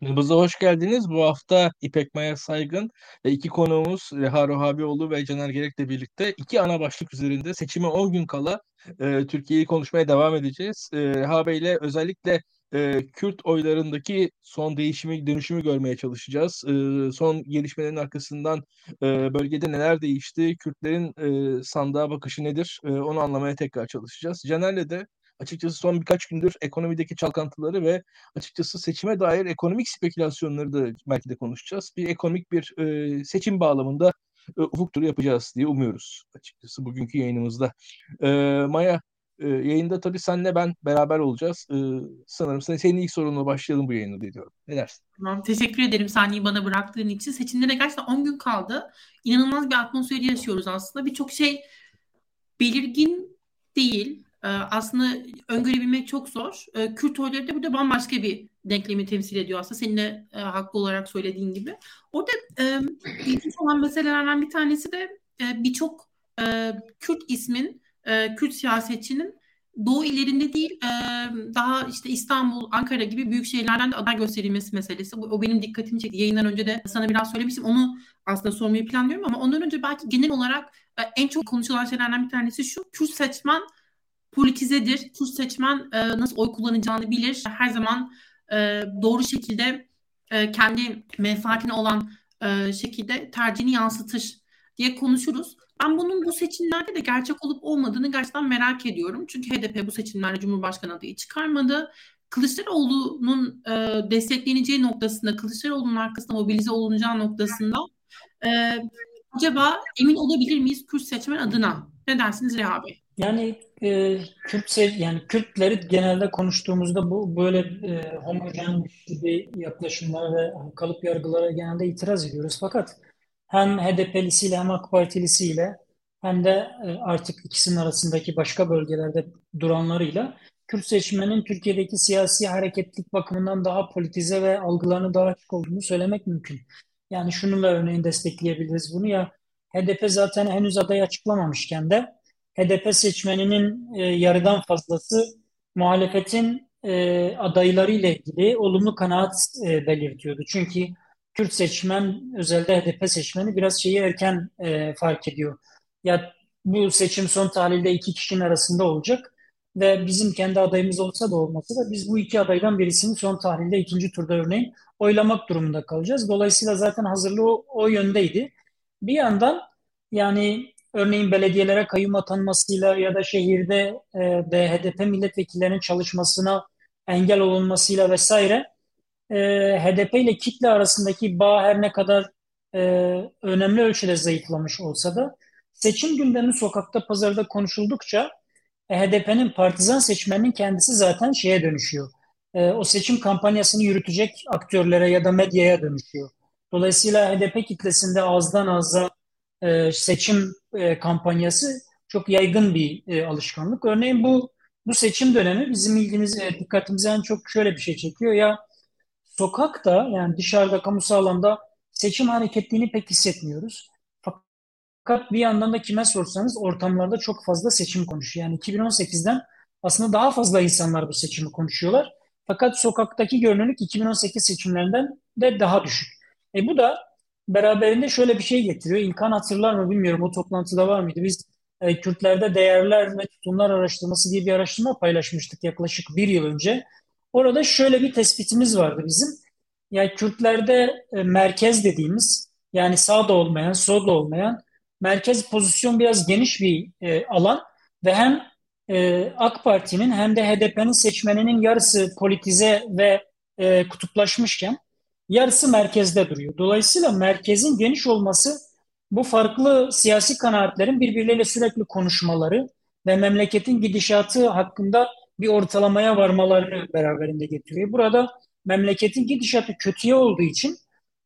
Nabız'a hoş geldiniz. Bu hafta İpek Maya Saygın ve iki konuğumuz Reha Rohabioğlu ve Caner Gerek'le birlikte iki ana başlık üzerinde seçime 10 gün kala e, Türkiye'yi konuşmaya devam edeceğiz. E, Reha Bey'le özellikle e, Kürt oylarındaki son değişimi, dönüşümü görmeye çalışacağız. E, son gelişmelerin arkasından e, bölgede neler değişti, Kürtlerin e, sandığa bakışı nedir, e, onu anlamaya tekrar çalışacağız. Caner'le de açıkçası son birkaç gündür ekonomideki çalkantıları ve açıkçası seçime dair ekonomik spekülasyonları da belki de konuşacağız. Bir ekonomik bir e, seçim bağlamında e, ufuk turu yapacağız diye umuyoruz açıkçası bugünkü yayınımızda. E, Maya e, yayında tabii senle ben beraber olacağız. E, sanırım sen, senin ilk sorunla başlayalım bu yayını diyorum. Ne dersin? Tamam, teşekkür ederim saniyeyi bana bıraktığın için. Seçimlere gerçekten 10 gün kaldı. İnanılmaz bir atmosferi yaşıyoruz aslında. Birçok şey belirgin değil. Ee, aslında öngörebilmek çok zor. Ee, Kürt oyları da burada bambaşka bir denklemi temsil ediyor aslında. Senin de e, haklı olarak söylediğin gibi. Orada e, ilginç olan meselelerden bir tanesi de e, birçok Kürt ismin, Kürt siyasetçinin Doğu illerinde değil daha işte İstanbul, Ankara gibi büyük şehirlerden de aday gösterilmesi meselesi. O, benim dikkatimi çekti. Yayından önce de sana biraz söylemiştim. Onu aslında sormayı planlıyorum ama ondan önce belki genel olarak en çok konuşulan şeylerden bir tanesi şu. Kürt seçmen politizedir. Kürt seçmen e, nasıl oy kullanacağını bilir. Her zaman e, doğru şekilde e, kendi menfaatine olan e, şekilde tercihini yansıtır diye konuşuruz. Ben bunun bu seçimlerde de gerçek olup olmadığını gerçekten merak ediyorum. Çünkü HDP bu seçimlerde Cumhurbaşkanı adayı çıkarmadı. Kılıçdaroğlu'nun e, destekleneceği noktasında, Kılıçdaroğlu'nun arkasında mobilize olunacağı noktasında e, acaba emin olabilir miyiz Kürt seçmen adına? Ne dersiniz Reha Bey? Yani e, Kürt yani Kürtleri genelde konuştuğumuzda bu böyle e, homojen gibi yaklaşımlara ve kalıp yargılara genelde itiraz ediyoruz. Fakat hem HDP'lisiyle hem AK Partilisiyle hem de e, artık ikisinin arasındaki başka bölgelerde duranlarıyla Kürt seçmenin Türkiye'deki siyasi hareketlik bakımından daha politize ve algılarını daha açık olduğunu söylemek mümkün. Yani şununla örneğin destekleyebiliriz bunu ya HDP zaten henüz aday açıklamamışken de HDP seçmeninin e, yarıdan fazlası muhalefetin e, adayları ile ilgili olumlu kanaat e, belirtiyordu. Çünkü Kürt seçmen, özellikle HDP seçmeni biraz şeyi erken e, fark ediyor. Ya bu seçim son tahlilde iki kişinin arasında olacak ve bizim kendi adayımız olsa da olmasa da biz bu iki adaydan birisini son tahlilde ikinci turda örneğin oylamak durumunda kalacağız. Dolayısıyla zaten hazırlığı o, o yöndeydi. Bir yandan yani örneğin belediyelere kayyum atanmasıyla ya da şehirde e, de HDP milletvekillerinin çalışmasına engel olunmasıyla vesaire e, HDP ile kitle arasındaki bağ her ne kadar e, önemli ölçüde zayıflamış olsa da seçim gündemi sokakta pazarda konuşuldukça e, HDP'nin partizan seçmeninin kendisi zaten şeye dönüşüyor. E, o seçim kampanyasını yürütecek aktörlere ya da medyaya dönüşüyor. Dolayısıyla HDP kitlesinde ağızdan ağza e, seçim e, kampanyası çok yaygın bir e, alışkanlık. Örneğin bu bu seçim dönemi bizim ilgimizi, dikkatimizi en çok şöyle bir şey çekiyor. Ya sokakta yani dışarıda kamusal alanda seçim hareketliğini pek hissetmiyoruz. Fakat bir yandan da kime sorsanız ortamlarda çok fazla seçim konuşuyor. Yani 2018'den aslında daha fazla insanlar bu seçimi konuşuyorlar. Fakat sokaktaki görünürlük 2018 seçimlerinden de daha düşük. E bu da beraberinde şöyle bir şey getiriyor. İlkan hatırlar mı bilmiyorum o toplantıda var mıydı? Biz e, Kürtlerde değerler ve tutumlar araştırması diye bir araştırma paylaşmıştık yaklaşık bir yıl önce. Orada şöyle bir tespitimiz vardı bizim. Yani Kürtlerde e, merkez dediğimiz yani sağda olmayan, solda olmayan merkez pozisyon biraz geniş bir e, alan ve hem e, AK Parti'nin hem de HDP'nin seçmeninin yarısı politize ve e, kutuplaşmışken yarısı merkezde duruyor. Dolayısıyla merkezin geniş olması bu farklı siyasi kanaatlerin birbirleriyle sürekli konuşmaları ve memleketin gidişatı hakkında bir ortalamaya varmalarını beraberinde getiriyor. Burada memleketin gidişatı kötüye olduğu için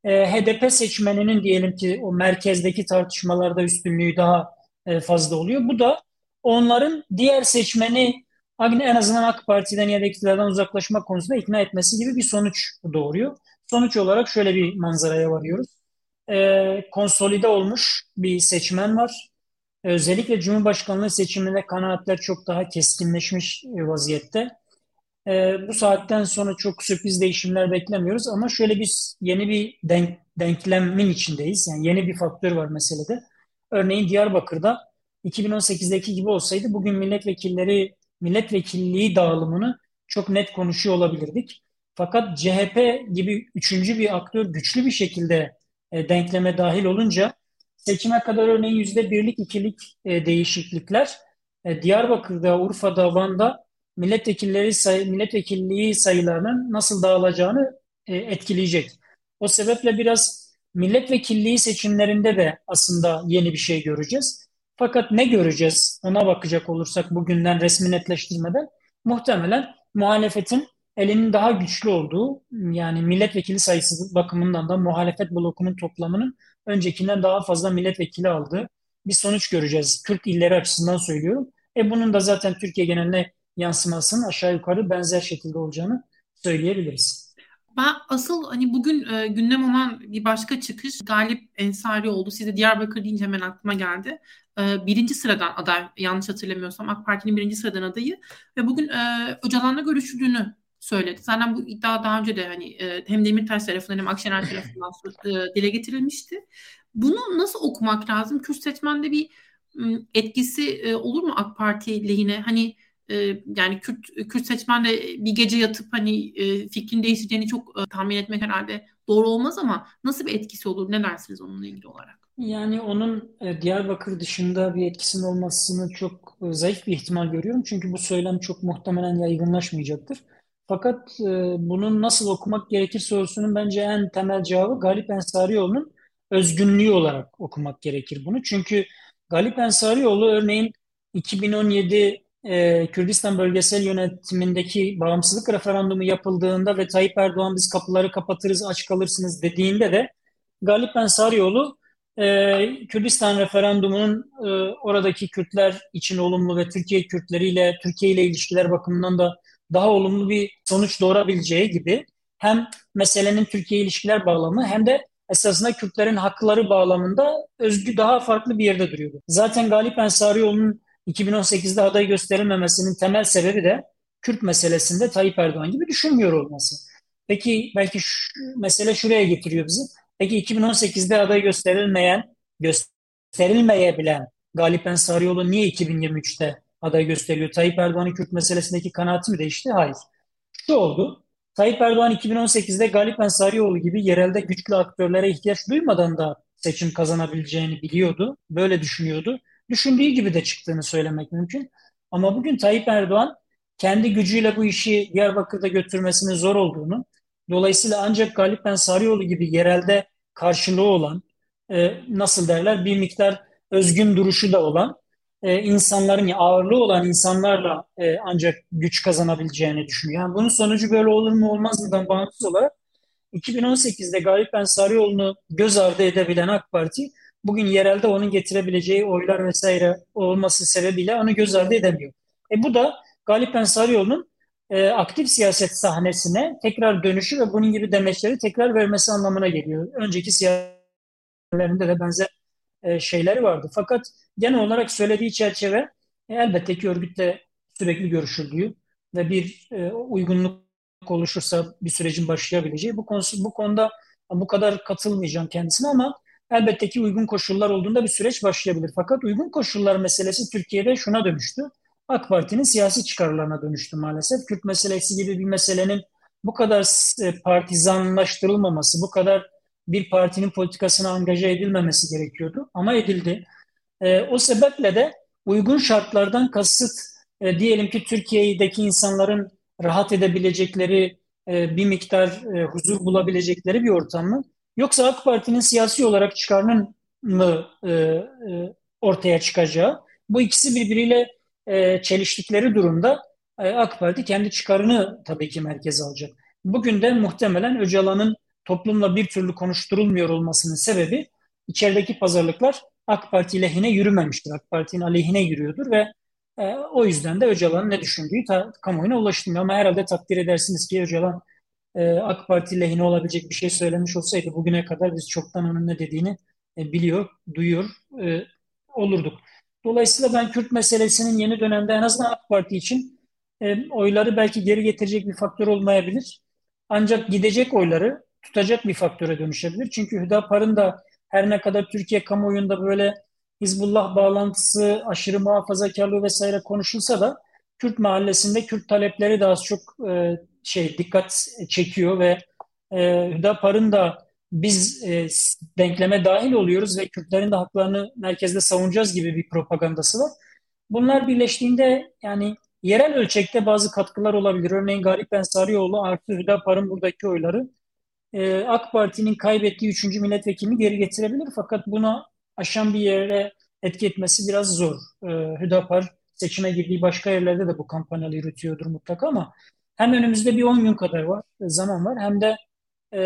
e, HDP seçmeninin diyelim ki o merkezdeki tartışmalarda üstünlüğü daha e, fazla oluyor. Bu da onların diğer seçmeni en azından AK Parti'den ya da iktidardan uzaklaşma konusunda ikna etmesi gibi bir sonuç doğuruyor. Sonuç olarak şöyle bir manzaraya varıyoruz. E, konsolide olmuş bir seçmen var. Özellikle Cumhurbaşkanlığı seçiminde kanaatler çok daha keskinleşmiş vaziyette. e, bu saatten sonra çok sürpriz değişimler beklemiyoruz ama şöyle bir yeni bir denk, denklemin içindeyiz. Yani yeni bir faktör var meselede. Örneğin Diyarbakır'da 2018'deki gibi olsaydı bugün milletvekilleri milletvekilliği dağılımını çok net konuşuyor olabilirdik. Fakat CHP gibi üçüncü bir aktör güçlü bir şekilde e, denkleme dahil olunca seçime kadar örneğin yüzde birlik ikilik e, değişiklikler e, Diyarbakır'da, Urfa'da, Van'da milletvekilleri say milletvekilliği sayılarının nasıl dağılacağını e, etkileyecek. O sebeple biraz milletvekilliği seçimlerinde de aslında yeni bir şey göreceğiz. Fakat ne göreceğiz ona bakacak olursak bugünden resmi netleştirmeden muhtemelen muhalefetin elinin daha güçlü olduğu yani milletvekili sayısı bakımından da muhalefet blokunun toplamının öncekinden daha fazla milletvekili aldığı bir sonuç göreceğiz. Türk illeri açısından söylüyorum. E bunun da zaten Türkiye geneline yansımasının aşağı yukarı benzer şekilde olacağını söyleyebiliriz. Ben asıl hani bugün e, gündem olan bir başka çıkış Galip Ensari oldu. Size Diyarbakır deyince hemen aklıma geldi. E, birinci sıradan aday yanlış hatırlamıyorsam AK Parti'nin birinci sıradan adayı ve bugün e, Öcalan'la görüşüldüğünü söyledi. Zaten bu iddia daha önce de hani e, hem Demirtaş tarafından hem Akşener tarafından e, dile getirilmişti. Bunu nasıl okumak lazım? Kürt seçmende bir etkisi e, olur mu AK Parti lehine? Hani e, yani Kürt, Kürt seçmen de bir gece yatıp hani e, fikrin değişeceğini çok e, tahmin etmek herhalde doğru olmaz ama nasıl bir etkisi olur? Ne dersiniz onunla ilgili olarak? Yani onun e, Diyarbakır dışında bir etkisinin olmasını çok e, zayıf bir ihtimal görüyorum. Çünkü bu söylem çok muhtemelen yaygınlaşmayacaktır. Fakat e, bunun nasıl okumak gerekir sorusunun bence en temel cevabı Galip Ensarioğlu'nun özgünlüğü olarak okumak gerekir bunu. Çünkü Galip Ensarioğlu örneğin 2017 e, Kürdistan bölgesel yönetimindeki bağımsızlık referandumu yapıldığında ve Tayyip Erdoğan biz kapıları kapatırız aç kalırsınız dediğinde de Galip Ensarioğlu e, Kürdistan referandumunun e, oradaki Kürtler için olumlu ve Türkiye Kürtleriyle Türkiye ile ilişkiler bakımından da daha olumlu bir sonuç doğurabileceği gibi hem meselenin Türkiye ilişkiler bağlamı hem de esasında Kürtlerin hakları bağlamında özgü daha farklı bir yerde duruyordu. Zaten Galip Ensarioğlu'nun 2018'de aday gösterilmemesinin temel sebebi de Kürt meselesinde Tayyip Erdoğan gibi düşünmüyor olması. Peki belki şu, mesele şuraya getiriyor bizi. Peki 2018'de aday gösterilmeyen, gösterilmeyebilen Galip Ensarioğlu niye 2023'te aday gösteriliyor? Tayyip Erdoğan'ın Kürt meselesindeki kanaati mi değişti? Hayır. Şu oldu. Tayyip Erdoğan 2018'de Galip Ensarioğlu gibi yerelde güçlü aktörlere ihtiyaç duymadan da seçim kazanabileceğini biliyordu. Böyle düşünüyordu. Düşündüğü gibi de çıktığını söylemek mümkün. Ama bugün Tayyip Erdoğan kendi gücüyle bu işi Diyarbakır'da götürmesinin zor olduğunu, dolayısıyla ancak Galip Ensarioğlu gibi yerelde karşılığı olan, e, nasıl derler bir miktar özgün duruşu da olan e, insanların ağırlığı olan insanlarla e, ancak güç kazanabileceğini düşünüyor. Yani bunun sonucu böyle olur mu olmaz mıdan bağımsız olarak 2018'de Galip Ensarioğlu'nu göz ardı edebilen AK Parti bugün yerelde onun getirebileceği oylar vesaire olması sebebiyle onu göz ardı edemiyor. E bu da Galip Ensarioğlu'nun e, aktif siyaset sahnesine tekrar dönüşü ve bunun gibi demeçleri tekrar vermesi anlamına geliyor. Önceki siyasetlerinde de benzer e, şeyleri vardı. Fakat genel olarak söylediği çerçeve e, elbette ki örgütle sürekli görüşüldüğü ve bir e, uygunluk oluşursa bir sürecin başlayabileceği. Bu, konusu, bu konuda bu kadar katılmayacağım kendisine ama elbette ki uygun koşullar olduğunda bir süreç başlayabilir. Fakat uygun koşullar meselesi Türkiye'de şuna dönüştü. AK Parti'nin siyasi çıkarlarına dönüştü maalesef. Kürt meselesi gibi bir meselenin bu kadar e, partizanlaştırılmaması, bu kadar bir partinin politikasına angaja edilmemesi gerekiyordu ama edildi. E, o sebeple de uygun şartlardan kasıt e, diyelim ki Türkiye'deki insanların rahat edebilecekleri e, bir miktar e, huzur bulabilecekleri bir ortam mı? Yoksa AK Parti'nin siyasi olarak çıkarının mı e, e, ortaya çıkacağı? Bu ikisi birbiriyle e, çeliştikleri durumda e, AK Parti kendi çıkarını tabii ki merkeze alacak. Bugün de muhtemelen Öcalan'ın toplumla bir türlü konuşturulmuyor olmasının sebebi içerideki pazarlıklar AK Parti lehine yürümemiştir. AK Parti'nin aleyhine yürüyordur ve e, o yüzden de Öcalan'ın ne düşündüğü ta, kamuoyuna ulaştırmıyor. Ama herhalde takdir edersiniz ki Öcalan e, AK Parti lehine olabilecek bir şey söylemiş olsaydı bugüne kadar biz çoktan onun ne dediğini e, biliyor, duyuyor e, olurduk. Dolayısıyla ben Kürt meselesinin yeni dönemde en azından AK Parti için e, oyları belki geri getirecek bir faktör olmayabilir. Ancak gidecek oyları tutacak bir faktöre dönüşebilir. Çünkü Hüdapar'ın da her ne kadar Türkiye kamuoyunda böyle Hizbullah bağlantısı, aşırı muhafazakarlığı vesaire konuşulsa da Kürt mahallesinde Kürt talepleri daha az çok e, şey dikkat çekiyor ve e, Hüdapar'ın da biz e, denkleme dahil oluyoruz ve Kürtlerin de haklarını merkezde savunacağız gibi bir propagandası var. Bunlar birleştiğinde yani yerel ölçekte bazı katkılar olabilir. Örneğin Garip Ensarioğlu artı Hüdapar'ın buradaki oyları e, AK Parti'nin kaybettiği 3. milletvekilini geri getirebilir. Fakat buna aşan bir yere etki etmesi biraz zor. E, Hüdapar seçime girdiği başka yerlerde de bu kampanyaları yürütüyordur mutlaka ama hem önümüzde bir 10 gün kadar var, zaman var hem de e,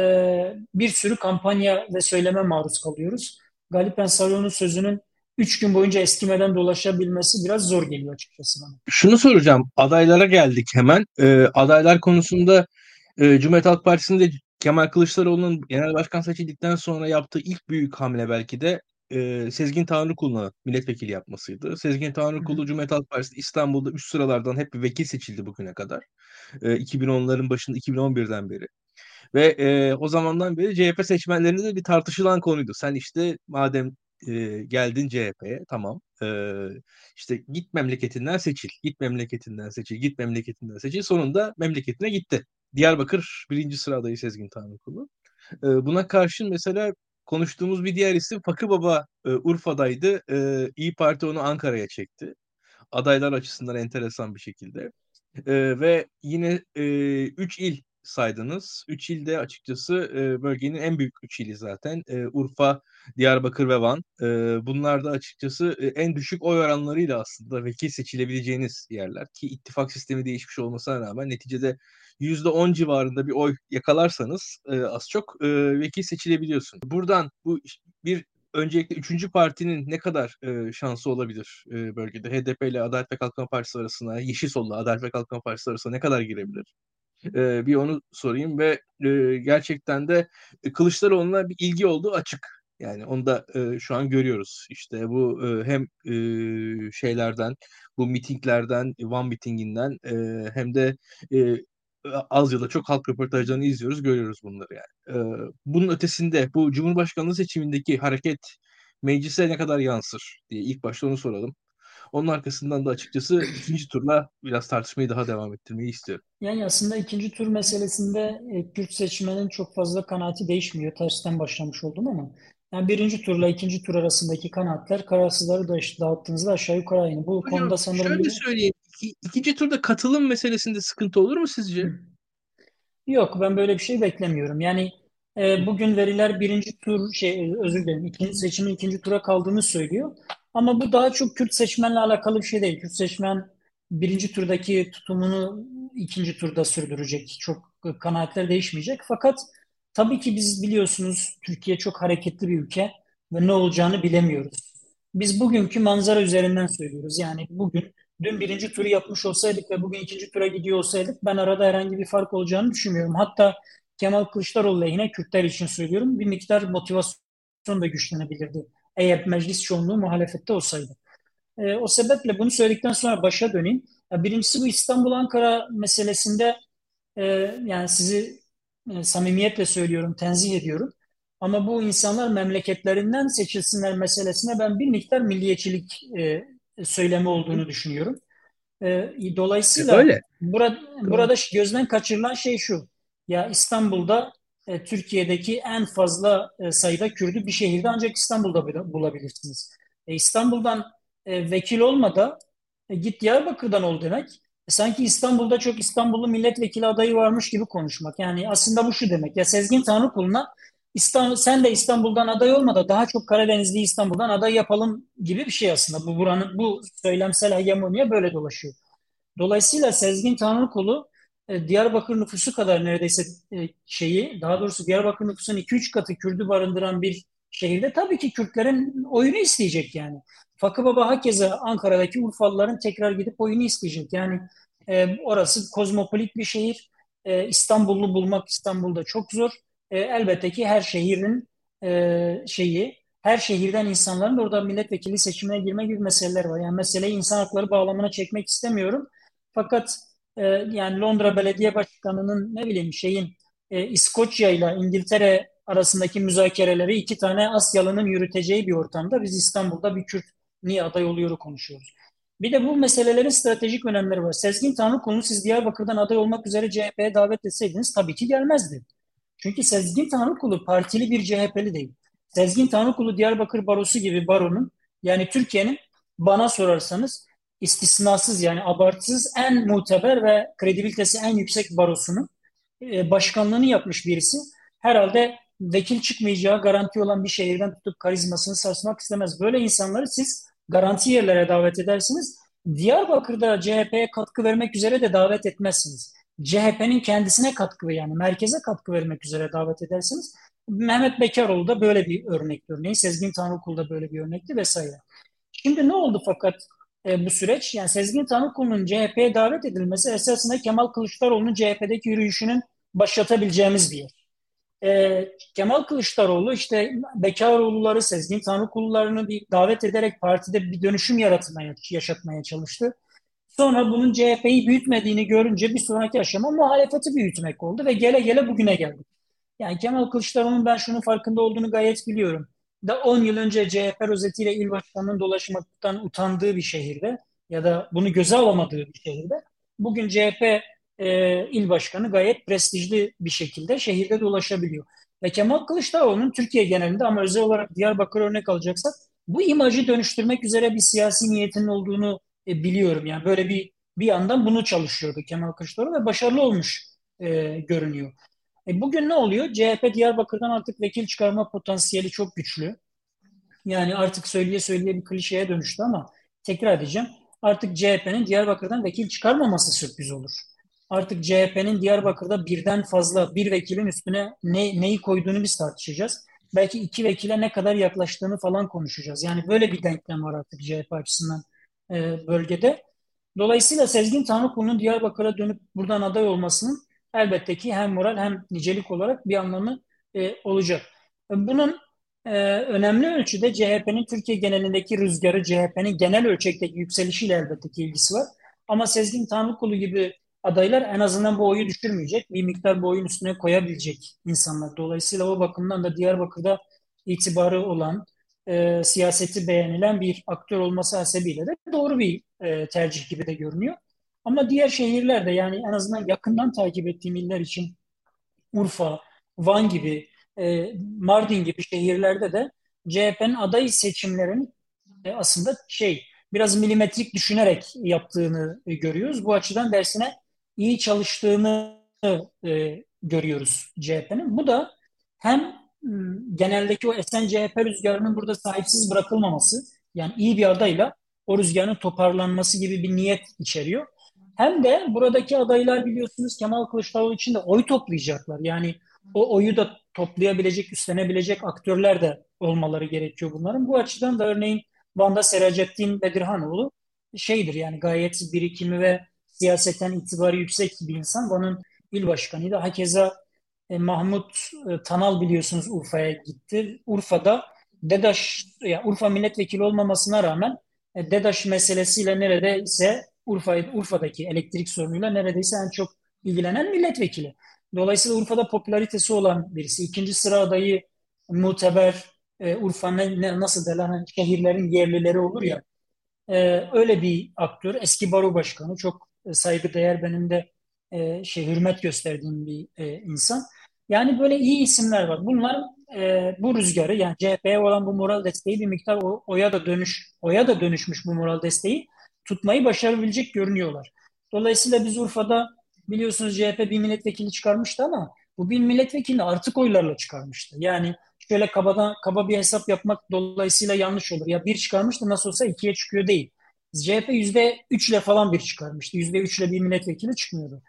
bir sürü kampanya ve söyleme maruz kalıyoruz. Galip Ensarioğlu'nun sözünün 3 gün boyunca eskimeden dolaşabilmesi biraz zor geliyor açıkçası bana. Şunu soracağım. Adaylara geldik hemen. E, adaylar konusunda e, Cumhuriyet Halk Partisi'nde Kemal Kılıçdaroğlu'nun genel başkan seçildikten sonra yaptığı ilk büyük hamle belki de e, Sezgin Tanrıkulu'na milletvekili yapmasıydı. Sezgin Tanrıkulu Cumhuriyet Halk Partisi İstanbul'da üst sıralardan hep bir vekil seçildi bugüne kadar. E, 2010'ların başında 2011'den beri. Ve e, o zamandan beri CHP seçmenlerinde de bir tartışılan konuydu. Sen işte madem e, geldin CHP'ye tamam e, işte git memleketinden seçil, git memleketinden seçil, git memleketinden seçil. Sonunda memleketine gitti. Diyarbakır birinci sıra adayı Sezgin Tanrıkulu. E, buna karşın mesela konuştuğumuz bir diğer isim Fakı Baba e, Urfa'daydı. E, İyi Parti onu Ankara'ya çekti. Adaylar açısından enteresan bir şekilde. E, ve yine 3 e, üç il saydınız. Üç ilde açıkçası e, bölgenin en büyük üç ili zaten. E, Urfa, Diyarbakır ve Van. E, bunlar da açıkçası e, en düşük oy oranlarıyla aslında vekil seçilebileceğiniz yerler. Ki ittifak sistemi değişmiş olmasına rağmen neticede %10 civarında bir oy yakalarsanız e, az çok e, vekil seçilebiliyorsun. Buradan bu bir öncelikle üçüncü partinin ne kadar e, şansı olabilir e, bölgede? HDP ile Adalet ve Kalkınma Partisi arasına, Yeşil Sol'la Adalet ve Kalkınma Partisi arasına ne kadar girebilir? E, bir onu sorayım ve e, gerçekten de e, Kılıçdaroğlu'na bir ilgi olduğu açık. Yani onu da e, şu an görüyoruz. İşte bu e, hem e, şeylerden, bu mitinglerden, Van mitinginden e, hem de e, az ya da çok halk röportajlarını izliyoruz, görüyoruz bunları yani. E, bunun ötesinde bu Cumhurbaşkanlığı seçimindeki hareket meclise ne kadar yansır diye ilk başta onu soralım. Onun arkasından da açıkçası ikinci turla biraz tartışmayı daha devam ettirmeyi istiyorum. Yani aslında ikinci tur meselesinde e, Kürt seçmenin çok fazla kanaati değişmiyor. Tersten başlamış oldum ama yani birinci turla ikinci tur arasındaki kanaatler kararsızları da dağıttığınızda aşağı yukarı aynı. Bu Hocam, konuda sanırım şöyle bir... söyleyeyim. İki, ikinci turda katılım meselesinde sıkıntı olur mu sizce? Yok ben böyle bir şey beklemiyorum. Yani e, bugün veriler birinci tur şey özür dilerim ikinci seçimin ikinci tura kaldığını söylüyor. Ama bu daha çok Kürt seçmenle alakalı bir şey değil. Kürt seçmen birinci turdaki tutumunu ikinci turda sürdürecek. Çok kanaatler değişmeyecek. Fakat tabii ki biz biliyorsunuz Türkiye çok hareketli bir ülke ve ne olacağını bilemiyoruz. Biz bugünkü manzara üzerinden söylüyoruz. Yani bugün dün birinci turu yapmış olsaydık ve bugün ikinci tura gidiyor olsaydık ben arada herhangi bir fark olacağını düşünmüyorum. Hatta Kemal Kılıçdaroğlu lehine Kürtler için söylüyorum bir miktar motivasyon da güçlenebilirdi eğer meclis çoğunluğu muhalefette olsaydı. E, o sebeple bunu söyledikten sonra başa döneyim. Ya birincisi bu İstanbul-Ankara meselesinde e, yani sizi e, samimiyetle söylüyorum, tenzih ediyorum. Ama bu insanlar memleketlerinden seçilsinler meselesine ben bir miktar milliyetçilik e, söylemi olduğunu düşünüyorum. E, dolayısıyla Öyle. Burada, burada gözden kaçırılan şey şu. Ya İstanbul'da e, Türkiye'deki en fazla e, sayıda Kürdü bir şehirde ancak İstanbul'da bulabilirsiniz. E, İstanbul'dan e, vekil olmadı e, git Diyarbakır'dan ol demek. E, sanki İstanbul'da çok İstanbullu milletvekili adayı varmış gibi konuşmak. Yani aslında bu şu demek. Ya Sezgin Tanrıkulu'na İstanbul, sen de İstanbul'dan aday olma da daha çok Karadenizli İstanbul'dan aday yapalım gibi bir şey aslında. Bu buranın bu söylemsel hegemonya böyle dolaşıyor. Dolayısıyla Sezgin Tanrıkulu e, Diyarbakır nüfusu kadar neredeyse e, şeyi, daha doğrusu Diyarbakır nüfusunun 2-3 katı Kürdü barındıran bir şehirde tabii ki Kürtlerin oyunu isteyecek yani. Fakı Baba hakeza Ankara'daki Urfalıların tekrar gidip oyunu isteyecek. Yani e, orası kozmopolit bir şehir. E, İstanbullu bulmak İstanbul'da çok zor. E, elbette ki her şehrin e, şeyi, her şehirden insanların orada milletvekili seçimine girme gibi meseleler var. Yani meseleyi insan hakları bağlamına çekmek istemiyorum. Fakat e, yani Londra Belediye Başkanı'nın ne bileyim şeyin e, İskoçya ile İngiltere arasındaki müzakereleri iki tane Asyalı'nın yürüteceği bir ortamda biz İstanbul'da bir Kürt niye aday oluyoru konuşuyoruz. Bir de bu meselelerin stratejik önemleri var. Sezgin Tanrıkulu'nu siz Diyarbakır'dan aday olmak üzere CHP'ye davet etseydiniz tabii ki gelmezdi. Çünkü Sezgin Tanrıkulu partili bir CHP'li değil. Sezgin Tanrıkulu Diyarbakır Barosu gibi baronun yani Türkiye'nin bana sorarsanız istisnasız yani abartısız en muteber ve kredibilitesi en yüksek barosunun e, başkanlığını yapmış birisi. Herhalde vekil çıkmayacağı garanti olan bir şehirden tutup karizmasını sarsmak istemez. Böyle insanları siz garanti yerlere davet edersiniz. Diyarbakır'da CHP'ye katkı vermek üzere de davet etmezsiniz. CHP'nin kendisine katkı yani merkeze katkı vermek üzere davet edersiniz. Mehmet Bekaroğlu da böyle bir örnek örneğin. Sezgin Tanrıkul da böyle bir örnekti vesaire. Şimdi ne oldu fakat e, bu süreç? Yani Sezgin Tanrıkul'un CHP'ye davet edilmesi esasında Kemal Kılıçdaroğlu'nun CHP'deki yürüyüşünün başlatabileceğimiz bir yer. E, Kemal Kılıçdaroğlu işte Bekaroğulları, Sezgin Tanrıkullarını bir davet ederek partide bir dönüşüm yaratmaya, yaşatmaya çalıştı. Sonra bunun CHP'yi büyütmediğini görünce bir sonraki aşama muhalefeti büyütmek oldu ve gele gele bugüne geldik. Yani Kemal Kılıçdaroğlu'nun ben şunun farkında olduğunu gayet biliyorum. Da 10 yıl önce CHP rozetiyle il başkanının dolaşmaktan utandığı bir şehirde ya da bunu göze alamadığı bir şehirde bugün CHP e, il başkanı gayet prestijli bir şekilde şehirde dolaşabiliyor. Ve Kemal Kılıçdaroğlu'nun Türkiye genelinde ama özel olarak Diyarbakır örnek alacaksak bu imajı dönüştürmek üzere bir siyasi niyetinin olduğunu e, biliyorum. Yani böyle bir bir yandan bunu çalışıyordu Kemal Kılıçdaroğlu ve başarılı olmuş e, görünüyor. E, bugün ne oluyor? CHP Diyarbakır'dan artık vekil çıkarma potansiyeli çok güçlü. Yani artık söyleye söyleye bir klişeye dönüştü ama tekrar edeceğim. Artık CHP'nin Diyarbakır'dan vekil çıkarmaması sürpriz olur. Artık CHP'nin Diyarbakır'da birden fazla bir vekilin üstüne ne, neyi koyduğunu biz tartışacağız. Belki iki vekile ne kadar yaklaştığını falan konuşacağız. Yani böyle bir denklem var artık CHP açısından e, bölgede. Dolayısıyla Sezgin Tanrıkulu'nun Diyarbakır'a dönüp buradan aday olmasının elbette ki hem moral hem nicelik olarak bir anlamı e, olacak. Bunun e, önemli ölçüde CHP'nin Türkiye genelindeki rüzgarı, CHP'nin genel ölçekteki yükselişiyle elbette ki ilgisi var. Ama Sezgin Tanrıkulu gibi adaylar en azından bu oyu düşürmeyecek. Bir miktar bu oyun üstüne koyabilecek insanlar. Dolayısıyla o bakımdan da Diyarbakır'da itibarı olan, e, siyaseti beğenilen bir aktör olması hasebiyle de doğru bir e, tercih gibi de görünüyor. Ama diğer şehirlerde yani en azından yakından takip ettiğim iller için Urfa, Van gibi, e, Mardin gibi şehirlerde de CHP'nin aday seçimlerini e, aslında şey biraz milimetrik düşünerek yaptığını e, görüyoruz. Bu açıdan dersine iyi çalıştığını e, görüyoruz CHP'nin. Bu da hem geneldeki o esen CHP rüzgarının burada sahipsiz bırakılmaması, yani iyi bir adayla o rüzgarın toparlanması gibi bir niyet içeriyor. Hem de buradaki adaylar biliyorsunuz Kemal Kılıçdaroğlu için de oy toplayacaklar. Yani o oyu da toplayabilecek, üstlenebilecek aktörler de olmaları gerekiyor bunların. Bu açıdan da örneğin Van'da Seracettin Bedirhanoğlu şeydir yani gayet birikimi ve siyaseten itibarı yüksek bir insan. Van'ın il başkanıydı. Hakeza e, Mahmut e, Tanal biliyorsunuz Urfa'ya gitti. Urfa'da DEDAŞ, yani Urfa milletvekili olmamasına rağmen e, DEDAŞ meselesiyle neredeyse Urfa, Urfa'daki elektrik sorunuyla neredeyse en çok ilgilenen milletvekili. Dolayısıyla Urfa'da popülaritesi olan birisi. İkinci sıra adayı muteber e, Urfa ne, ne, nasıl derler hani şehirlerin yerlileri olur ya e, öyle bir aktör. Eski baro başkanı çok e, saygıdeğer benim de e, şey hürmet gösterdiğim bir e, insan. Yani böyle iyi isimler var. Bunlar e, bu rüzgarı yani CHP'ye olan bu moral desteği bir miktar o, oya da dönüş oya da dönüşmüş bu moral desteği tutmayı başarabilecek görünüyorlar. Dolayısıyla biz Urfa'da biliyorsunuz CHP bir milletvekili çıkarmıştı ama bu bir milletvekilini artık oylarla çıkarmıştı. Yani şöyle kabadan, kaba bir hesap yapmak dolayısıyla yanlış olur. Ya bir çıkarmıştı nasıl olsa ikiye çıkıyor değil. CHP yüzde üçle falan bir çıkarmıştı. Yüzde üçle bir milletvekili çıkmıyordu.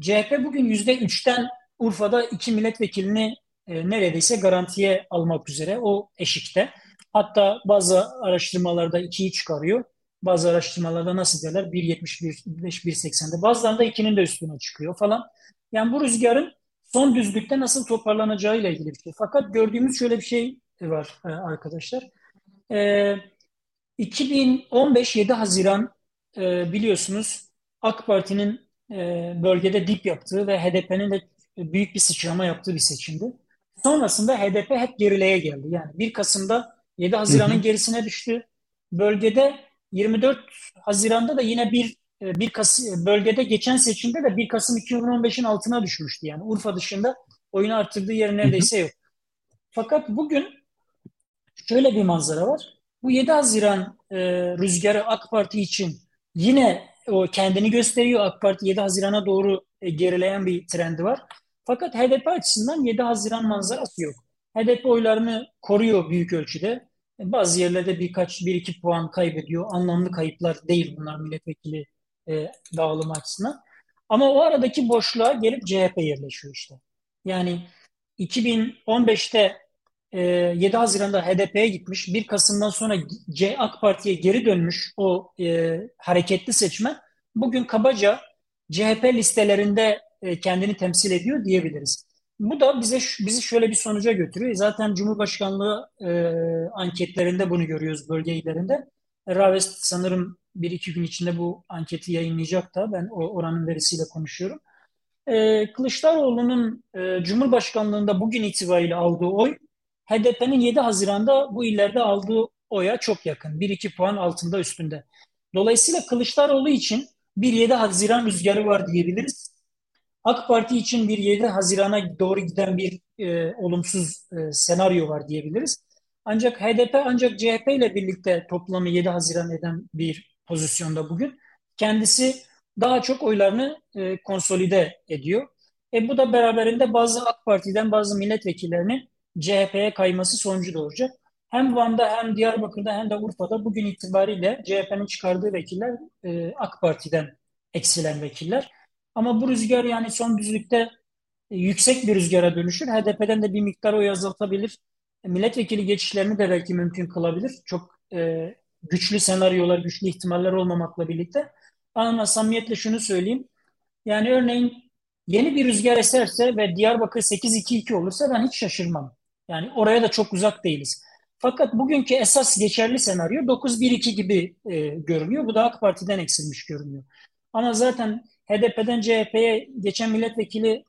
CHP bugün yüzde üçten Urfa'da iki milletvekilini e, neredeyse garantiye almak üzere o eşikte. Hatta bazı araştırmalarda ikiyi çıkarıyor. Bazı araştırmalarda nasıl derler 1.71, 1.80'de. Bazılarında ikinin de üstüne çıkıyor falan. Yani bu rüzgarın son düzlükte nasıl toparlanacağıyla ilgili bir şey. Fakat gördüğümüz şöyle bir şey var e, arkadaşlar. E, 2015 7 Haziran e, biliyorsunuz AK Parti'nin bölgede dip yaptığı ve HDP'nin de büyük bir sıçrama yaptığı bir seçimdi. Sonrasında HDP hep gerileye geldi. Yani 1 Kasım'da 7 Haziran'ın gerisine düştü. Bölgede 24 Haziran'da da yine bir bir Kasım bölgede geçen seçimde de 1 Kasım 2015'in altına düşmüştü. Yani Urfa dışında oyunu arttırdığı yer neredeyse yok. Fakat bugün şöyle bir manzara var. Bu 7 Haziran e, rüzgarı AK Parti için yine o kendini gösteriyor. AK Parti 7 Haziran'a doğru e, gerileyen bir trendi var. Fakat HDP açısından 7 Haziran manzarası yok. HDP oylarını koruyor büyük ölçüde. Bazı yerlerde birkaç, bir iki puan kaybediyor. Anlamlı kayıplar değil bunlar milletvekili e, dağılımı açısından. Ama o aradaki boşluğa gelip CHP yerleşiyor işte. Yani 2015'te e, 7 Haziran'da HDP'ye gitmiş, 1 Kasım'dan sonra C AK Parti'ye geri dönmüş o e, hareketli seçmen bugün kabaca CHP listelerinde e, kendini temsil ediyor diyebiliriz. Bu da bize bizi şöyle bir sonuca götürüyor. Zaten Cumhurbaşkanlığı e, anketlerinde bunu görüyoruz bölge illerinde. Ravest sanırım bir iki gün içinde bu anketi yayınlayacak da ben o oranın verisiyle konuşuyorum. E, Kılıçdaroğlu'nun e, Cumhurbaşkanlığında bugün itibariyle aldığı oy HDP'nin 7 Haziran'da bu illerde aldığı oya çok yakın. 1-2 puan altında üstünde. Dolayısıyla Kılıçdaroğlu için bir 7 Haziran rüzgarı var diyebiliriz. AK Parti için bir 7 Haziran'a doğru giden bir e, olumsuz e, senaryo var diyebiliriz. Ancak HDP ancak CHP ile birlikte toplamı 7 Haziran eden bir pozisyonda bugün. Kendisi daha çok oylarını e, konsolide ediyor. E, bu da beraberinde bazı AK Parti'den bazı milletvekillerinin CHP'ye kayması sonucu doğuracak. Hem Van'da hem Diyarbakır'da hem de Urfa'da bugün itibariyle CHP'nin çıkardığı vekiller e, AK Parti'den eksilen vekiller. Ama bu rüzgar yani son düzlükte e, yüksek bir rüzgara dönüşür. HDP'den de bir miktar oy azaltabilir. E, milletvekili geçişlerini de belki mümkün kılabilir. Çok e, güçlü senaryolar, güçlü ihtimaller olmamakla birlikte. Ama samimiyetle şunu söyleyeyim. Yani örneğin yeni bir rüzgar eserse ve Diyarbakır 8-2-2 olursa ben hiç şaşırmam. Yani oraya da çok uzak değiliz. Fakat bugünkü esas geçerli senaryo 9-1-2 gibi e, görünüyor. Bu da AK Parti'den eksilmiş görünüyor. Ama zaten HDP'den CHP'ye geçen milletvekili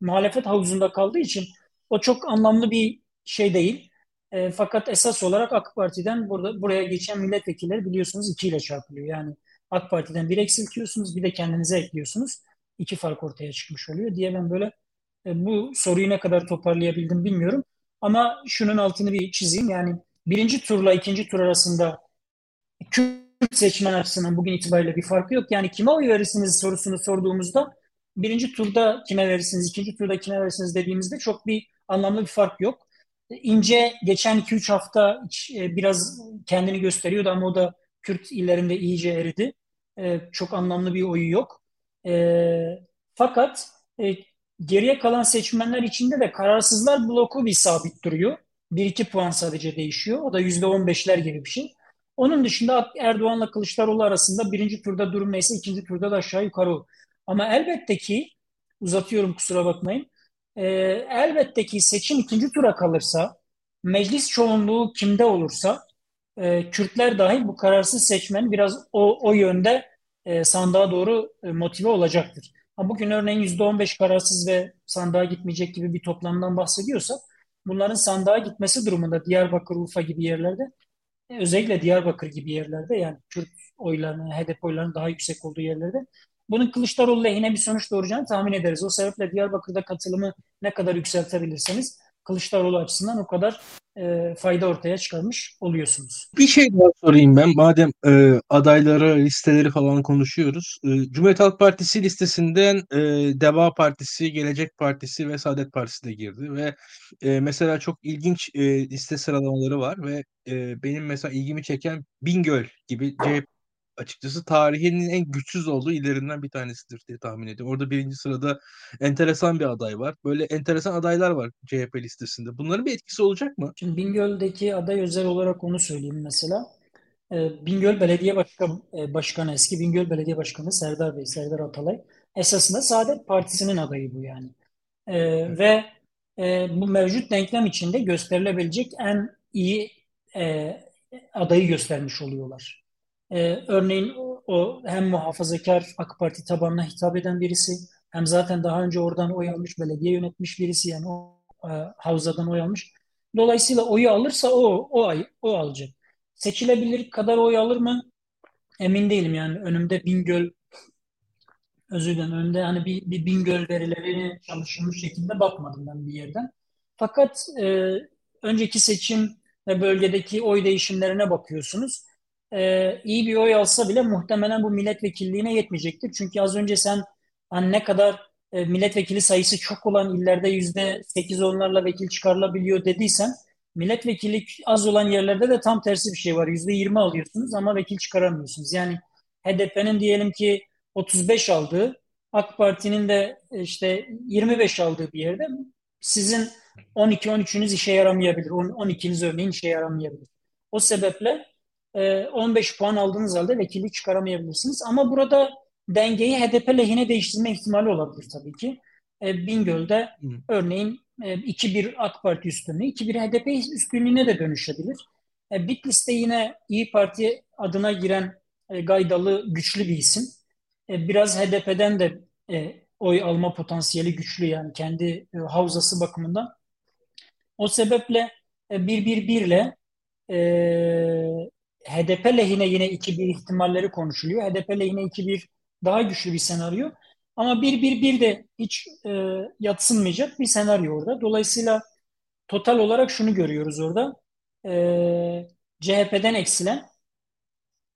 muhalefet havuzunda kaldığı için o çok anlamlı bir şey değil. E, fakat esas olarak AK Parti'den burada buraya geçen milletvekilleri biliyorsunuz 2 ile çarpılıyor. Yani AK Parti'den bir eksiltiyorsunuz bir de kendinize ekliyorsunuz. İki fark ortaya çıkmış oluyor diye ben böyle e, bu soruyu ne kadar toparlayabildim bilmiyorum. Ama şunun altını bir çizeyim. Yani birinci turla ikinci tur arasında Kürt seçmen açısından bugün itibariyle bir farkı yok. Yani kime oy verirsiniz sorusunu sorduğumuzda birinci turda kime verirsiniz, ikinci turda kime verirsiniz dediğimizde çok bir anlamlı bir fark yok. İnce geçen 2-3 hafta e, biraz kendini gösteriyordu ama o da Kürt illerinde iyice eridi. E, çok anlamlı bir oyu yok. E, fakat Geriye kalan seçmenler içinde de kararsızlar bloku bir sabit duruyor. Bir iki puan sadece değişiyor. O da yüzde on beşler gibi bir şey. Onun dışında Erdoğan'la Kılıçdaroğlu arasında birinci turda durum neyse ikinci turda da aşağı yukarı o. Ama elbette ki uzatıyorum kusura bakmayın. E, elbette ki seçim ikinci tura kalırsa meclis çoğunluğu kimde olursa e, Kürtler dahil bu kararsız seçmen biraz o, o yönde e, sandığa doğru e, motive olacaktır. Ha, bugün örneğin %15 kararsız ve sandığa gitmeyecek gibi bir toplamdan bahsediyorsak bunların sandığa gitmesi durumunda Diyarbakır, Urfa gibi yerlerde özellikle Diyarbakır gibi yerlerde yani Kürt oylarının, HDP oylarının daha yüksek olduğu yerlerde bunun Kılıçdaroğlu lehine bir sonuç doğuracağını tahmin ederiz. O sebeple Diyarbakır'da katılımı ne kadar yükseltebilirseniz Kılıçdaroğlu açısından o kadar e, fayda ortaya çıkarmış oluyorsunuz. Bir şey daha sorayım ben. Madem e, adayları, listeleri falan konuşuyoruz. E, Cumhuriyet Halk Partisi listesinden e, Deva Partisi, Gelecek Partisi ve Saadet Partisi de girdi ve e, mesela çok ilginç e, liste sıralamaları var ve e, benim mesela ilgimi çeken Bingöl gibi CHP açıkçası tarihinin en güçsüz olduğu illerinden bir tanesidir diye tahmin ediyorum. Orada birinci sırada enteresan bir aday var. Böyle enteresan adaylar var CHP listesinde. Bunların bir etkisi olacak mı? Şimdi Bingöl'deki aday özel olarak onu söyleyeyim mesela. Ee, Bingöl Belediye Başkan, e, Başkanı, eski Bingöl Belediye Başkanı Serdar Bey, Serdar Atalay. Esasında Saadet Partisi'nin adayı bu yani. Ee, ve e, bu mevcut denklem içinde gösterilebilecek en iyi e, adayı göstermiş oluyorlar. Ee, örneğin o hem muhafazakar AK Parti tabanına hitap eden birisi hem zaten daha önce oradan oy almış belediye yönetmiş birisi yani o e, havzadan oy almış. Dolayısıyla oyu alırsa o o ay o alacak. Seçilebilir kadar oy alır mı? Emin değilim yani önümde Bingöl özür dilerim önümde hani bir, bir Bingöl verilerini çalışılmış şekilde bakmadım ben bir yerden. Fakat e, önceki seçim ve bölgedeki oy değişimlerine bakıyorsunuz. E, iyi bir oy alsa bile muhtemelen bu milletvekilliğine yetmeyecektir. Çünkü az önce sen hani ne kadar e, milletvekili sayısı çok olan illerde yüzde sekiz onlarla vekil çıkarılabiliyor dediysen milletvekili az olan yerlerde de tam tersi bir şey var. Yüzde yirmi alıyorsunuz ama vekil çıkaramıyorsunuz. Yani HDP'nin diyelim ki 35 aldığı, AK Parti'nin de e, işte 25 aldığı bir yerde sizin 12-13'ünüz işe yaramayabilir. 12'niz örneğin işe yaramayabilir. O sebeple 15 e, puan aldığınız halde vekillik çıkaramayabilirsiniz. Ama burada dengeyi HDP lehine değiştirme ihtimali olabilir tabii ki. E, Bingöl'de Hı. örneğin 2-1 AK Parti üstünlüğü, 2-1 HDP üstünlüğüne de dönüşebilir. Bitlis'te yine İyi Parti adına giren Gaydalı güçlü bir isim. Biraz HDP'den de oy alma potansiyeli güçlü yani kendi havzası bakımından. O sebeple e, bir bir birle e, HDP lehine yine 2-1 ihtimalleri konuşuluyor. HDP lehine 2-1 daha güçlü bir senaryo. Ama 1-1-1 de hiç e, yatsınmayacak bir senaryo orada. Dolayısıyla total olarak şunu görüyoruz orada. E, CHP'den eksilen,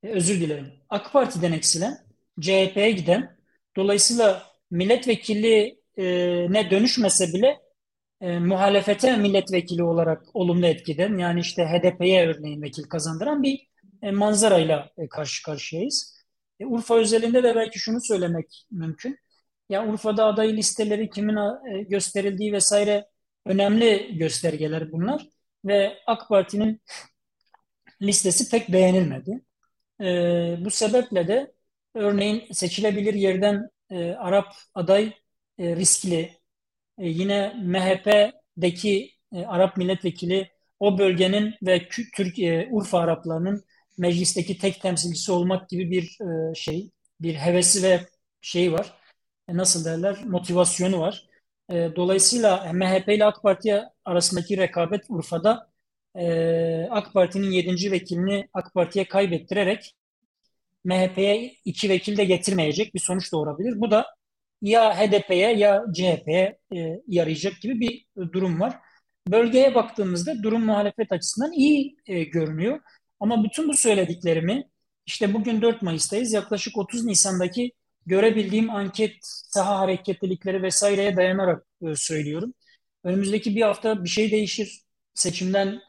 e, özür dilerim, AK Parti'den eksilen, CHP'ye giden, dolayısıyla milletvekili e, ne dönüşmese bile e, muhalefete milletvekili olarak olumlu etkiden yani işte HDP'ye örneğin vekil kazandıran bir manzarayla e, karşı karşıyayız. E, Urfa özelinde de belki şunu söylemek mümkün. Ya Urfa'da aday listeleri kimin e, gösterildiği vesaire önemli göstergeler bunlar ve AK Parti'nin listesi pek beğenilmedi. E, bu sebeple de örneğin seçilebilir yerden e, Arap aday e, riskli e, yine MHP'deki e, Arap milletvekili o bölgenin ve Türkiye Urfa Araplarının meclisteki tek temsilcisi olmak gibi bir e, şey, bir hevesi ve şey var. E, nasıl derler? Motivasyonu var. E, dolayısıyla MHP ile AK Parti arasındaki rekabet Urfa'da AK Parti'nin 7. vekilini AK Parti'ye kaybettirerek MHP'ye iki vekil de getirmeyecek bir sonuç doğurabilir. Bu da ya HDP'ye ya CHP'ye yarayacak gibi bir durum var. Bölgeye baktığımızda durum muhalefet açısından iyi görünüyor. Ama bütün bu söylediklerimi işte bugün 4 Mayıs'tayız. Yaklaşık 30 Nisan'daki görebildiğim anket, saha hareketlilikleri vesaireye dayanarak e, söylüyorum. Önümüzdeki bir hafta bir şey değişir. Seçimden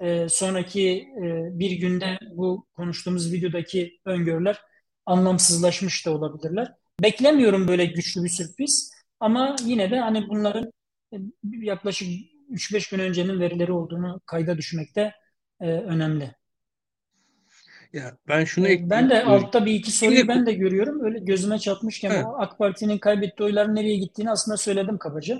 e, sonraki e, bir günde bu konuştuğumuz videodaki öngörüler anlamsızlaşmış da olabilirler. Beklemiyorum böyle güçlü bir sürpriz ama yine de hani bunların yaklaşık 3-5 gün öncenin verileri olduğunu kayda düşmekte önemli. Ya ben şunu e, ekleyeyim. Ben de altta bir iki soruyu ben de görüyorum. Öyle gözüme çarpmışken evet. AK Parti'nin kaybettiği oyların nereye gittiğini aslında söyledim kabaca.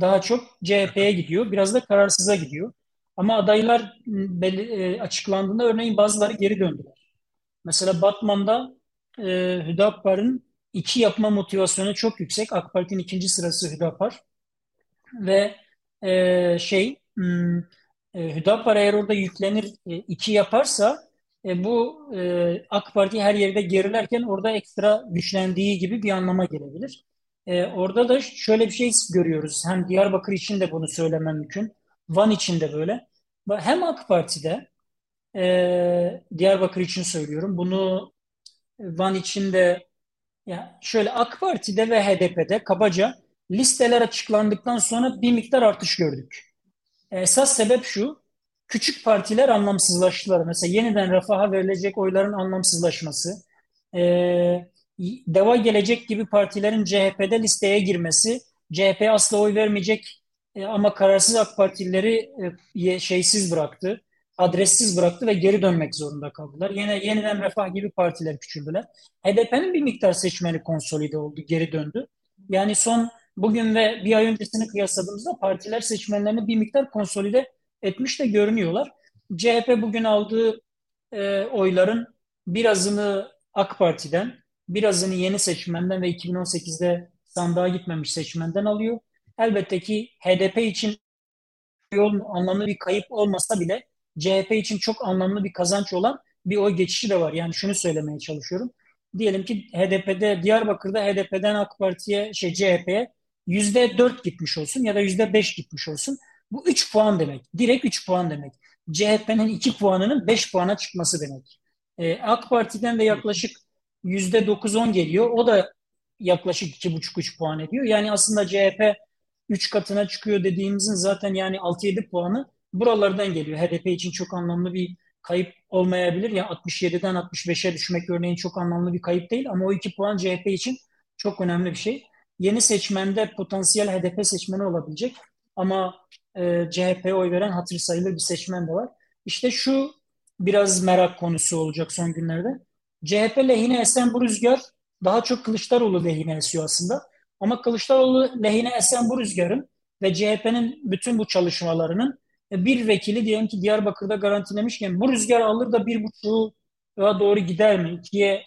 Daha çok CHP'ye gidiyor. Biraz da kararsıza gidiyor. Ama adaylar belli, açıklandığında örneğin bazıları geri döndüler. Mesela Batman'da e, Hüdapar'ın iki yapma motivasyonu çok yüksek. AK Parti'nin ikinci sırası Hüdapar. Ve e, şey e, Hüdapar eğer orada yüklenir e, iki yaparsa e, bu e, AK Parti her yerde gerilerken orada ekstra güçlendiği gibi bir anlama gelebilir. E, orada da şöyle bir şey görüyoruz. Hem Diyarbakır için de bunu söylemem mümkün. Van için de böyle. Hem AK Parti'de e, Diyarbakır için söylüyorum. Bunu Van için de ya şöyle AK Parti'de ve HDP'de kabaca listeler açıklandıktan sonra bir miktar artış gördük. Esas sebep şu, küçük partiler anlamsızlaştılar. Mesela yeniden refaha verilecek oyların anlamsızlaşması, e, Deva Gelecek gibi partilerin CHP'de listeye girmesi, CHP asla oy vermeyecek e, ama kararsız AK Partilileri e, şeysiz bıraktı adressiz bıraktı ve geri dönmek zorunda kaldılar. Yine yeniden Refah gibi partiler küçüldüler. HDP'nin bir miktar seçmeni konsolide oldu, geri döndü. Yani son bugün ve bir ay öncesini kıyasladığımızda partiler seçmenlerini bir miktar konsolide etmiş de görünüyorlar. CHP bugün aldığı e, oyların birazını AK Parti'den, birazını yeni seçmenden ve 2018'de sandığa gitmemiş seçmenden alıyor. Elbette ki HDP için yol anlamlı bir kayıp olmasa bile CHP için çok anlamlı bir kazanç olan bir oy geçişi de var. Yani şunu söylemeye çalışıyorum. Diyelim ki HDP'de Diyarbakır'da HDP'den AK Parti'ye şey CHP'ye yüzde dört gitmiş olsun ya da yüzde beş gitmiş olsun. Bu üç puan demek. Direkt üç puan demek. CHP'nin iki puanının beş puana çıkması demek. Ee, AK Parti'den de yaklaşık yüzde dokuz on geliyor. O da yaklaşık iki buçuk üç puan ediyor. Yani aslında CHP 3 katına çıkıyor dediğimizin zaten yani 6-7 puanı buralardan geliyor. HDP için çok anlamlı bir kayıp olmayabilir. Yani 67'den 65'e düşmek örneğin çok anlamlı bir kayıp değil ama o 2 puan CHP için çok önemli bir şey. Yeni seçmende potansiyel HDP seçmeni olabilecek ama e, CHP'ye oy veren hatır sayılır bir seçmen de var. İşte şu biraz merak konusu olacak son günlerde. CHP lehine esen bu rüzgar daha çok Kılıçdaroğlu lehine esiyor aslında. Ama Kılıçdaroğlu lehine esen bu rüzgarın ve CHP'nin bütün bu çalışmalarının e, bir vekili diyelim ki Diyarbakır'da garantilemişken bu rüzgar alır da bir buçuğa doğru gider mi? İkiye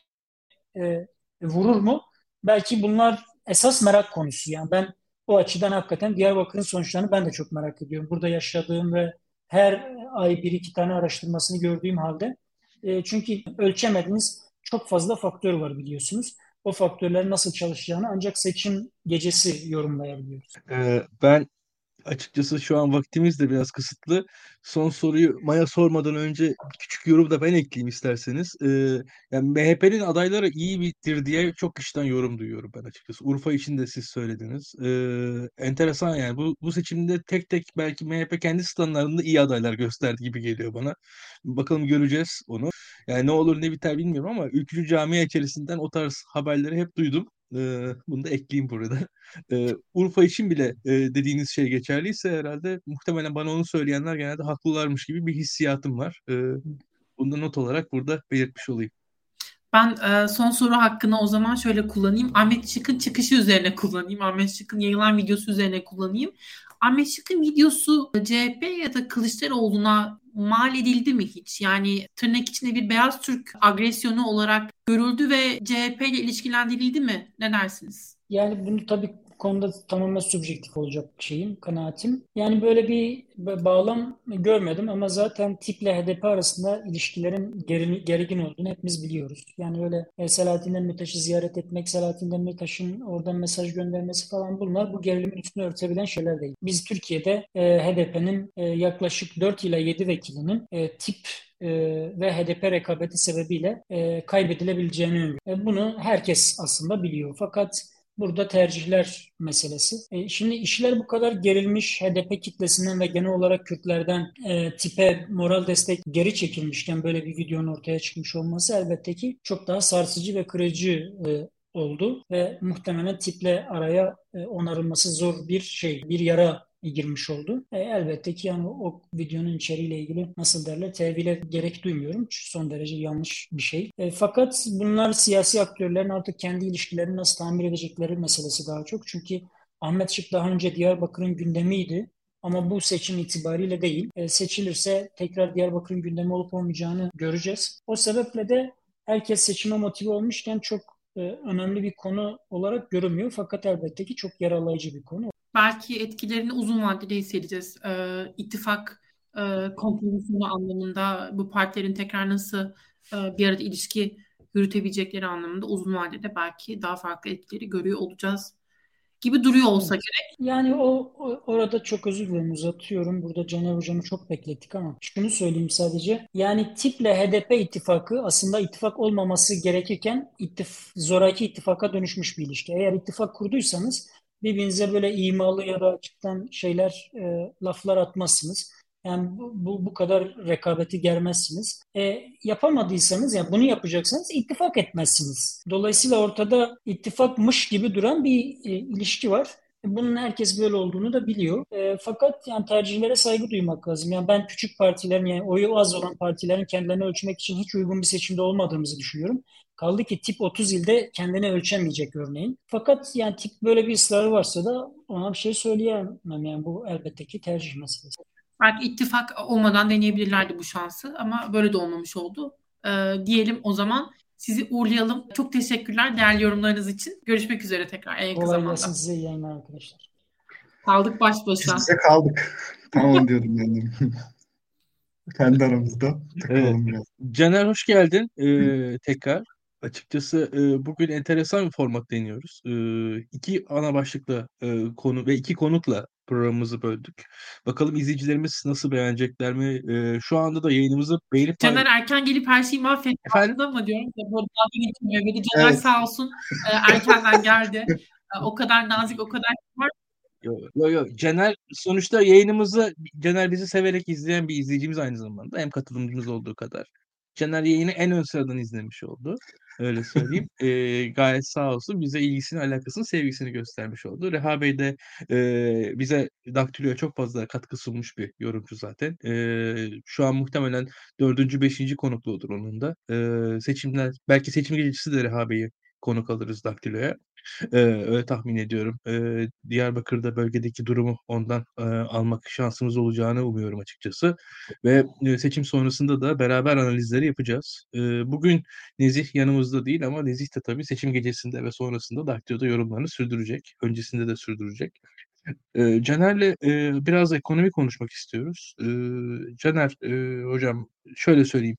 e, vurur mu? Belki bunlar esas merak konusu. Yani ben o açıdan hakikaten Diyarbakır'ın sonuçlarını ben de çok merak ediyorum. Burada yaşadığım ve her ay bir iki tane araştırmasını gördüğüm halde. E, çünkü ölçemediğiniz çok fazla faktör var biliyorsunuz o faktörlerin nasıl çalışacağını ancak seçim gecesi yorumlayabiliyoruz. Ee, ben açıkçası şu an vaktimiz de biraz kısıtlı. Son soruyu Maya sormadan önce küçük yorum da ben ekleyeyim isterseniz. Ee, yani MHP'nin adayları iyi midir diye çok kişiden yorum duyuyorum ben açıkçası. Urfa için de siz söylediniz. Ee, enteresan yani bu, bu seçimde tek tek belki MHP kendi standlarında iyi adaylar gösterdi gibi geliyor bana. Bakalım göreceğiz onu. Yani ne olur ne biter bilmiyorum ama ülkücü camia içerisinden o tarz haberleri hep duydum. Ee, bunu da ekleyeyim burada. Ee, Urfa için bile e, dediğiniz şey geçerliyse herhalde muhtemelen bana onu söyleyenler genelde haklılarmış gibi bir hissiyatım var. Ee, bunu da not olarak burada belirtmiş olayım. Ben e, son soru hakkını o zaman şöyle kullanayım. Ahmet Şık'ın çıkışı üzerine kullanayım. Ahmet Şık'ın yayılan videosu üzerine kullanayım. Ahmet Şık'ın videosu CHP ya da Kılıçdaroğlu'na mal edildi mi hiç? Yani tırnak içinde bir beyaz Türk agresyonu olarak görüldü ve CHP ile ilişkilendirildi mi? Ne dersiniz? Yani bunu tabii konuda tamamen subjektif olacak şeyim, kanaatim. Yani böyle bir bağlam görmedim ama zaten tiple HDP arasında ilişkilerin gergin olduğunu hepimiz biliyoruz. Yani öyle e, Selahattin Demirtaş'ı ziyaret etmek, Selahattin Demirtaş'ın oradan mesaj göndermesi falan bunlar bu gerilimin üstünü örtebilen şeyler değil. Biz Türkiye'de e, HDP'nin e, yaklaşık 4 ila 7 vekilinin e, tip e, ve HDP rekabeti sebebiyle e, kaybedilebileceğini bunu herkes aslında biliyor. Fakat Burada tercihler meselesi. E, şimdi işler bu kadar gerilmiş HDP kitlesinden ve genel olarak Kürtlerden e, tipe moral destek geri çekilmişken böyle bir videonun ortaya çıkmış olması elbette ki çok daha sarsıcı ve kırıcı e, oldu ve muhtemelen tiple araya e, onarılması zor bir şey, bir yara girmiş oldu. E, elbette ki yani o videonun içeriğiyle ilgili nasıl derler tevhile gerek duymuyorum. Çünkü son derece yanlış bir şey. E, fakat bunlar siyasi aktörlerin artık kendi ilişkilerini nasıl tamir edecekleri meselesi daha çok. Çünkü Ahmet Şık daha önce Diyarbakır'ın gündemiydi. Ama bu seçim itibariyle değil. E, seçilirse tekrar Diyarbakır'ın gündemi olup olmayacağını göreceğiz. O sebeple de herkes seçime motive olmuşken çok e, önemli bir konu olarak görünmüyor. Fakat elbette ki çok yaralayıcı bir konu belki etkilerini uzun vadede hissedeceğiz. E, ittifak e, kompromisyonu anlamında bu partilerin tekrar nasıl e, bir arada ilişki yürütebilecekleri anlamında uzun vadede belki daha farklı etkileri görüyor olacağız gibi duruyor olsa evet. gerek. Yani o, o orada çok özür dilerim uzatıyorum. Burada Caner Hocam'ı çok beklettik ama şunu söyleyeyim sadece. Yani tiple HDP ittifakı aslında ittifak olmaması gerekirken ittif zoraki ittifaka dönüşmüş bir ilişki. Eğer ittifak kurduysanız birbirinize böyle imalı ya da açıktan şeyler, e, laflar atmazsınız. Yani bu, bu, bu kadar rekabeti germezsiniz. E, yapamadıysanız, yani bunu yapacaksanız ittifak etmezsiniz. Dolayısıyla ortada ittifakmış gibi duran bir e, ilişki var. Bunun herkes böyle olduğunu da biliyor. E, fakat yani tercihlere saygı duymak lazım. Yani ben küçük partilerin yani oyu az olan partilerin kendilerini ölçmek için hiç uygun bir seçimde olmadığımızı düşünüyorum. Kaldı ki tip 30 ilde kendini ölçemeyecek örneğin. Fakat yani tip böyle bir ısrarı varsa da ona bir şey söyleyemem. Yani bu elbette ki tercih meselesi. Belki ittifak olmadan deneyebilirlerdi bu şansı ama böyle de olmamış oldu. Ee, diyelim o zaman sizi uğurlayalım. Çok teşekkürler değerli yorumlarınız için. Görüşmek üzere tekrar en yakın Kolay zamanda. gelsin size iyi yayınlar arkadaşlar. Kaldık baş başa. Biz de kaldık. tamam diyordum yani. Kendi aramızda Evet. biraz. Caner hoş geldin ee, tekrar. Açıkçası e, bugün enteresan bir format deniyoruz. E, iki ana başlıkla e, konu ve iki konukla programımızı böldük. Bakalım izleyicilerimiz nasıl beğenecekler mi? E, şu anda da yayınımızı beğenip Caner erken gelip her şeyi mahvetti. Efendim? Mı diyorum? Bu dalga geçmiyor. Ve de Caner Evet. sağ olsun e, erkenden geldi. E, o kadar nazik, o kadar var. Yo, yo, yo. Caner sonuçta yayınımızı Caner bizi severek izleyen bir izleyicimiz aynı zamanda. Hem katılımcımız olduğu kadar. Caner yayını en ön sıradan izlemiş oldu. Öyle söyleyeyim. Ee, gayet sağ olsun bize ilgisini, alakasını, sevgisini göstermiş oldu. Reha Bey de e, bize Daktilo'ya çok fazla katkı sunmuş bir yorumcu zaten. Ee, şu an muhtemelen dördüncü, beşinci konukluğudur onun da. Ee, seçimler, belki seçim gecesi de Reha Bey'i konuk alırız Daktilo'ya. Ee, öyle tahmin ediyorum. Ee, Diyarbakır'da bölgedeki durumu ondan e, almak şansımız olacağını umuyorum açıkçası. Ve e, seçim sonrasında da beraber analizleri yapacağız. Ee, bugün Nezih yanımızda değil ama Nezih de tabii seçim gecesinde ve sonrasında Daktilo'da yorumlarını sürdürecek. Öncesinde de sürdürecek. Ee, Caner'le e, biraz ekonomi konuşmak istiyoruz. Ee, Caner e, hocam şöyle söyleyeyim.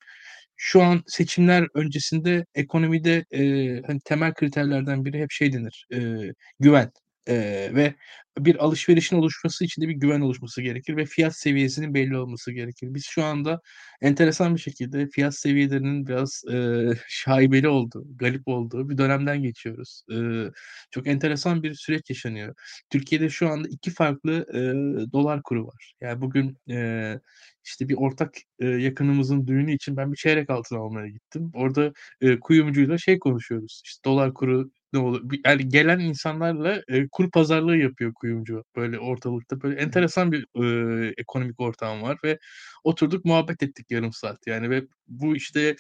Şu an seçimler öncesinde ekonomide e, hani temel kriterlerden biri hep şey denir. e, güven. E, ve bir alışverişin oluşması için de bir güven oluşması gerekir ve fiyat seviyesinin belli olması gerekir. Biz şu anda enteresan bir şekilde fiyat seviyelerinin biraz e, şaibeli olduğu, galip olduğu bir dönemden geçiyoruz. E, çok enteresan bir süreç yaşanıyor. Türkiye'de şu anda iki farklı e, dolar kuru var. Yani bugün e, işte bir ortak e, yakınımızın düğünü için ben bir çeyrek altın almaya gittim. Orada e, kuyumcuyla şey konuşuyoruz. İşte dolar kuru ne olur? Yani gelen insanlarla e, kur pazarlığı yapıyor kuyumcu. Böyle ortalıkta böyle enteresan bir e, ekonomik ortam var ve oturduk muhabbet ettik yarım saat yani ve bu işte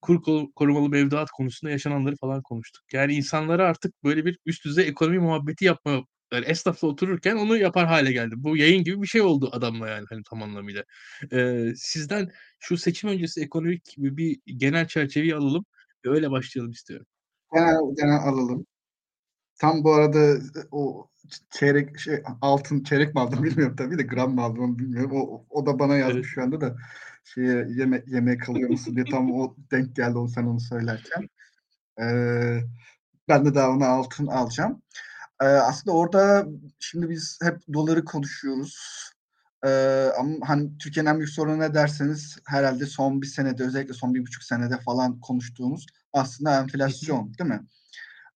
kur korumalı mevduat konusunda yaşananları falan konuştuk. Yani insanlara artık böyle bir üst düzey ekonomi muhabbeti yapma yani esnafla otururken onu yapar hale geldi. Bu yayın gibi bir şey oldu adamla yani hani tam anlamıyla. Ee, sizden şu seçim öncesi ekonomik bir genel çerçeveyi alalım ve öyle başlayalım istiyorum. Genel, genel alalım. Tam bu arada o çeyrek şey altın çeyrek mi aldım bilmiyorum tabii de gram mı aldım onu bilmiyorum. O, o da bana yazmış Evet. şu anda da şeye yeme, yemeğe kalıyor musun diye tam o denk geldi o sen onu söylerken. Ee, ben de daha ona altın alacağım. Ee, aslında orada şimdi biz hep doları konuşuyoruz. Ee, ama hani Türkiye'nin en büyük sorunu ne derseniz herhalde son bir senede özellikle son bir buçuk senede falan konuştuğumuz aslında enflasyon değil mi?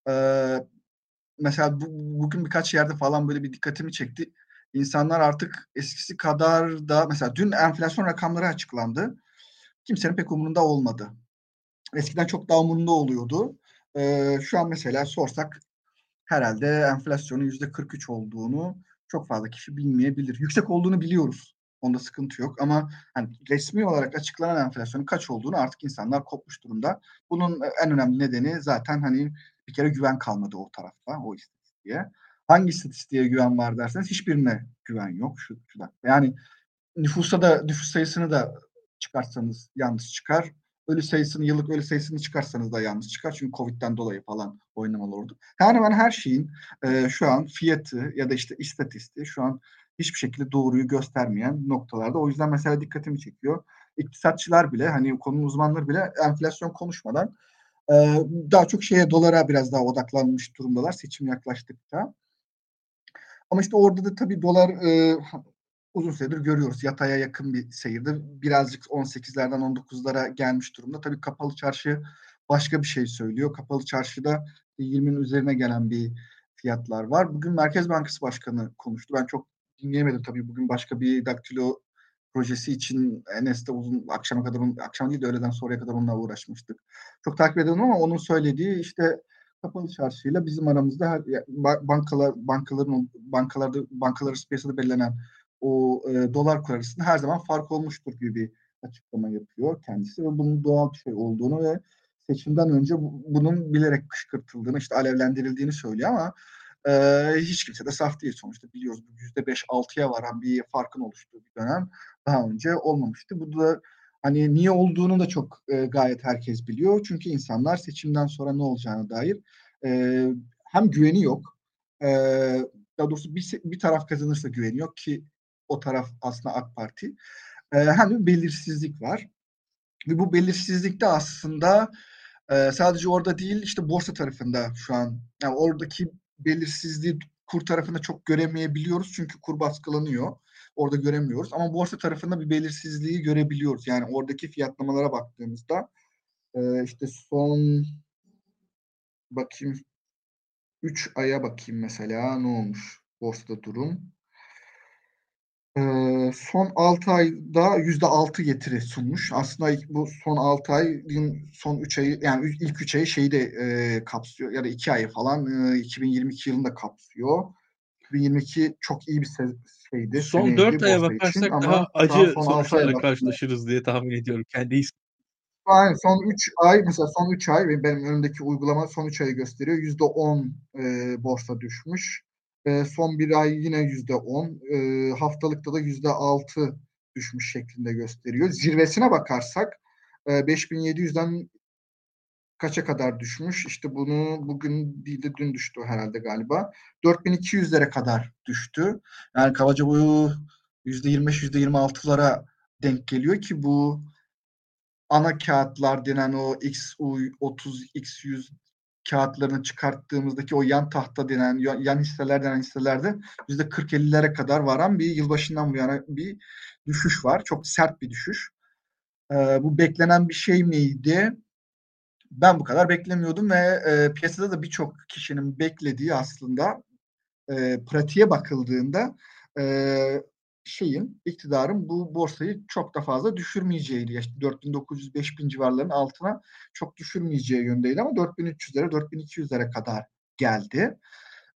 Ee, mesela bu, bugün birkaç yerde falan böyle bir dikkatimi çekti. İnsanlar artık eskisi kadar da mesela dün enflasyon rakamları açıklandı. Kimsenin pek umurunda olmadı. Eskiden çok daha umurunda oluyordu. Ee, şu an mesela sorsak herhalde enflasyonun yüzde 43 olduğunu çok fazla kişi bilmeyebilir. Yüksek olduğunu biliyoruz. Onda sıkıntı yok ama hani resmi olarak açıklanan enflasyonun kaç olduğunu artık insanlar kopmuş durumda. Bunun en önemli nedeni zaten hani bir kere güven kalmadı o tarafta, o istatistiğe. Hangi istatistiğe güven var derseniz hiçbirine güven yok şu, şu dakika. Yani nüfusa da nüfus sayısını da çıkarsanız yanlış çıkar. Ölü sayısını, yıllık ölü sayısını çıkarsanız da yanlış çıkar. Çünkü Covid'den dolayı falan oynamalı oldu. Yani ben her şeyin e, şu an fiyatı ya da işte istatistiği şu an hiçbir şekilde doğruyu göstermeyen noktalarda. O yüzden mesela dikkatimi çekiyor. İktisatçılar bile hani konunun uzmanları bile enflasyon konuşmadan e, daha çok şeye dolara biraz daha odaklanmış durumdalar seçim yaklaştıkça. Ama işte orada da tabii dolar e, uzun süredir görüyoruz. Yataya yakın bir seyirde. Birazcık 18'lerden 19'lara gelmiş durumda. Tabii kapalı çarşı başka bir şey söylüyor. Kapalı çarşıda 20'nin üzerine gelen bir fiyatlar var. Bugün Merkez Bankası Başkanı konuştu. Ben çok dinleyemedim tabii. Bugün başka bir daktilo projesi için Enes'te uzun akşama kadar, akşam değil de öğleden sonraya kadar onunla uğraşmıştık. Çok takip edelim ama onun söylediği işte kapalı çarşıyla bizim aramızda her, bankalar bankaların bankalarda bankalar piyasada belirlenen o e, dolar kur arasında her zaman fark olmuştur gibi bir açıklama yapıyor kendisi ve bunun doğal bir şey olduğunu ve seçimden önce bu, bunun bilerek kışkırtıldığını işte alevlendirildiğini söylüyor ama e, hiç kimse de saf değil sonuçta biliyoruz bu yüzde beş altıya varan bir farkın oluştuğu bir dönem daha önce olmamıştı. Bu da Hani niye olduğunu da çok e, gayet herkes biliyor. Çünkü insanlar seçimden sonra ne olacağına dair e, hem güveni yok. E, daha doğrusu bir, bir taraf kazanırsa güveni yok ki o taraf aslında AK Parti. E, hem de belirsizlik var. Ve bu belirsizlikte aslında e, sadece orada değil işte borsa tarafında şu an yani oradaki belirsizliği kur tarafında çok göremeyebiliyoruz çünkü kur baskılanıyor. Orada göremiyoruz ama borsa tarafında bir belirsizliği görebiliyoruz. Yani oradaki fiyatlamalara baktığımızda e, işte son bakayım 3 aya bakayım mesela ne olmuş borsada durum. Ee, son 6 ayda %6 getiri sunmuş. Aslında bu son 6 ayın son 3 ayı yani ilk 3 ayı şeyi de e, kapsıyor ya da 2 ayı falan e, 2022 yılında kapsıyor. 2022 çok iyi bir şeydi. Son 4 aya bakarsak için, daha acı daha sonuçlarla karşılaşırız diye tahmin ediyorum. Kendi is- Aynen son 3 ay mesela son 3 ay benim önümdeki uygulama son 3 ayı gösteriyor. %10 e, borsa düşmüş. E, son bir ay yine yüzde on, e, haftalıkta da yüzde altı düşmüş şeklinde gösteriyor. Zirvesine bakarsak e, 5700'den kaça kadar düşmüş? İşte bunu bugün değil de dün düştü herhalde galiba. 4200'lere kadar düştü. Yani kabaca bu %25, %26'lara denk geliyor ki bu ana kağıtlar denen o XU30, X100 kağıtlarını çıkarttığımızdaki o yan tahta denen, yan hisseler denen hisselerde yüzde 40-50'lere kadar varan bir yılbaşından bu yana bir düşüş var. Çok sert bir düşüş. Ee, bu beklenen bir şey miydi? Ben bu kadar beklemiyordum ve e, piyasada da birçok kişinin beklediği aslında e, pratiğe bakıldığında e, şeyin iktidarın bu borsayı çok da fazla düşürmeyeceğiydi. İşte 4900-5000 civarlarının altına çok düşürmeyeceği yöndeydi ama 4300'lere 4200'lere kadar geldi.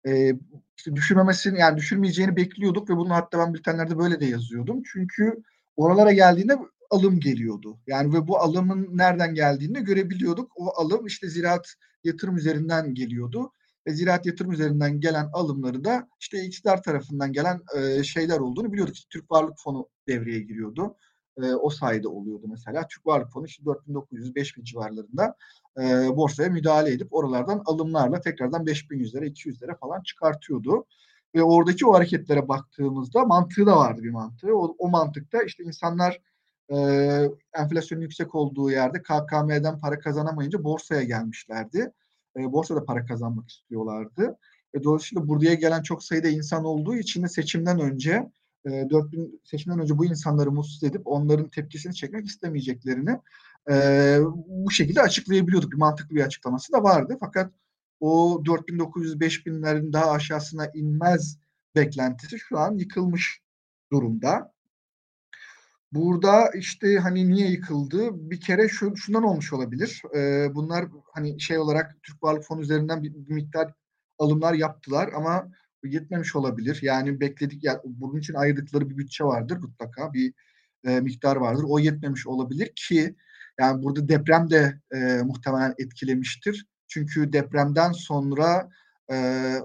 Ee, işte düşürmemesini yani düşürmeyeceğini bekliyorduk ve bunu hatta ben bültenlerde böyle de yazıyordum. Çünkü oralara geldiğinde alım geliyordu. Yani ve bu alımın nereden geldiğini görebiliyorduk. O alım işte ziraat yatırım üzerinden geliyordu ve ziraat yatırım üzerinden gelen alımları da işte iktidar tarafından gelen e, şeyler olduğunu biliyorduk. İşte Türk Varlık Fonu devreye giriyordu. E, o sayede oluyordu mesela. Türk Varlık Fonu işte 4900-5000 civarlarında e, borsaya müdahale edip oralardan alımlarla tekrardan 5100'lere 200'lere falan çıkartıyordu. Ve oradaki o hareketlere baktığımızda mantığı da vardı bir mantığı. O, o mantıkta işte insanlar e, enflasyonun yüksek olduğu yerde KKM'den para kazanamayınca borsaya gelmişlerdi e, borsada para kazanmak istiyorlardı. E, dolayısıyla buraya gelen çok sayıda insan olduğu için de seçimden önce e, 4000 seçimden önce bu insanları mutsuz edip onların tepkisini çekmek istemeyeceklerini e, bu şekilde açıklayabiliyorduk. Bir mantıklı bir açıklaması da vardı. Fakat o 4900-5000'lerin daha aşağısına inmez beklentisi şu an yıkılmış durumda. Burada işte hani niye yıkıldı? Bir kere şu, şundan olmuş olabilir. Ee, bunlar hani şey olarak Türk Varlık Fonu üzerinden bir, bir miktar alımlar yaptılar ama yetmemiş olabilir. Yani bekledik ya bunun için ayırdıkları bir bütçe vardır mutlaka bir e, miktar vardır. O yetmemiş olabilir ki yani burada deprem de e, muhtemelen etkilemiştir. Çünkü depremden sonra e,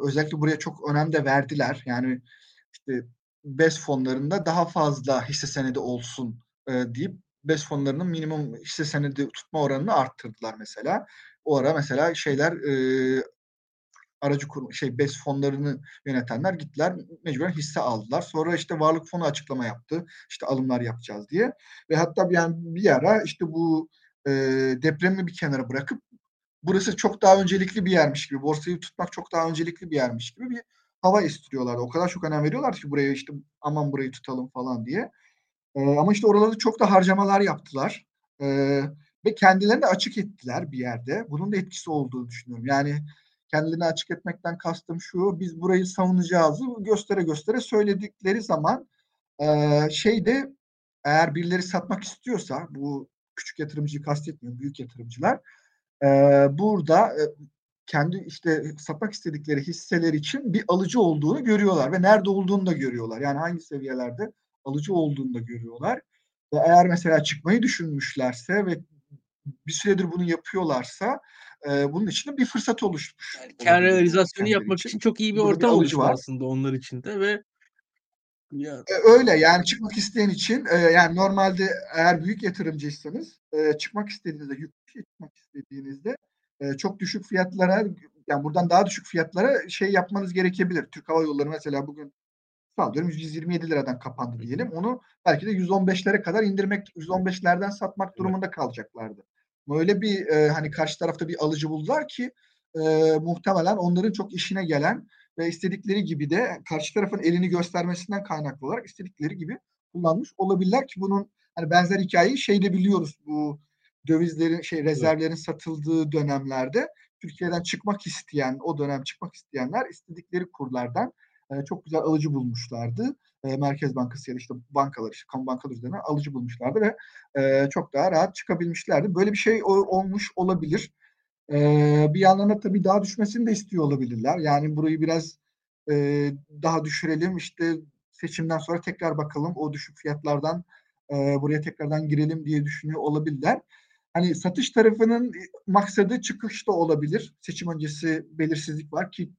özellikle buraya çok önem de verdiler. Yani işte BES fonlarında daha fazla hisse senedi olsun e, deyip BES fonlarının minimum hisse senedi tutma oranını arttırdılar mesela. O ara mesela şeyler e, aracı kurum şey BES fonlarını yönetenler gittiler mecburen hisse aldılar. Sonra işte varlık fonu açıklama yaptı. İşte alımlar yapacağız diye. Ve hatta yani bir ara işte bu e, depremi bir kenara bırakıp burası çok daha öncelikli bir yermiş gibi, borsayı tutmak çok daha öncelikli bir yermiş gibi bir hava estiriyorlardı. O kadar çok önem veriyorlar ki buraya işte aman burayı tutalım falan diye. E, ama işte oralarda çok da harcamalar yaptılar. E, ve kendilerini açık ettiler bir yerde. Bunun da etkisi olduğunu düşünüyorum. Yani kendilerini açık etmekten kastım şu, biz burayı savunacağızı göstere göstere söyledikleri zaman e, şeyde eğer birileri satmak istiyorsa, bu küçük yatırımcıyı kastetmiyorum, büyük yatırımcılar, e, burada e, kendi işte satmak istedikleri hisseler için bir alıcı olduğunu görüyorlar ve nerede olduğunu da görüyorlar. Yani hangi seviyelerde alıcı olduğunu da görüyorlar. Ve eğer mesela çıkmayı düşünmüşlerse ve bir süredir bunu yapıyorlarsa e, bunun için de bir fırsat oluşmuş. Yani kar realizasyonu yapmak için. için çok iyi bir Burada ortam oluştu aslında onlar için de ve Ya. E, Öyle yani çıkmak isteyen için e, yani normalde eğer büyük yatırımcıysanız e, çıkmak istediğinizde yurt dışı çıkmak istediğinizde e, çok düşük fiyatlara yani buradan daha düşük fiyatlara şey yapmanız gerekebilir. Türk Hava Yolları mesela bugün sallıyorum 127 liradan kapandı diyelim. Onu belki de 115'lere kadar indirmek 115'lerden satmak durumunda kalacaklardı. Öyle bir e, hani karşı tarafta bir alıcı buldular ki e, muhtemelen onların çok işine gelen ve istedikleri gibi de karşı tarafın elini göstermesinden kaynaklı olarak istedikleri gibi kullanmış olabilirler ki bunun hani benzer hikayeyi şeyde biliyoruz bu dövizlerin şey rezervlerin satıldığı dönemlerde Türkiye'den çıkmak isteyen o dönem çıkmak isteyenler istedikleri kurlardan e, çok güzel alıcı bulmuşlardı. E, Merkez Bankası ya da işte bankalar, işte kamu bankaları üzerinden alıcı bulmuşlardı ve e, çok daha rahat çıkabilmişlerdi. Böyle bir şey o, olmuş olabilir. E, bir yandan da tabii daha düşmesini de istiyor olabilirler. Yani burayı biraz e, daha düşürelim işte seçimden sonra tekrar bakalım o düşük fiyatlardan e, buraya tekrardan girelim diye düşünüyor olabilirler. Hani satış tarafının maksadı çıkış da olabilir. Seçim öncesi belirsizlik var ki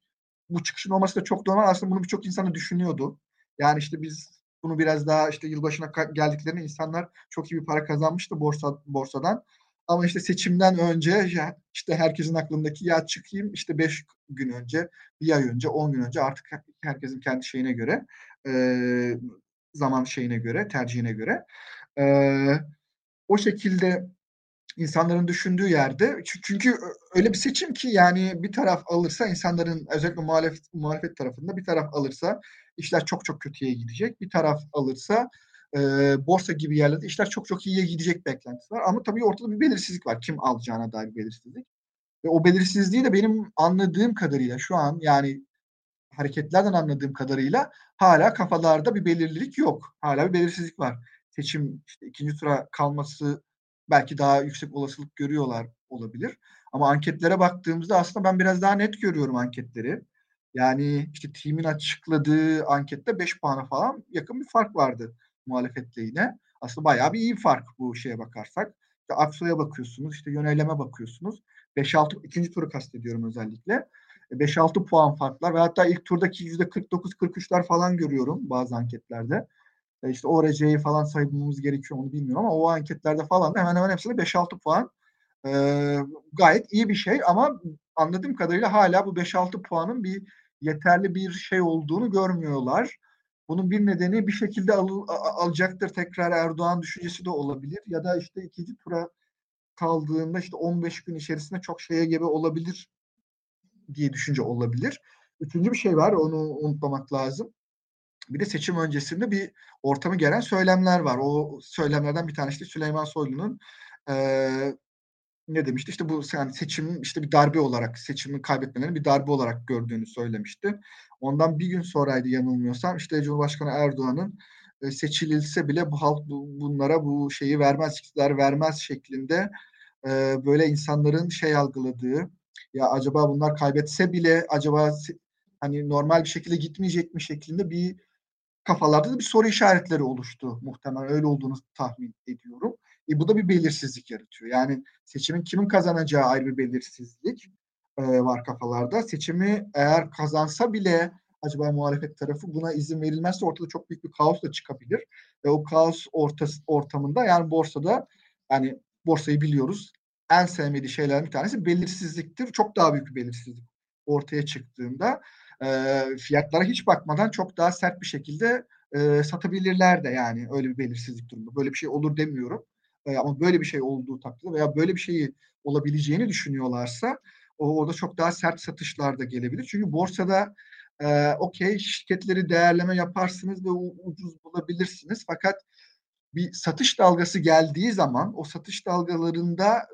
bu çıkışın olması da çok normal. Aslında bunu birçok insan da düşünüyordu. Yani işte biz bunu biraz daha işte yılbaşına geldiklerinde insanlar çok iyi bir para kazanmıştı borsa borsadan. Ama işte seçimden önce işte herkesin aklındaki ya çıkayım işte 5 gün önce, bir ay önce, 10 gün önce artık herkesin kendi şeyine göre e, zaman şeyine göre, tercihine göre e, o şekilde insanların düşündüğü yerde. Çünkü öyle bir seçim ki yani bir taraf alırsa insanların özellikle muhalefet, muhalefet tarafında bir taraf alırsa işler çok çok kötüye gidecek. Bir taraf alırsa e, borsa gibi yerlerde işler çok çok iyiye gidecek beklentisi var. Ama tabii ortada bir belirsizlik var. Kim alacağına dair belirsizlik. Ve o belirsizliği de benim anladığım kadarıyla şu an yani hareketlerden anladığım kadarıyla hala kafalarda bir belirlilik yok. Hala bir belirsizlik var. Seçim işte ikinci tura kalması belki daha yüksek olasılık görüyorlar olabilir. Ama anketlere baktığımızda aslında ben biraz daha net görüyorum anketleri. Yani işte timin açıkladığı ankette 5 puana falan yakın bir fark vardı muhalefetle yine. Aslında bayağı bir iyi fark bu şeye bakarsak. İşte Aksu'ya bakıyorsunuz, işte yöneleme bakıyorsunuz. 5-6 ikinci turu kastediyorum özellikle. 5-6 puan farklar ve hatta ilk turdaki %49-43'ler falan görüyorum bazı anketlerde. E işte o RC'yi falan saymamız gerekiyor onu bilmiyorum ama o anketlerde falan hemen hemen hepsinde 5-6 puan. E, gayet iyi bir şey ama anladığım kadarıyla hala bu 5-6 puanın bir yeterli bir şey olduğunu görmüyorlar. Bunun bir nedeni bir şekilde al, alacaktır tekrar Erdoğan düşüncesi de olabilir ya da işte ikinci tura kaldığında işte 15 gün içerisinde çok şeye gebe olabilir diye düşünce olabilir. Üçüncü bir şey var onu unutmamak lazım. Bir de seçim öncesinde bir ortamı gelen söylemler var. O söylemlerden bir tanesi de Süleyman Soylu'nun e, ne demişti? İşte bu yani seçimin işte bir darbe olarak, seçimi kaybetmelerini bir darbe olarak gördüğünü söylemişti. Ondan bir gün sonraydı yanılmıyorsam işte Cumhurbaşkanı Erdoğan'ın e, seçililse bile bu halk bu, bunlara bu şeyi vermez, iktidar vermez şeklinde e, böyle insanların şey algıladığı ya acaba bunlar kaybetse bile acaba hani normal bir şekilde gitmeyecek mi şeklinde bir kafalarda da bir soru işaretleri oluştu muhtemelen öyle olduğunu tahmin ediyorum. E, bu da bir belirsizlik yaratıyor. Yani seçimin kimin kazanacağı ayrı bir belirsizlik e, var kafalarda. Seçimi eğer kazansa bile acaba muhalefet tarafı buna izin verilmezse ortada çok büyük bir kaos da çıkabilir. Ve o kaos ortası, ortamında yani borsada yani borsayı biliyoruz en sevmediği şeylerden bir tanesi belirsizliktir. Çok daha büyük bir belirsizlik ortaya çıktığında e, fiyatlara hiç bakmadan çok daha sert bir şekilde e, satabilirler de yani öyle bir belirsizlik durumunda. Böyle bir şey olur demiyorum. E, ama böyle bir şey olduğu takdirde veya böyle bir şeyi olabileceğini düşünüyorlarsa o, orada çok daha sert satışlar da gelebilir. Çünkü borsada e, okey şirketleri değerleme yaparsınız ve ucuz bulabilirsiniz. Fakat bir satış dalgası geldiği zaman o satış dalgalarında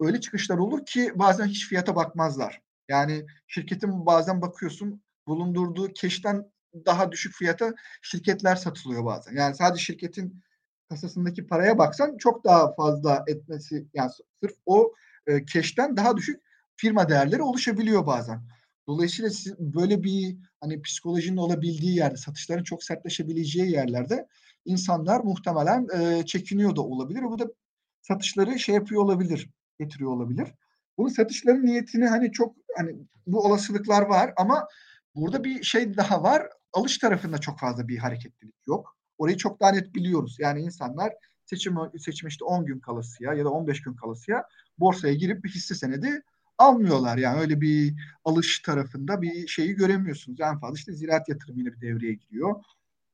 öyle çıkışlar olur ki bazen hiç fiyata bakmazlar. Yani şirketin bazen bakıyorsun bulundurduğu keşten daha düşük fiyata şirketler satılıyor bazen. Yani sadece şirketin kasasındaki paraya baksan çok daha fazla etmesi yani sırf o e, keşten daha düşük firma değerleri oluşabiliyor bazen. Dolayısıyla siz böyle bir hani psikolojinin olabildiği yerde, satışların çok sertleşebileceği yerlerde insanlar muhtemelen e, çekiniyor da olabilir. Bu da satışları şey yapıyor olabilir, getiriyor olabilir. Bunun satışların niyetini hani çok hani bu olasılıklar var ama burada bir şey daha var. alış tarafında çok fazla bir hareketlilik yok. Orayı çok daha net biliyoruz. Yani insanlar seçim seçim işte 10 gün kalasıya ya da 15 gün kalasıya borsaya girip bir hisse senedi almıyorlar. Yani öyle bir alış tarafında bir şeyi göremiyorsunuz. En fazla işte ziraat yatırımı bir devreye giriyor.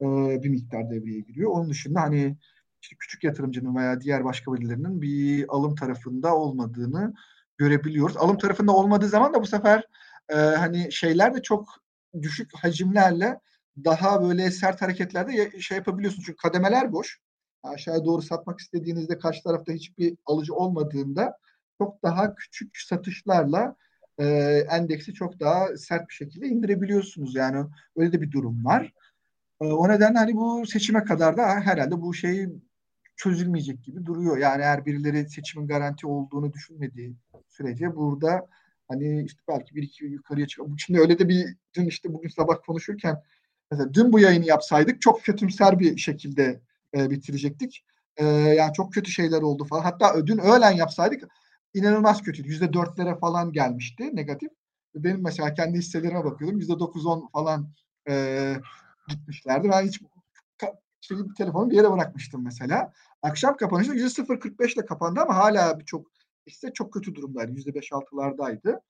Ee, bir miktar devreye giriyor. Onun dışında hani işte küçük yatırımcının veya diğer başka birilerinin bir alım tarafında olmadığını görebiliyoruz. Alım tarafında olmadığı zaman da bu sefer e, hani şeyler de çok düşük hacimlerle daha böyle sert hareketlerde şey yapabiliyorsunuz. Çünkü kademeler boş. Aşağıya doğru satmak istediğinizde karşı tarafta hiçbir alıcı olmadığında çok daha küçük satışlarla e, endeksi çok daha sert bir şekilde indirebiliyorsunuz. Yani öyle de bir durum var. E, o nedenle hani bu seçime kadar da herhalde bu şey çözülmeyecek gibi duruyor. Yani eğer birileri seçimin garanti olduğunu düşünmediği sürece burada hani işte belki bir iki yukarıya çıkıyor. Şimdi öyle de bir dün işte bugün sabah konuşurken mesela dün bu yayını yapsaydık çok kötümser bir şekilde e, bitirecektik. E, yani çok kötü şeyler oldu falan. Hatta dün öğlen yapsaydık inanılmaz kötüydü. Yüzde dörtlere falan gelmişti negatif. Benim mesela kendi hisselerime bakıyordum. Yüzde dokuz on falan e, gitmişlerdi. Ben hiç bir telefonu bir yere bırakmıştım mesela. Akşam kapanışta yüzde sıfır kırk beşle kapandı ama hala birçok hisse çok kötü durumdaydı. Yüzde beş altılardaydı.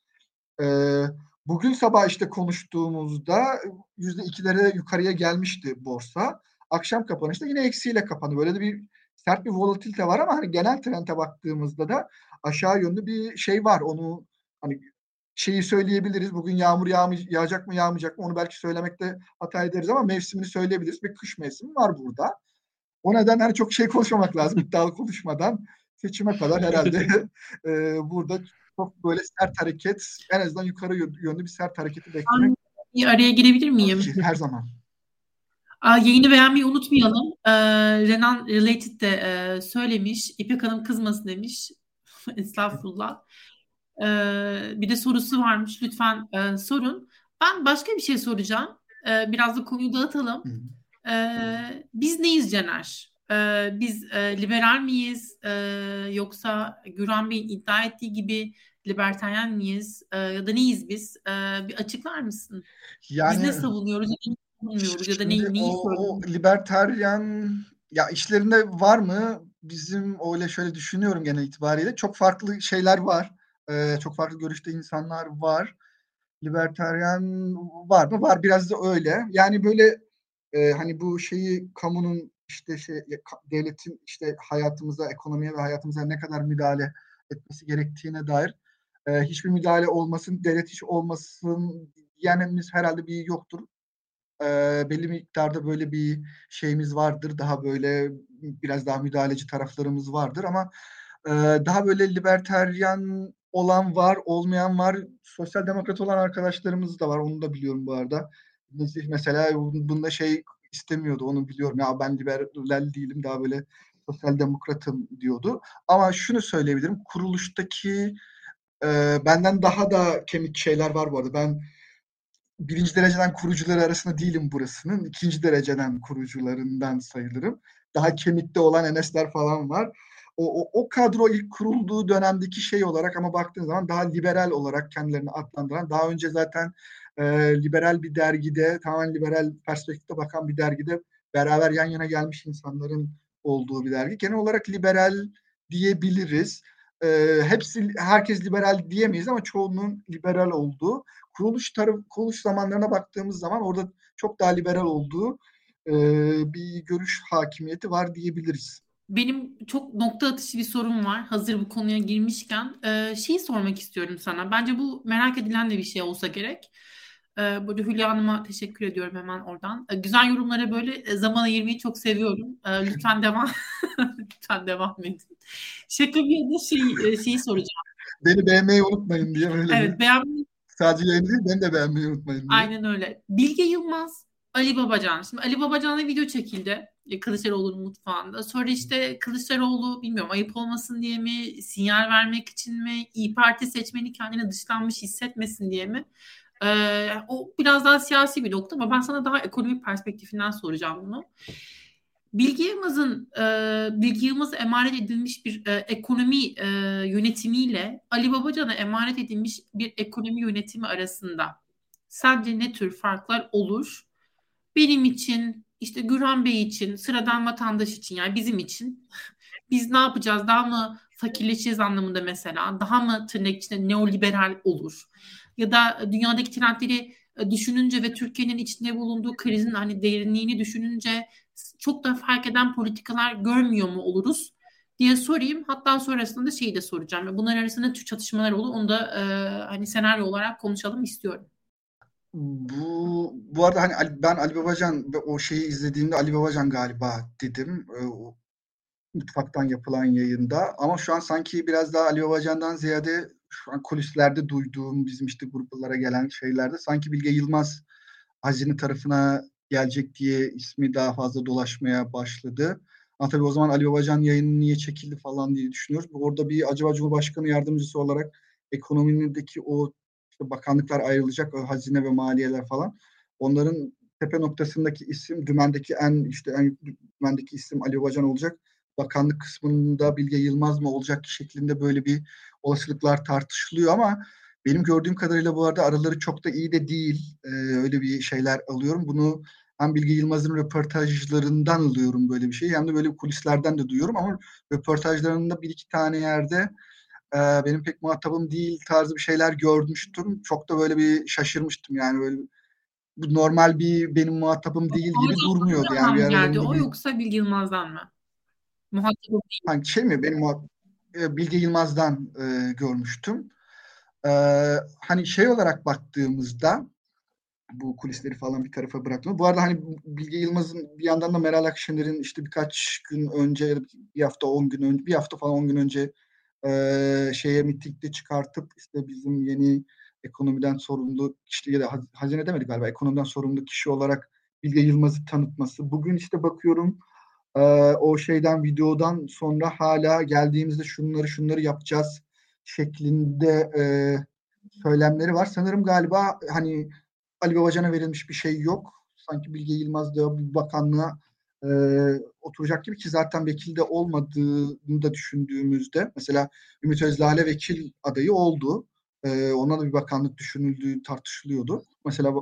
Ee, bugün sabah işte konuştuğumuzda yüzde ikilere yukarıya gelmişti borsa. Akşam kapanışta yine eksiyle kapandı. Böyle de bir sert bir volatilite var ama hani genel trende baktığımızda da aşağı yönlü bir şey var. Onu hani şeyi söyleyebiliriz. Bugün yağmur yağmay yağacak mı yağmayacak mı onu belki söylemekte hata ederiz ama mevsimini söyleyebiliriz. Bir kış mevsimi var burada. O nedenle hani çok şey konuşmamak lazım iddialı konuşmadan seçime kadar herhalde e, burada çok böyle sert hareket en azından yukarı yönlü bir sert hareketi beklemek. Bir araya girebilir miyim? Her zaman. Aa, yayını beğenmeyi unutmayalım. Ee, Renan Related de e, söylemiş. İpek Hanım kızmasın demiş. Estağfurullah. Ee, bir de sorusu varmış. Lütfen e, sorun. Ben başka bir şey soracağım. Ee, biraz da konuyu dağıtalım. Ee, biz neyiz Cener? Ee, biz e, liberal miyiz? Ee, yoksa Güran Bey'in iddia ettiği gibi libertaryen miyiz? Ee, ya da neyiz biz? Ee, bir açıklar mısın? Yani, biz ne savunuyoruz? Ne savunuyoruz? Ya da ne, neyi o, o libertaryen ya işlerinde var mı? Bizim öyle şöyle düşünüyorum genel itibariyle. Çok farklı şeyler var. Ee, çok farklı görüşte insanlar var. Libertaryen var mı? Var biraz da öyle. Yani böyle e, hani bu şeyi kamunun işte şey devletin işte hayatımıza, ekonomiye ve hayatımıza ne kadar müdahale etmesi gerektiğine dair e, hiçbir müdahale olmasın, devlet hiç olmasın diyenimiz herhalde bir yoktur. E, belli miktarda böyle bir şeyimiz vardır. Daha böyle biraz daha müdahaleci taraflarımız vardır ama e, daha böyle liberteryan olan var, olmayan var. Sosyal demokrat olan arkadaşlarımız da var. Onu da biliyorum bu arada. Mesela bunda şey istemiyordu. Onu biliyorum. Ya ben liberal değilim. Daha böyle sosyal demokratım diyordu. Ama şunu söyleyebilirim. Kuruluştaki e, benden daha da kemik şeyler var bu arada. Ben birinci dereceden kurucuları arasında değilim burasının. ikinci dereceden kurucularından sayılırım. Daha kemikte olan Enesler falan var o, o, o kadro ilk kurulduğu dönemdeki şey olarak ama baktığın zaman daha liberal olarak kendilerini adlandıran, daha önce zaten e, liberal bir dergide, tamamen liberal perspektifte bakan bir dergide beraber yan yana gelmiş insanların olduğu bir dergi. Genel olarak liberal diyebiliriz. E, hepsi herkes liberal diyemeyiz ama çoğunun liberal olduğu. Kuruluş taraf, kuruluş zamanlarına baktığımız zaman orada çok daha liberal olduğu e, bir görüş hakimiyeti var diyebiliriz. Benim çok nokta atışı bir sorum var. Hazır bu konuya girmişken. Ee, şeyi sormak istiyorum sana. Bence bu merak edilen de bir şey olsa gerek. Ee, burada Hülya Hanım'a teşekkür ediyorum hemen oradan. Ee, güzel yorumlara böyle e, zaman ayırmayı çok seviyorum. Ee, lütfen devam lütfen devam edin. Şaka bir yana şey, e, şeyi soracağım. Beni beğenmeyi unutmayın diye öyle. Evet beğenmeyi. Sadece yayın değil beni de beğenmeyi unutmayın diye. Aynen öyle. Bilge Yılmaz, Ali Babacan. Şimdi Ali Babacan'la video çekildi. E, Kılıçdaroğlu'nun mutfağında. Sonra işte Kılıçdaroğlu bilmiyorum ayıp olmasın diye mi, sinyal vermek için mi, İyi Parti seçmeni kendini dışlanmış hissetmesin diye mi? O biraz daha siyasi bir nokta ama ben sana daha ekonomik perspektifinden soracağım bunu. Bilgi Yılmaz'ın e, Bilgi Yılmaz'a emanet edilmiş bir e, ekonomi e, yönetimiyle Ali Babacan'a emanet edilmiş bir ekonomi yönetimi arasında sence ne tür farklar olur? benim için, işte Gürhan Bey için, sıradan vatandaş için yani bizim için biz ne yapacağız? Daha mı fakirleşeceğiz anlamında mesela? Daha mı tırnak içinde neoliberal olur? Ya da dünyadaki trendleri e, düşününce ve Türkiye'nin içinde bulunduğu krizin hani derinliğini düşününce çok da fark eden politikalar görmüyor mu oluruz diye sorayım. Hatta sonrasında da şeyi de soracağım. Bunlar arasında tür çatışmalar olur. Onu da e, hani senaryo olarak konuşalım istiyorum. Bu bu arada hani ben Ali Babacan o şeyi izlediğimde Ali Babacan galiba dedim. E, o mutfaktan yapılan yayında. Ama şu an sanki biraz daha Ali Babacan'dan ziyade kulislerde duyduğum bizim işte gruplara gelen şeylerde sanki Bilge Yılmaz Hazine tarafına gelecek diye ismi daha fazla dolaşmaya başladı. Ama tabii o zaman Ali Babacan yayını niye çekildi falan diye düşünüyoruz. Orada bir acaba Cumhurbaşkanı yardımcısı olarak ekonomideki o işte bakanlıklar ayrılacak, o hazine ve maliyeler falan. Onların tepe noktasındaki isim, dümendeki en işte en dümendeki isim Ali Babacan olacak. Bakanlık kısmında Bilge Yılmaz mı olacak şeklinde böyle bir olasılıklar tartışılıyor ama benim gördüğüm kadarıyla bu arada araları çok da iyi de değil. Ee, öyle bir şeyler alıyorum. Bunu hem Bilge Yılmaz'ın röportajlarından alıyorum böyle bir şey hem de böyle kulislerden de duyuyorum ama röportajlarında bir iki tane yerde e, benim pek muhatabım değil tarzı bir şeyler görmüştüm. Çok da böyle bir şaşırmıştım yani böyle bu normal bir benim muhatabım değil gibi durmuyordu yani. Bir geldi. O yoksa Bilge Yılmaz'dan mı? Muhatabım değil. Hani şey mi benim e, Bilge Yılmaz'dan e, görmüştüm. E, hani şey olarak baktığımızda bu kulisleri falan bir tarafa bıraktım. Bu arada hani Bilge Yılmaz'ın bir yandan da Meral Akşener'in işte birkaç gün önce bir hafta on gün önce bir hafta falan on gün önce e, şeye mitingde çıkartıp işte bizim yeni ekonomiden sorumlu işte ya da hazine demedi galiba ekonomiden sorumlu kişi olarak Bilge Yılmaz'ı tanıtması. Bugün işte bakıyorum e, o şeyden videodan sonra hala geldiğimizde şunları şunları yapacağız şeklinde e, söylemleri var. Sanırım galiba hani Ali Babacan'a verilmiş bir şey yok. Sanki Bilge Yılmaz da bir bakanlığa e, oturacak gibi ki zaten vekilde olmadığını da düşündüğümüzde mesela Ümit Özdağ'la vekil adayı oldu. E, ona da bir bakanlık düşünüldüğü tartışılıyordu. Mesela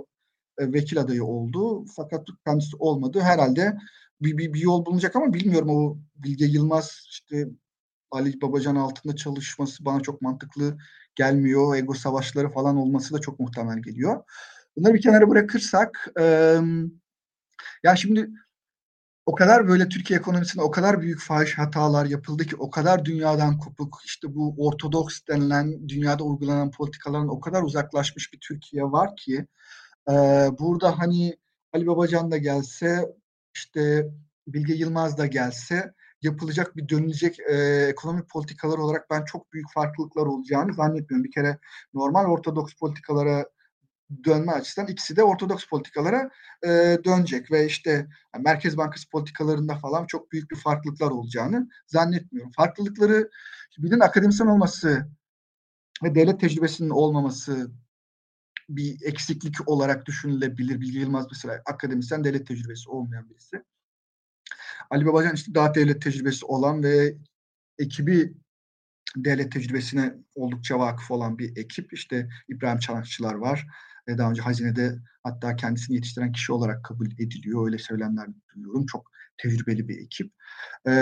e, vekil adayı oldu fakat kendisi olmadı. Herhalde bir, bir, bir yol bulunacak ama bilmiyorum o Bilge Yılmaz işte Ali Babacan altında çalışması bana çok mantıklı gelmiyor. Ego savaşları falan olması da çok muhtemel geliyor. Bunları bir kenara bırakırsak e, ya şimdi o kadar böyle Türkiye ekonomisinde o kadar büyük fahiş hatalar yapıldı ki o kadar dünyadan kopuk işte bu ortodoks denilen dünyada uygulanan politikaların o kadar uzaklaşmış bir Türkiye var ki e, burada hani Ali Babacan da gelse işte Bilge Yılmaz da gelse yapılacak bir dönülecek e, ekonomi politikalar olarak ben çok büyük farklılıklar olacağını zannetmiyorum. Bir kere normal ortodoks politikalara dönme açısından ikisi de ortodoks politikalara e, dönecek ve işte yani Merkez Bankası politikalarında falan çok büyük bir farklılıklar olacağını zannetmiyorum. Farklılıkları birinin akademisyen olması ve devlet tecrübesinin olmaması bir eksiklik olarak düşünülebilir. Bilgi Yılmaz mesela akademisyen devlet tecrübesi olmayan birisi. Ali Babacan işte daha devlet tecrübesi olan ve ekibi devlet tecrübesine oldukça vakıf olan bir ekip. İşte İbrahim Çanakçılar var. Daha önce hazinede hatta kendisini yetiştiren kişi olarak kabul ediliyor. Öyle söylemler duyuyorum. Çok tecrübeli bir ekip. E,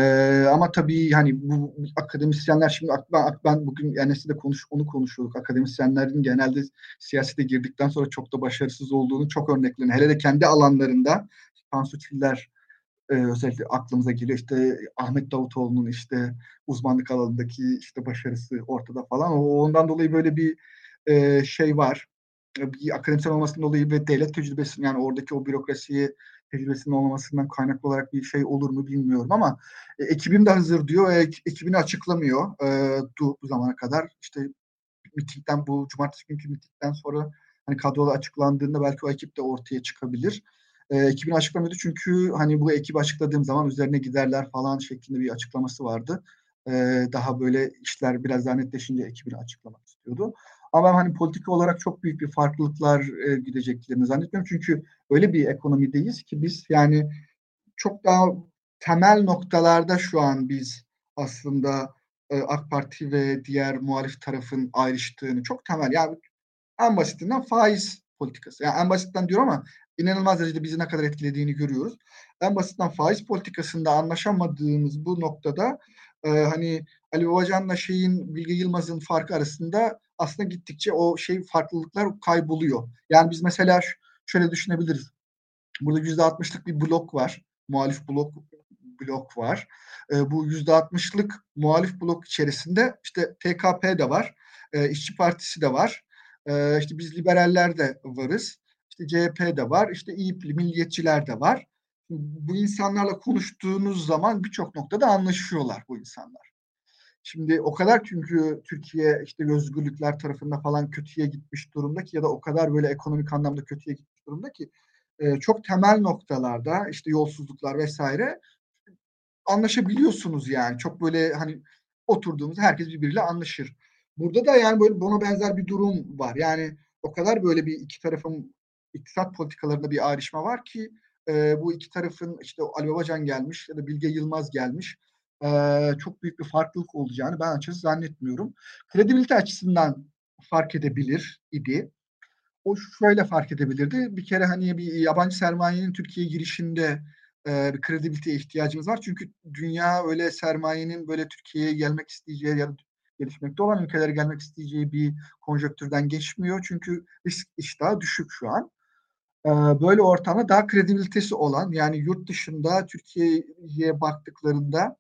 ama tabii hani bu akademisyenler şimdi ben, ben bugün Enes'le de konuş, onu konuşuyorduk. Akademisyenlerin genelde siyasete girdikten sonra çok da başarısız olduğunu çok örneklerini. Hele de kendi alanlarında Tansu Çiller e, özellikle aklımıza geliyor. İşte Ahmet Davutoğlu'nun işte uzmanlık alanındaki işte başarısı ortada falan. O, ondan dolayı böyle bir e, şey var bir akademisyen olmasından dolayı ve devlet tecrübesi yani oradaki o bürokrasiyi tecrübesinin olmamasından kaynaklı olarak bir şey olur mu bilmiyorum ama e, ekibim de hazır diyor ve ekibini açıklamıyor e, bu, bu zamana kadar. İşte mitingden bu cumartesi günkü mitingden sonra hani kadroda açıklandığında belki o ekip de ortaya çıkabilir. E, ekibini açıklamıyordu çünkü hani bu ekibi açıkladığım zaman üzerine giderler falan şeklinde bir açıklaması vardı. E, daha böyle işler biraz daha netleşince ekibini açıklamak istiyordu. Ama ben hani politika olarak çok büyük bir farklılıklar e, gideceklerini zannetmiyorum. Çünkü öyle bir ekonomideyiz ki biz yani çok daha temel noktalarda şu an biz aslında e, AK Parti ve diğer muhalif tarafın ayrıştığını çok temel yani en basitinden faiz politikası. Yani en basitten diyorum ama inanılmaz derecede bizi ne kadar etkilediğini görüyoruz. En basitten faiz politikasında anlaşamadığımız bu noktada e, hani Ali Babacan'la şeyin Bilge Yılmaz'ın farkı arasında aslında gittikçe o şey farklılıklar kayboluyor. Yani biz mesela şöyle düşünebiliriz. Burada yüzde altmışlık bir blok var. Muhalif blok blok var. E, bu yüzde altmışlık muhalif blok içerisinde işte TKP de var. E, İşçi Partisi de var. E, işte biz liberaller de varız. İşte CHP de var. İşte İYİP'li milliyetçiler de var. Bu insanlarla konuştuğunuz zaman birçok noktada anlaşıyorlar bu insanlar. Şimdi o kadar çünkü Türkiye işte özgürlükler tarafında falan kötüye gitmiş durumda ki ya da o kadar böyle ekonomik anlamda kötüye gitmiş durumda ki e, çok temel noktalarda işte yolsuzluklar vesaire anlaşabiliyorsunuz yani. Çok böyle hani oturduğumuz herkes birbiriyle anlaşır. Burada da yani böyle buna benzer bir durum var. Yani o kadar böyle bir iki tarafın iktisat politikalarında bir ayrışma var ki e, bu iki tarafın işte Ali Babacan gelmiş ya da Bilge Yılmaz gelmiş e, çok büyük bir farklılık olacağını ben açıkçası zannetmiyorum. Kredibilite açısından fark edebilir idi. O şöyle fark edebilirdi. Bir kere hani bir yabancı sermayenin Türkiye'ye girişinde e, bir kredibiliteye ihtiyacımız var. Çünkü dünya öyle sermayenin böyle Türkiye'ye gelmek isteyeceği ya da gelişmekte olan ülkelere gelmek isteyeceği bir konjöktürden geçmiyor. Çünkü risk iştahı düşük şu an. E, böyle ortamda daha kredibilitesi olan yani yurt dışında Türkiye'ye baktıklarında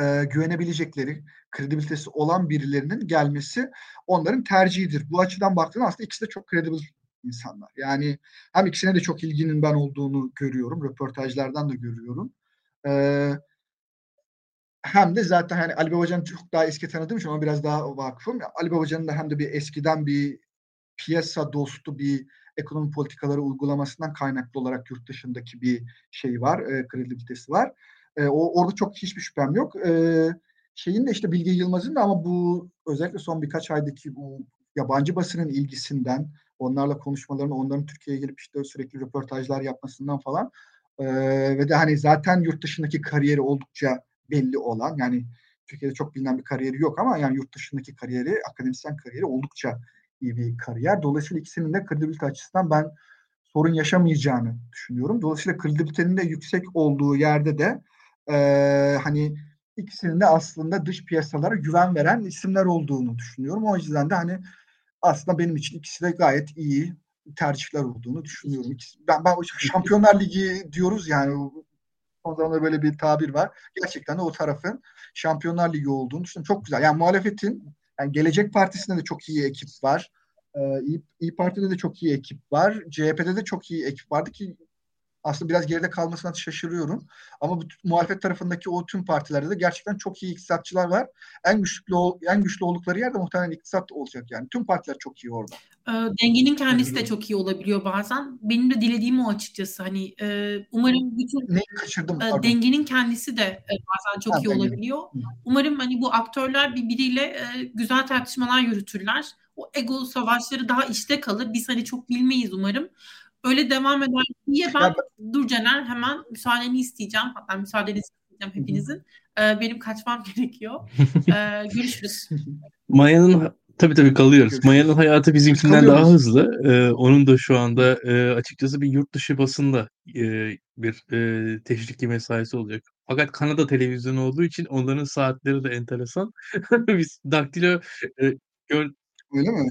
e, güvenebilecekleri, kredibilitesi olan birilerinin gelmesi onların tercihidir. Bu açıdan baktığında aslında ikisi de çok kredibil insanlar. Yani hem ikisine de çok ilginin ben olduğunu görüyorum. Röportajlardan da görüyorum. Ee, hem de zaten hani Ali Babacan'ı çok daha eski tanıdığım için ona biraz daha vakıfım. Ali Babacan'ın da hem de bir eskiden bir piyasa dostu bir ekonomi politikaları uygulamasından kaynaklı olarak yurt dışındaki bir şey var, e, kredibilitesi var. E, o orada çok hiçbir şüphem yok. E, şeyin de işte Bilge Yılmaz'ın da ama bu özellikle son birkaç aydaki bu yabancı basının ilgisinden, onlarla konuşmalarını, onların Türkiye'ye gelip işte sürekli röportajlar yapmasından falan e, ve de hani zaten yurt dışındaki kariyeri oldukça belli olan yani Türkiye'de çok bilinen bir kariyeri yok ama yani yurt dışındaki kariyeri, akademisyen kariyeri oldukça iyi bir kariyer. Dolayısıyla ikisinin de kredibilite açısından ben sorun yaşamayacağını düşünüyorum. Dolayısıyla kredibilitenin de yüksek olduğu yerde de e, hani ikisinin de aslında dış piyasalara güven veren isimler olduğunu düşünüyorum. O yüzden de hani aslında benim için ikisi de gayet iyi tercihler olduğunu düşünüyorum. İkisi, ben, ben Şampiyonlar Ligi diyoruz yani o zaman böyle bir tabir var. Gerçekten de o tarafın Şampiyonlar Ligi olduğunu düşünüyorum. Çok güzel. Yani muhalefetin yani Gelecek Partisi'nde de çok iyi ekip var. Ee, İyi, İyi Parti'de de çok iyi ekip var. CHP'de de çok iyi ekip vardı ki aslında biraz geride kalmasına şaşırıyorum. Ama bu muhalefet tarafındaki o tüm partilerde de gerçekten çok iyi iktisatçılar var. En güçlü en güçlü oldukları yerde muhtemelen iktisat olacak yani. Tüm partiler çok iyi orada. E, dengenin kendisi de çok iyi olabiliyor bazen. Benim de dilediğim o açıkçası. Hani e, umarım bütün Neyi kaçırdım? E, dengenin kendisi de e, bazen çok ha, iyi olabiliyor. Hı. Umarım hani bu aktörler birbiriyle e, güzel tartışmalar yürütürler. O ego savaşları daha işte kalır. Biz hani çok bilmeyiz umarım. Öyle devam eder diye ben ya, dur Caner hemen müsaadeni isteyeceğim. Hatta müsaadenizi isteyeceğim hepinizin. Ee, benim kaçmam gerekiyor. Ee, görüşürüz. Maya'nın tabii tabii kalıyoruz. Maya'nın hayatı bizimkinden daha hızlı. Ee, onun da şu anda e, açıkçası bir yurt dışı basında e, bir e, teşvikli mesaisi olacak. Fakat Kanada televizyonu olduğu için onların saatleri de enteresan. Biz daktilo e, gör... Öyle mi?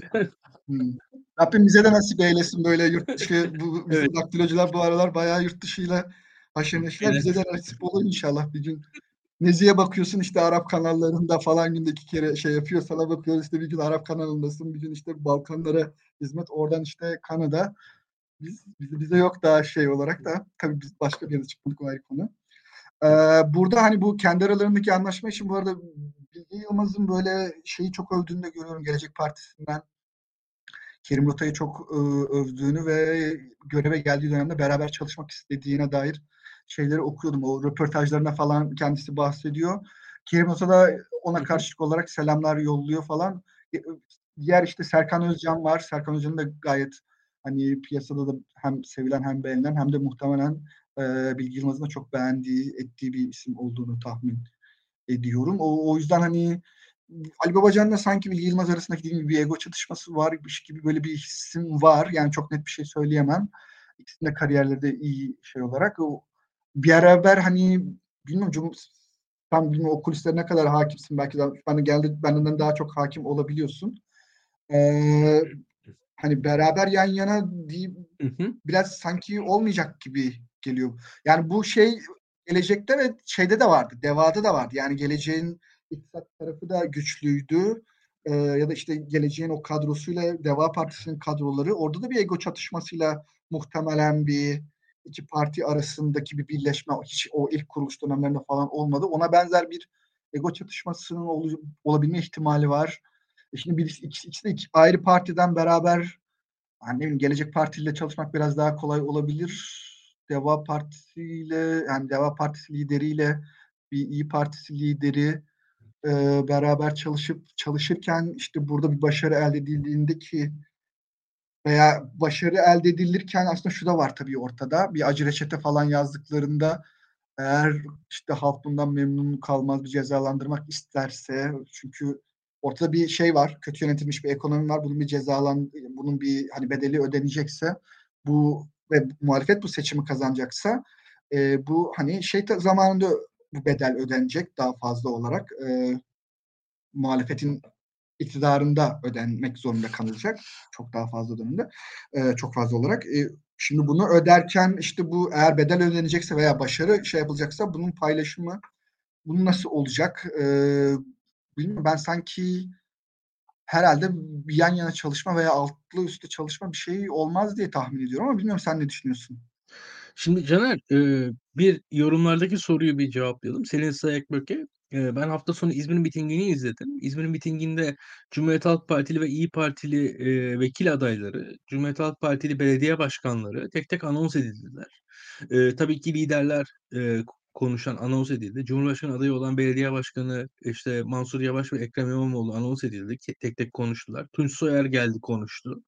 hmm. Rabbim bize de nasip eylesin böyle yurt dışı bu bizim evet. daktilocular bu aralar bayağı yurt dışıyla haşır neşirler. Evet. Bize de nasip olur inşallah bir gün. Nezi'ye bakıyorsun işte Arap kanallarında falan günde iki kere şey yapıyor. Sana bakıyoruz işte bir gün Arap kanalındasın. Bir gün işte Balkanlara hizmet. Oradan işte Kanada. Biz, bize, yok daha şey olarak da. Tabii biz başka bir yere çıkmadık o ayrı konu. Ee, burada hani bu kendi aralarındaki anlaşma için bu arada Bilge Yılmaz'ın böyle şeyi çok övdüğünü de görüyorum Gelecek Partisi'nden Kerim Rota'yı çok e, övdüğünü ve göreve geldiği dönemde beraber çalışmak istediğine dair şeyleri okuyordum. O röportajlarına falan kendisi bahsediyor. Kerim Rota da ona karşılık olarak selamlar yolluyor falan. E, diğer işte Serkan Özcan var. Serkan Özcan'ın da gayet hani piyasada da hem sevilen hem beğenilen hem de muhtemelen e, Bilgi Yılmaz'ın da çok beğendiği, ettiği bir isim olduğunu tahmin ediyorum. O, o yüzden hani Ali Babacan'la sanki Bilgi Yılmaz arasındaki gibi bir ego çatışması varmış gibi böyle bir hissim var. Yani çok net bir şey söyleyemem. İkisinin de kariyerleri de iyi şey olarak. O, beraber hani bilmiyorum Cum tam bilmiyorum o kulislere ne kadar hakimsin belki de bana geldi benden daha çok hakim olabiliyorsun. Ee, hani beraber yan yana deyip biraz sanki olmayacak gibi geliyor. Yani bu şey gelecekte ve şeyde de vardı. Devada da vardı. Yani geleceğin iktisat tarafı da güçlüydü. Ee, ya da işte geleceğin o kadrosuyla Deva Partisi'nin kadroları orada da bir ego çatışmasıyla muhtemelen bir iki parti arasındaki bir birleşme hiç o ilk kuruluş dönemlerinde falan olmadı. Ona benzer bir ego çatışmasının ol, olabilme ihtimali var. E şimdi bir, ikisi, ikisi de iki ayrı partiden beraber yani ne Gelecek Partisi'yle çalışmak biraz daha kolay olabilir. Deva Partisi ile yani Deva Partisi lideriyle bir İyi Partisi lideri e, beraber çalışıp çalışırken işte burada bir başarı elde edildiğinde ki veya başarı elde edilirken aslında şu da var tabii ortada. Bir acı reçete falan yazdıklarında eğer işte halk bundan memnun kalmaz bir cezalandırmak isterse çünkü ortada bir şey var. Kötü yönetilmiş bir ekonomi var. Bunun bir cezalan bunun bir hani bedeli ödenecekse bu ve muhalefet bu seçimi kazanacaksa e, bu hani şey zamanında bu bedel ödenecek daha fazla olarak e, muhalefetin iktidarında ödenmek zorunda kalacak. Çok daha fazla dönemde. E, çok fazla olarak. E, şimdi bunu öderken işte bu eğer bedel ödenecekse veya başarı şey yapılacaksa bunun paylaşımı bunu nasıl olacak? E, bilmiyorum ben sanki herhalde yan yana çalışma veya altlı üstte çalışma bir şey olmaz diye tahmin ediyorum ama bilmiyorum sen ne düşünüyorsun? Şimdi Caner, e, bir yorumlardaki soruyu bir cevaplayalım. Selin Sayakböke, e, ben hafta sonu İzmir'in mitingini izledim. İzmir'in mitinginde Cumhuriyet Halk Partili ve İyi Partili e, vekil adayları, Cumhuriyet Halk Partili belediye başkanları tek tek anons edildiler. E, tabii ki liderler e, konuşan anons edildi. Cumhurbaşkanı adayı olan belediye başkanı işte Mansur Yavaş ve Ekrem İmamoğlu anons edildi. Tek tek konuştular. Tunç Soyer geldi konuştu.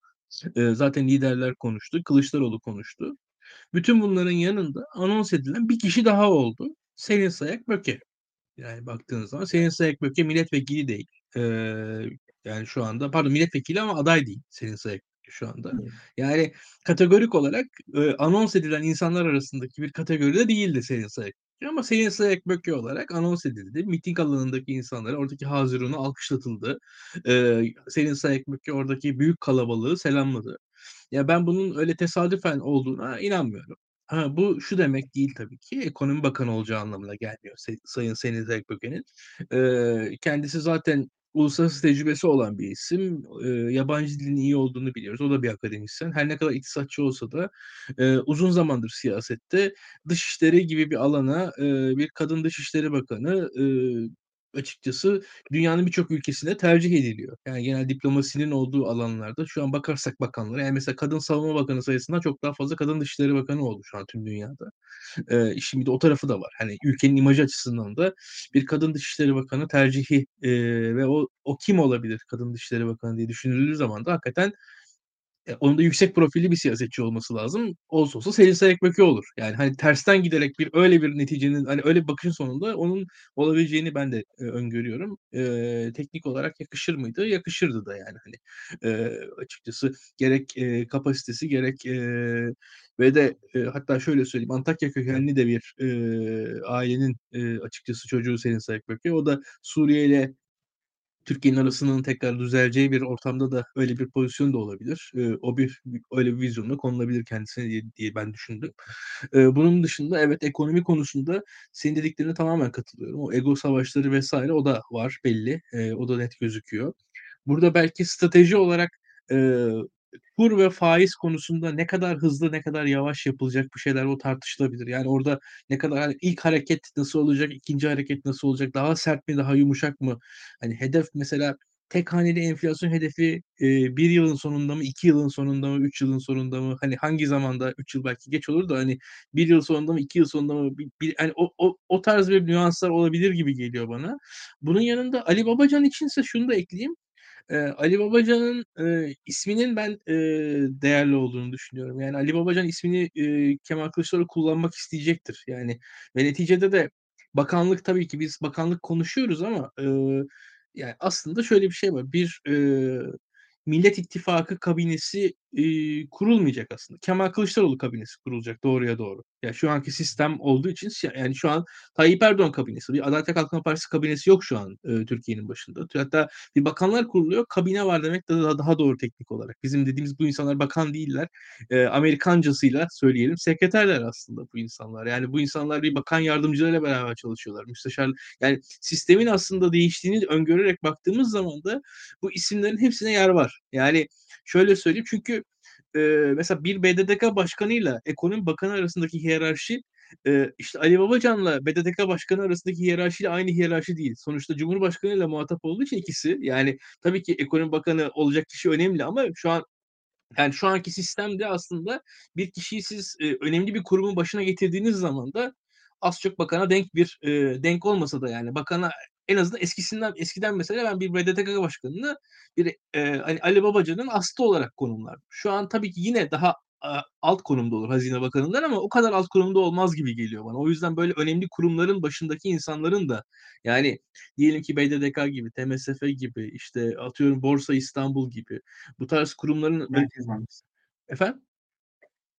Zaten liderler konuştu. Kılıçdaroğlu konuştu. Bütün bunların yanında anons edilen bir kişi daha oldu. Selin Sayak Böke. Yani baktığınız zaman Selin Sayak Böke milletvekili değil. Ee, yani şu anda pardon milletvekili ama aday değil Selin Sayak şu anda. Yani kategorik olarak e, anons edilen insanlar arasındaki bir kategoride değildi Selin Sayak. Ama Selin Sayak Böke olarak anons edildi. Miting alanındaki insanlar, oradaki hazırını alkışlatıldı. Ee, Selin Sayak Böke oradaki büyük kalabalığı selamladı. Ya ben bunun öyle tesadüfen olduğuna inanmıyorum. Ha, bu şu demek değil tabii ki ekonomi bakanı olacağı anlamına gelmiyor Sayın Selin Zekböke'nin. Ee, kendisi zaten uluslararası tecrübesi olan bir isim. E, yabancı dilin iyi olduğunu biliyoruz. O da bir akademisyen. Her ne kadar iktisatçı olsa da e, uzun zamandır siyasette dışişleri gibi bir alana e, bir kadın dışişleri bakanı e, açıkçası dünyanın birçok ülkesinde tercih ediliyor. Yani genel diplomasinin olduğu alanlarda şu an bakarsak bakanlara yani mesela kadın savunma bakanı sayısından çok daha fazla kadın dışişleri bakanı oldu şu an tüm dünyada. Ee, bir de o tarafı da var. Hani ülkenin imajı açısından da bir kadın dışişleri bakanı tercihi e, ve o, o kim olabilir kadın dışişleri bakanı diye düşünüldüğü zaman da hakikaten onun da yüksek profilli bir siyasetçi olması lazım. Olsa olsa Selin Sayekböke olur. Yani hani tersten giderek bir öyle bir neticenin hani öyle bir bakışın sonunda onun olabileceğini ben de e, öngörüyorum. E, teknik olarak yakışır mıydı? Yakışırdı da yani hani e, açıkçası gerek e, kapasitesi gerek e, ve de e, hatta şöyle söyleyeyim Antakya kökenli de bir e, ailenin e, açıkçası çocuğu Selin Sayekböke. O da Suriye ile Türkiye'nin arasının tekrar düzeleceği bir ortamda da öyle bir pozisyon da olabilir. E, o bir öyle bir vizyonla konulabilir kendisine diye, diye ben düşündüm. E, bunun dışında evet ekonomi konusunda senin dediklerine tamamen katılıyorum. O ego savaşları vesaire o da var belli. E, o da net gözüküyor. Burada belki strateji olarak e, kur ve faiz konusunda ne kadar hızlı ne kadar yavaş yapılacak bir şeyler o tartışılabilir. Yani orada ne kadar hani ilk hareket nasıl olacak, ikinci hareket nasıl olacak, daha sert mi, daha yumuşak mı? Hani hedef mesela tek haneli enflasyon hedefi e, bir yılın sonunda mı, iki yılın sonunda mı, üç yılın sonunda mı? Hani hangi zamanda, üç yıl belki geç olur da hani bir yıl sonunda mı, iki yıl sonunda mı? Bir, bir, hani o, o, o tarz bir nüanslar olabilir gibi geliyor bana. Bunun yanında Ali Babacan içinse şunu da ekleyeyim. Eee, Ali Babacan'ın, eee, isminin ben, eee, değerli olduğunu düşünüyorum. Yani Ali Babacan ismini, eee, Kemal Kılıçdaroğlu kullanmak isteyecektir. Yani ve neticede de bakanlık tabii ki biz bakanlık konuşuyoruz ama, eee, yani aslında şöyle bir şey var. Bir e, Millet İttifakı kabinesi e, kurulmayacak aslında. Kemal Kılıçdaroğlu kabinesi kurulacak doğruya doğru. Ya şu anki sistem olduğu için yani şu an Tayyip Erdoğan kabinesi, bir Adalet ve Kalkınma Partisi kabinesi yok şu an e, Türkiye'nin başında. Hatta bir bakanlar kuruluyor, kabine var demek de daha, daha doğru teknik olarak. Bizim dediğimiz bu insanlar bakan değiller. E, Amerikancasıyla söyleyelim sekreterler aslında bu insanlar. Yani bu insanlar bir bakan yardımcılarıyla beraber çalışıyorlar. Müsteşar yani sistemin aslında değiştiğini öngörerek baktığımız zaman da bu isimlerin hepsine yer var. Yani şöyle söyleyeyim çünkü e, mesela bir BDDK başkanıyla ekonomi bakanı arasındaki hiyerarşi e, işte Ali Babacan'la BDDK başkanı arasındaki hiyerarşiyle aynı hiyerarşi değil. Sonuçta Cumhurbaşkanı ile muhatap olduğu için ikisi yani tabii ki ekonomi bakanı olacak kişi önemli ama şu an yani şu anki sistemde aslında bir kişiyi siz e, önemli bir kurumun başına getirdiğiniz zaman da az çok bakana denk bir e, denk olmasa da yani bakana en azından eskisinden eskiden mesela ben bir BDTK başkanını bir e, hani Ali Babacan'ın aslı olarak konumlardım. Şu an tabii ki yine daha a, alt konumda olur Hazine Bakanı'ndan ama o kadar alt konumda olmaz gibi geliyor bana. O yüzden böyle önemli kurumların başındaki insanların da yani diyelim ki BDDK gibi, TMSF gibi, işte atıyorum Borsa İstanbul gibi bu tarz kurumların Merkez Bankası. Efendim?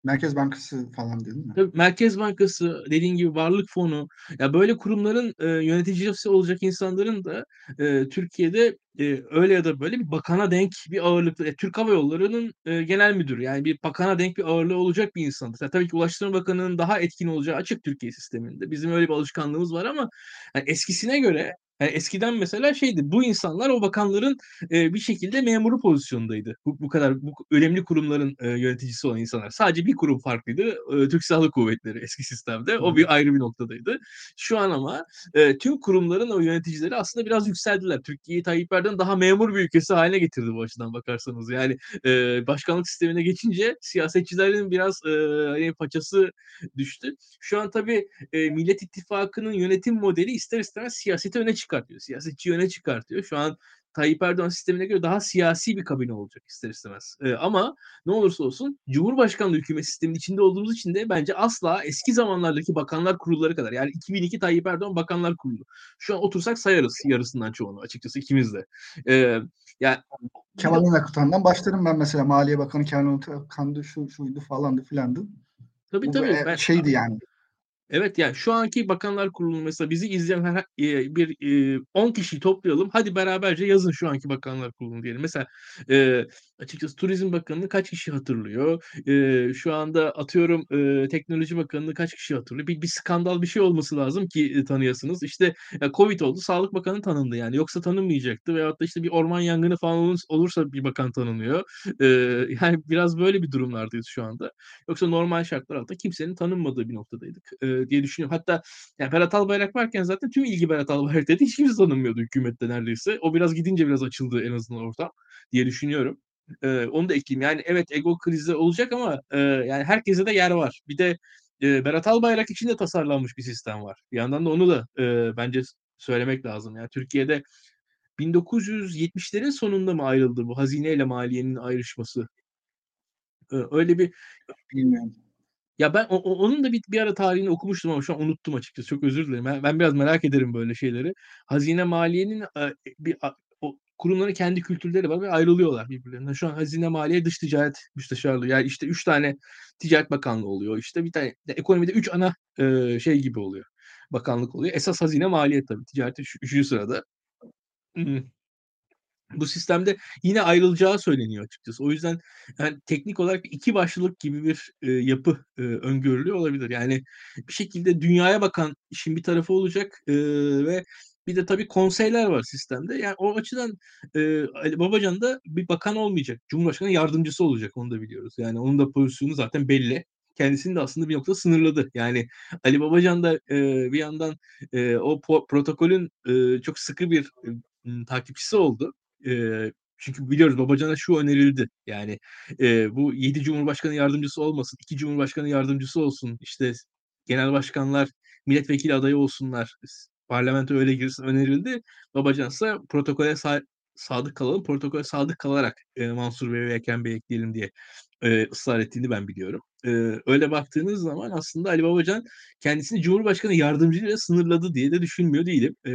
Merkez Bankası falan değil mi? Tabii Merkez Bankası, dediğin gibi Varlık Fonu, ya böyle kurumların e, yöneticisi olacak insanların da e, Türkiye'de e, öyle ya da böyle bir bakana denk bir ağırlıklı, e, Türk Hava Yolları'nın e, genel müdürü yani bir bakana denk bir ağırlığı olacak bir insandır. Yani tabii ki Ulaştırma Bakanı'nın daha etkin olacağı açık Türkiye sisteminde. Bizim öyle bir alışkanlığımız var ama yani eskisine göre yani eskiden mesela şeydi bu insanlar o bakanların e, bir şekilde memuru pozisyondaydı. Bu, bu kadar bu önemli kurumların e, yöneticisi olan insanlar. Sadece bir kurum farklıydı. E, Türk Silahlı Kuvvetleri eski sistemde. O bir ayrı bir noktadaydı. Şu an ama e, tüm kurumların o yöneticileri aslında biraz yükseldiler. Türkiye'yi Tayyip Erdoğan daha memur bir ülkesi haline getirdi bu açıdan bakarsanız. Yani e, başkanlık sistemine geçince siyasetçilerin biraz e, hani paçası düştü. Şu an tabii e, Millet İttifakı'nın yönetim modeli ister istemez siyaseti öne çıkartıyor. Siyasetçi öne çıkartıyor. Şu an Tayyip Erdoğan sistemine göre daha siyasi bir kabine olacak ister istemez. Ee, ama ne olursa olsun Cumhurbaşkanlığı hükümet sisteminin içinde olduğumuz için de bence asla eski zamanlardaki bakanlar kurulları kadar yani 2002 Tayyip Erdoğan bakanlar kurulu. Şu an otursak sayarız yarısından çoğunu açıkçası ikimiz de. Ee, yani Kemal Inakutan'dan başlarım ben mesela Maliye Bakanı Kemal Inakutan'dı şu şuydu falandı filandı. Tabii Bu tabii. e, Ben, şeydi yani. Evet yani şu anki bakanlar kurulu mesela bizi izleyen her, e, bir e, 10 kişiyi toplayalım. Hadi beraberce yazın şu anki bakanlar kurulunu diyelim. Mesela e, açıkçası Turizm Bakanı'nı kaç kişi hatırlıyor? E, şu anda atıyorum e, Teknoloji Bakanı'nı kaç kişi hatırlıyor? Bir, bir skandal bir şey olması lazım ki e, tanıyasınız. İşte ya Covid oldu Sağlık Bakanı tanındı yani. Yoksa tanınmayacaktı. Veyahut da işte bir orman yangını falan olursa bir bakan tanınıyor. E, yani biraz böyle bir durumlardayız şu anda. Yoksa normal şartlar altında kimsenin tanınmadığı bir noktadaydık. E, diye düşünüyorum. Hatta yani Berat Albayrak varken zaten tüm ilgi Berat Albayrak'ta hiç kimse tanınmıyordu hükümette neredeyse. O biraz gidince biraz açıldı en azından ortam diye düşünüyorum. Ee, onu da ekleyeyim. Yani evet ego krizi olacak ama e, yani herkese de yer var. Bir de e, Berat Albayrak için de tasarlanmış bir sistem var. Bir yandan da onu da e, bence söylemek lazım. Yani Türkiye'de 1970'lerin sonunda mı ayrıldı bu hazine ile maliyenin ayrışması? Öyle bir Bilmiyorum. Ya ben o, onun da bir, bir ara tarihini okumuştum ama şu an unuttum açıkçası. Çok özür dilerim. Ben, ben biraz merak ederim böyle şeyleri. Hazine Maliye'nin e, bir a- o kurumların kendi kültürleri var ve ayrılıyorlar birbirlerinden. Şu an Hazine Maliye Dış Ticaret Müsteşarlığı. Yani işte üç tane Ticaret Bakanlığı oluyor. İşte bir tane de ekonomide üç ana e, şey gibi oluyor. Bakanlık oluyor. Esas Hazine Maliye tabii. Ticaret üç, üçüncü sırada. Bu sistemde yine ayrılacağı söyleniyor açıkçası. O yüzden yani teknik olarak iki başlılık gibi bir e, yapı e, öngörülüyor olabilir. Yani bir şekilde dünyaya bakan işin bir tarafı olacak e, ve bir de tabii konseyler var sistemde. Yani o açıdan e, Ali Babacan da bir bakan olmayacak. Cumhurbaşkanı yardımcısı olacak onu da biliyoruz. Yani onun da pozisyonu zaten belli. Kendisini de aslında bir noktada sınırladı. Yani Ali Babacan da e, bir yandan e, o protokolün e, çok sıkı bir e, takipçisi oldu. Eee, çünkü biliyoruz Babacan'a şu önerildi. Yani eee, bu 7 Cumhurbaşkanı yardımcısı olmasın, 2 Cumhurbaşkanı yardımcısı olsun. İşte genel başkanlar milletvekili adayı olsunlar. Parlamento öyle girsin önerildi. Babacan ise protokole say- sadık kalalım, protokole sadık kalarak e, Mansur Bey ve Ekrem Bey ekleyelim diye e, ısrar ettiğini ben biliyorum. E, öyle baktığınız zaman aslında Ali Babacan kendisini Cumhurbaşkanı yardımcıyla sınırladı diye de düşünmüyor değilim. E,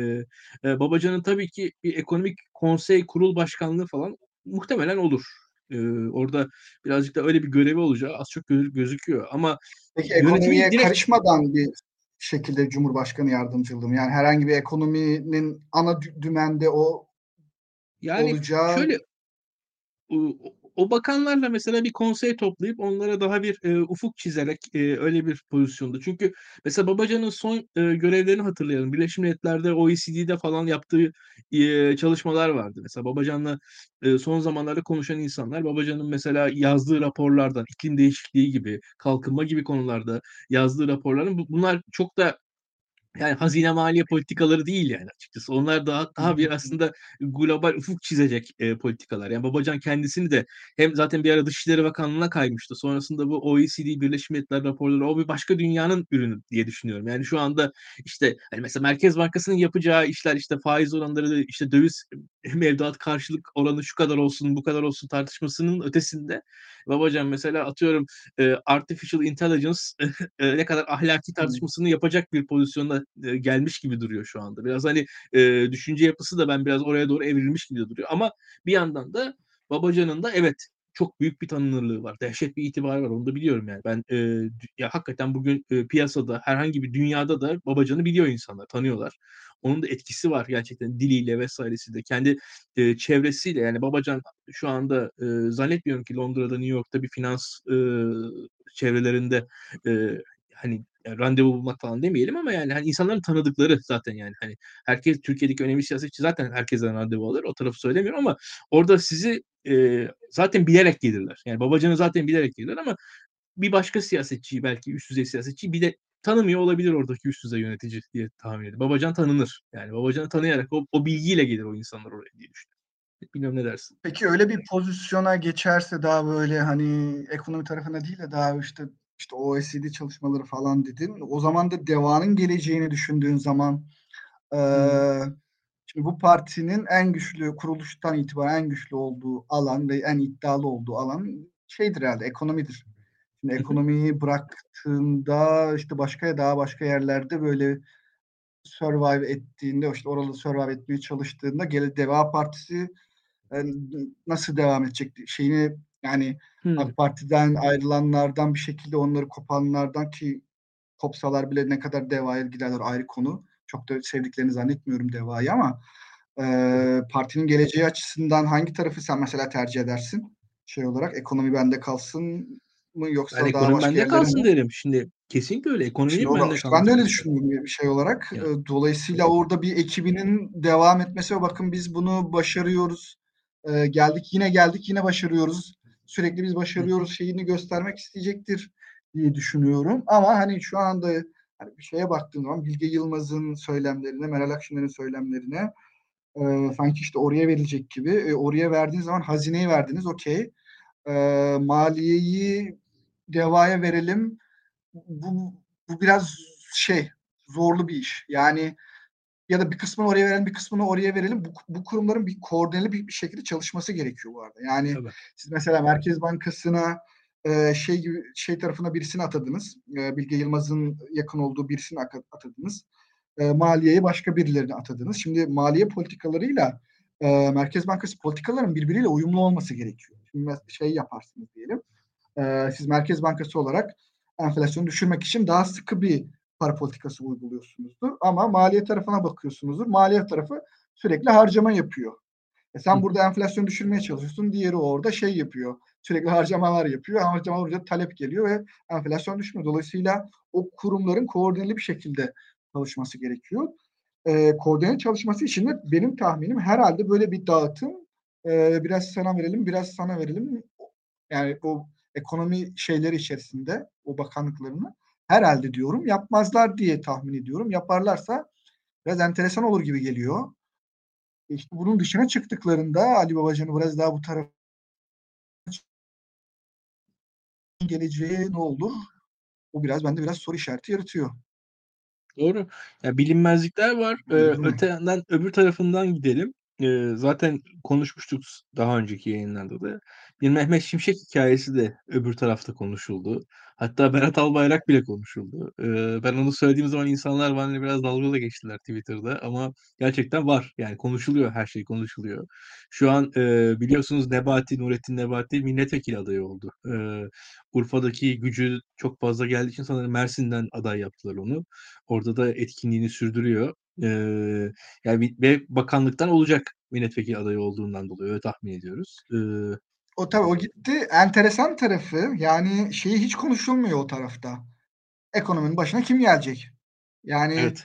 e, Babacan'ın tabii ki bir ekonomik konsey kurul başkanlığı falan muhtemelen olur. E, orada birazcık da öyle bir görevi olacağı az çok göz, gözüküyor. Ama Peki ekonomiye direkt... karışmadan bir şekilde Cumhurbaşkanı yardımcılığı mı? Yani herhangi bir ekonominin ana dümende o yani olacağı... şöyle o bakanlarla mesela bir konsey toplayıp onlara daha bir e, ufuk çizerek e, öyle bir pozisyonda. Çünkü mesela Babacan'ın son e, görevlerini hatırlayalım. Birleşmiş Milletler'de OECD'de falan yaptığı e, çalışmalar vardı. Mesela Babacan'la e, son zamanlarda konuşan insanlar Babacan'ın mesela yazdığı raporlardan iklim değişikliği gibi, kalkınma gibi konularda yazdığı raporların bunlar çok da yani hazine maliye politikaları değil yani açıkçası. Onlar daha daha bir aslında global ufuk çizecek e, politikalar. Yani Babacan kendisini de hem zaten bir ara Dışişleri Bakanlığı'na kaymıştı. Sonrasında bu OECD Birleşmiş Milletler raporları o bir başka dünyanın ürünü diye düşünüyorum. Yani şu anda işte hani mesela Merkez Bankası'nın yapacağı işler işte faiz oranları işte döviz mevduat karşılık oranı şu kadar olsun bu kadar olsun tartışmasının ötesinde Babacan mesela atıyorum e, artificial intelligence e, ne kadar ahlaki tartışmasını yapacak bir pozisyonda e, gelmiş gibi duruyor şu anda. Biraz hani e, düşünce yapısı da ben biraz oraya doğru evrilmiş gibi duruyor. Ama bir yandan da Babacan'ın da evet çok büyük bir tanınırlığı var. Dehşet bir itibarı var. Onu da biliyorum yani. Ben e, ya hakikaten bugün e, piyasada herhangi bir dünyada da Babacan'ı biliyor insanlar, tanıyorlar. Onun da etkisi var gerçekten diliyle vesairesiyle. Kendi e, çevresiyle yani Babacan şu anda e, zannetmiyorum ki Londra'da, New York'ta bir finans e, çevrelerinde e, hani yani randevu bulmak falan demeyelim ama yani hani insanların tanıdıkları zaten yani hani herkes Türkiye'deki önemli siyasetçi zaten herkesten randevu alır. O tarafı söylemiyorum ama orada sizi e, zaten bilerek gelirler. Yani babacanı zaten bilerek gelirler ama bir başka siyasetçiyi belki üst düzey siyasetçi bir de tanımıyor olabilir oradaki üst düzey yönetici diye tahmin ediyorum. Babacan tanınır. Yani babacanı tanıyarak o, o bilgiyle gelir o insanlar oraya diye düşünüyorum. Bilmiyorum ne dersin? Peki öyle bir pozisyona geçerse daha böyle hani ekonomi tarafına değil de daha işte işte OECD çalışmaları falan dedin. O zaman da devanın geleceğini düşündüğün zaman e, şimdi bu partinin en güçlü kuruluştan itibaren en güçlü olduğu alan ve en iddialı olduğu alan şeydir herhalde ekonomidir. Şimdi ekonomiyi bıraktığında işte başka daha başka yerlerde böyle survive ettiğinde işte oralı survive etmeye çalıştığında gele Deva Partisi yani nasıl devam edecek şeyini yani hmm. AK Parti'den ayrılanlardan bir şekilde onları kopanlardan ki kopsalar bile ne kadar Deva'ya giderler ayrı konu. Çok da sevdiklerini zannetmiyorum Deva'yı ama e, partinin geleceği açısından hangi tarafı sen mesela tercih edersin? Şey olarak ekonomi bende kalsın mı yoksa ben daha başka bende kalsın mi? derim. Şimdi kesinlikle öyle. Ekonomi Şimdi bende kalsın. Ben de öyle düşünüyorum bir şey olarak. Yani. Dolayısıyla orada bir ekibinin devam etmesi ve bakın biz bunu başarıyoruz. Ee, geldik yine geldik yine başarıyoruz sürekli biz başarıyoruz şeyini göstermek isteyecektir diye düşünüyorum. Ama hani şu anda hani bir şeye baktığım zaman Bilge Yılmaz'ın söylemlerine, Meral Akşener'in söylemlerine e, sanki işte oraya verilecek gibi. E, oraya verdiğiniz zaman hazineyi verdiniz okey. E, maliyeyi devaya verelim. Bu, bu biraz şey zorlu bir iş. Yani ya da bir kısmını oraya verelim, bir kısmını oraya verelim. Bu, bu kurumların bir koordineli bir, bir şekilde çalışması gerekiyor bu arada. Yani Tabii. siz mesela Merkez Bankası'na e, şey şey tarafına birisini atadınız. E, Bilge Yılmaz'ın yakın olduğu birisini atadınız. E, maliyeye başka birilerini atadınız. Şimdi maliye politikalarıyla e, Merkez Bankası politikaların birbiriyle uyumlu olması gerekiyor. Şimdi şey yaparsınız diyelim. E, siz Merkez Bankası olarak enflasyonu düşürmek için daha sıkı bir para politikası uyguluyorsunuzdur. Ama maliye tarafına bakıyorsunuzdur. Maliye tarafı sürekli harcama yapıyor. E sen Hı. burada enflasyon düşürmeye çalışıyorsun. Diğeri orada şey yapıyor. Sürekli harcamalar yapıyor. Harcamalar olunca talep geliyor ve enflasyon düşmüyor. Dolayısıyla o kurumların koordineli bir şekilde çalışması gerekiyor. E, koordineli çalışması için de benim tahminim herhalde böyle bir dağıtım e, biraz sana verelim, biraz sana verelim. Yani o ekonomi şeyleri içerisinde o bakanlıklarını herhalde diyorum yapmazlar diye tahmin ediyorum. Yaparlarsa biraz enteresan olur gibi geliyor. İşte bunun dışına çıktıklarında Ali Babacan'ı biraz daha bu tarafa geleceği ne olur? O biraz bende biraz soru işareti yaratıyor. Doğru. Ya bilinmezlikler var. Ee, öte yandan öbür tarafından gidelim. e, zaten konuşmuştuk daha önceki yayınlarda da. Bir Mehmet Şimşek hikayesi de öbür tarafta konuşuldu. Hatta Berat Albayrak bile konuşuldu. E, ben onu söylediğim zaman insanlar benimle biraz dalga da geçtiler Twitter'da ama gerçekten var. Yani konuşuluyor, her şey konuşuluyor. Şu an e, biliyorsunuz Nebati, Nurettin Nebati milletvekili adayı oldu. E, Urfa'daki gücü çok fazla geldiği için sanırım Mersin'den aday yaptılar onu. Orada da etkinliğini sürdürüyor. E, yani ve bakanlıktan olacak milletvekili adayı olduğundan dolayı öyle tahmin ediyoruz. E, O tabii o gitti. Enteresan tarafı yani şeyi hiç konuşulmuyor o tarafta. Ekonominin başına kim gelecek? Yani evet.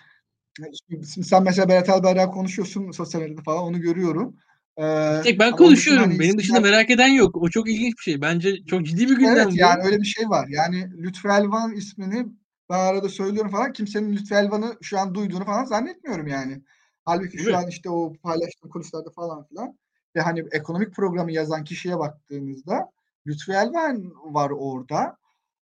şimdi sen mesela Berat Albayrak konuşuyorsun sosyal medyada falan onu görüyorum. Ee, Tek ben onun dışında konuşuyorum. hani Benim dışında isimler- merak eden yok. O çok ilginç bir şey. Bence çok ciddi bir gündem Evet bu. yani öyle bir şey var. Yani Lütfü Elvan ismini ben arada söylüyorum falan. Kimsenin Lütfü Elvan'ı şu an duyduğunu falan zannetmiyorum yani. Halbuki Değil şu an işte o paylaştığım kulislerde falan filan ve hani ekonomik programı yazan kişiye baktığınızda Lütfü Elvan var orada.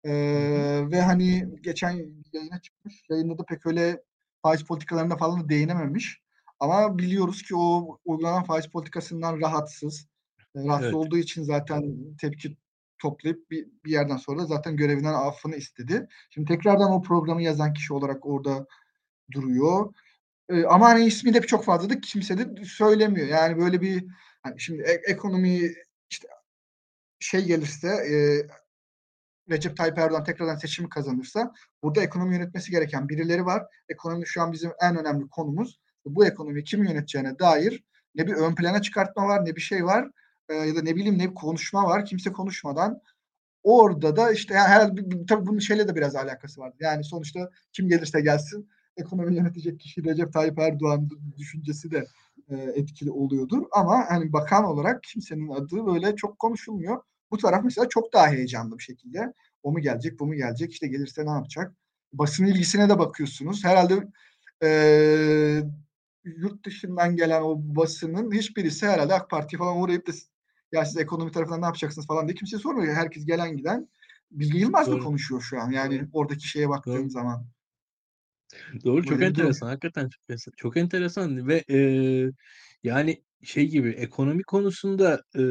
Ee, ve hani geçen yayına çıkmış. Yayında da pek öyle faiz politikalarına falan da değinememiş. Ama biliyoruz ki o uygulanan faiz politikasından rahatsız. Rahatsız Evet. olduğu için zaten tepki toplayıp bir, bir yerden sonra zaten görevinden affını istedi. Şimdi tekrardan o programı yazan kişi olarak orada duruyor. E, ama hani ismi de çok fazla da kimse de söylemiyor. Yani böyle bir hani şimdi e- ekonomi işte şey gelirse e, Recep Tayyip Erdoğan tekrardan seçimi kazanırsa burada ekonomi yönetmesi gereken birileri var. Ekonomi şu an bizim en önemli konumuz. Bu ekonomiyi kim yöneteceğine dair ne bir ön plana çıkartma var ne bir şey var e, ya da ne bileyim ne bir konuşma var. Kimse konuşmadan orada da işte yani herhalde tabii bunun şeyle de biraz alakası var. Yani sonuçta kim gelirse gelsin ekonomi yönetecek kişi Recep Tayyip Erdoğan düşüncesi de e, etkili oluyordur. Ama hani bakan olarak kimsenin adı böyle çok konuşulmuyor. Bu taraf mesela çok daha heyecanlı bir şekilde. O mu gelecek, bu mu gelecek, işte gelirse ne yapacak? Basın ilgisine de bakıyorsunuz. Herhalde e, yurt dışından gelen o basının hiçbirisi herhalde AK Parti falan uğrayıp da ya siz ekonomi tarafından ne yapacaksınız falan diye kimse sormuyor. Herkes gelen giden Bilge Yılmaz mı Doğru. konuşuyor şu an? Yani Doğru. oradaki şeye baktığım Doğru. zaman. Doğru çok Böyle bir durum. enteresan. Hakikaten çok, enteresan- çok enteresan ve e, yani şey gibi ekonomi konusunda e,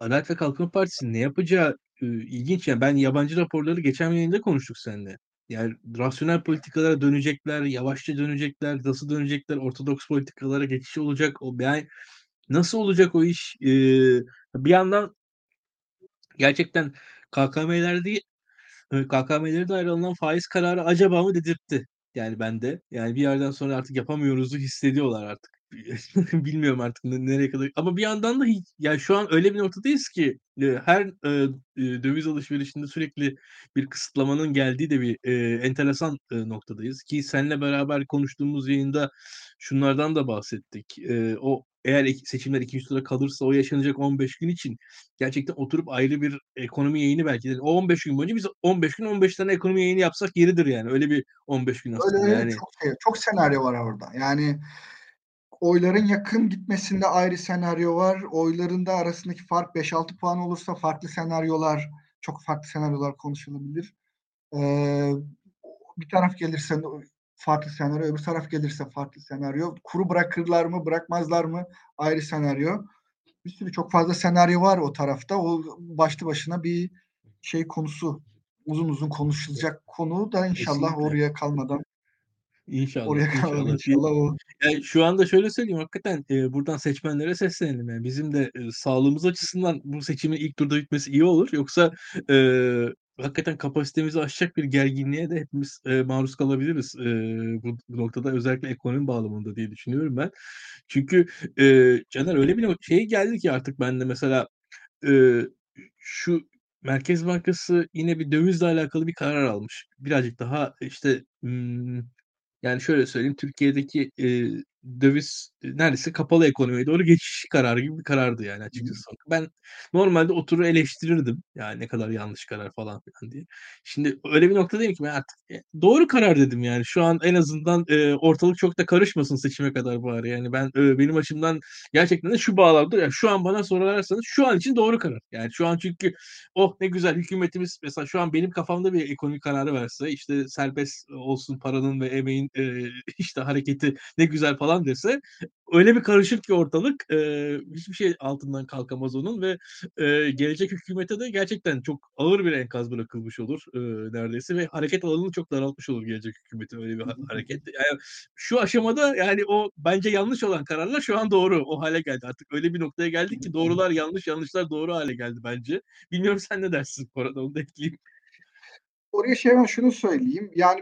Adalet ve Kalkınma Partisi ne yapacağı e, ilginç. Yani ben yabancı raporları geçen yayında konuştuk seninle. Yani rasyonel politikalara dönecekler, yavaşça dönecekler, nasıl dönecekler, ortodoks politikalara geçiş olacak. O yani nasıl olacak o iş? E, bir yandan gerçekten KKM'lerde e, KKM'lere dair alınan faiz kararı acaba mı dedirtti. Yani bende. Yani bir yerden sonra artık yapamıyoruz'u hissediyorlar artık. Bilmiyorum artık ne- nereye kadar. Ama bir yandan da hiç, yani şu an öyle bir noktadayız ki e, her e, e, döviz alışverişinde sürekli bir kısıtlamanın geldiği de bir e, enteresan e, noktadayız. Ki seninle beraber konuştuğumuz yayında şunlardan da bahsettik. E, o eğer seçimler ikinci tura kalırsa o yaşanacak 15 gün için gerçekten oturup ayrı bir ekonomi yayını belki de o 15 gün boyunca biz 15 gün 15 tane ekonomi yayını yapsak yeridir yani. Öyle bir 15 gün aslında öyle yani. çok şey, çok senaryo var orada. Yani oyların yakın gitmesinde ayrı senaryo var. Oyların da arasındaki fark 5-6 puan olursa farklı senaryolar, çok farklı senaryolar konuşulabilir. Ee, bir taraf gelirse farklı senaryo, öbür taraf gelirse farklı senaryo. Kuru bırakırlar mı, bırakmazlar mı ayrı senaryo. Bir sürü çok fazla senaryo var o tarafta. O başlı başına bir şey konusu. Uzun uzun konuşulacak konu da inşallah Kesinlikle. oraya kalmadan İnşallah. oraya kalmadan inşallah. o Yani şu anda şöyle söyleyeyim hakikaten e, buradan seçmenlere seslenelim. Yani bizim de e, sağlığımız açısından bu seçimin ilk turda bitmesi iyi olur. Yoksa e, hakikaten kapasitemizi aşacak bir gerginliğe de hepimiz e, maruz kalabiliriz. E, bu, bu noktada özellikle ekonomi bağlamında diye düşünüyorum ben. Çünkü e, Caner öyle bir şeye geldi ki artık ben de mesela e, şu Merkez Bankası yine bir dövizle alakalı bir karar almış. Birazcık daha işte yani şöyle söyleyeyim Türkiye'deki e, döviz e, neredeyse kapalı ekonomiye doğru geçiş kararı gibi bir karardı yani açıkçası. Ben normalde oturur eleştirirdim. Yani ne kadar yanlış karar falan filan diye. Şimdi öyle bir noktadayım ki ben artık e, doğru karar dedim yani. Şu an en azından e, ortalık çok da karışmasın seçime kadar bari. Yani ben e, benim açımdan gerçekten de şu bağlamda yani şu an bana sorarsanız şu an için doğru karar. Yani şu an çünkü oh ne güzel hükümetimiz mesela şu an benim kafamda bir ekonomik kararı verse işte serbest olsun paranın ve emeğin e, işte hareketi ne güzel falan falan dese öyle bir karışık ki ortalık e, hiçbir şey altından kalkamaz onun ve e, gelecek hükümete de gerçekten çok ağır bir enkaz bırakılmış olur e, neredeyse ve hareket alanını çok daraltmış olur gelecek hükümete öyle bir hareket. Yani şu aşamada yani o bence yanlış olan kararlar şu an doğru o hale geldi artık öyle bir noktaya geldik ki doğrular yanlış yanlışlar doğru hale geldi bence. Bilmiyorum sen ne dersin bu arada onu da ekleyeyim. Oraya şey ben şunu söyleyeyim. Yani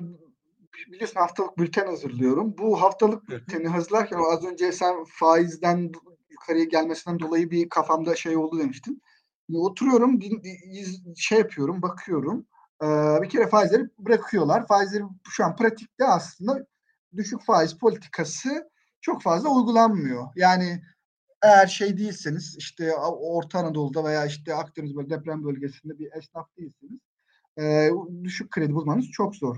biliyorsun haftalık bülten hazırlıyorum. Bu haftalık bülteni hazırlarken az önce sen faizden yukarıya gelmesinden dolayı bir kafamda şey oldu demiştin. Oturuyorum, şey yapıyorum, bakıyorum. Ee, bir kere faizleri bırakıyorlar. Faizleri şu an pratikte aslında düşük faiz politikası çok fazla uygulanmıyor. Yani eğer şey değilseniz işte Orta Anadolu'da veya işte Akdeniz böyle deprem bölgesinde bir esnaf değilseniz e, düşük kredi bulmanız çok zor.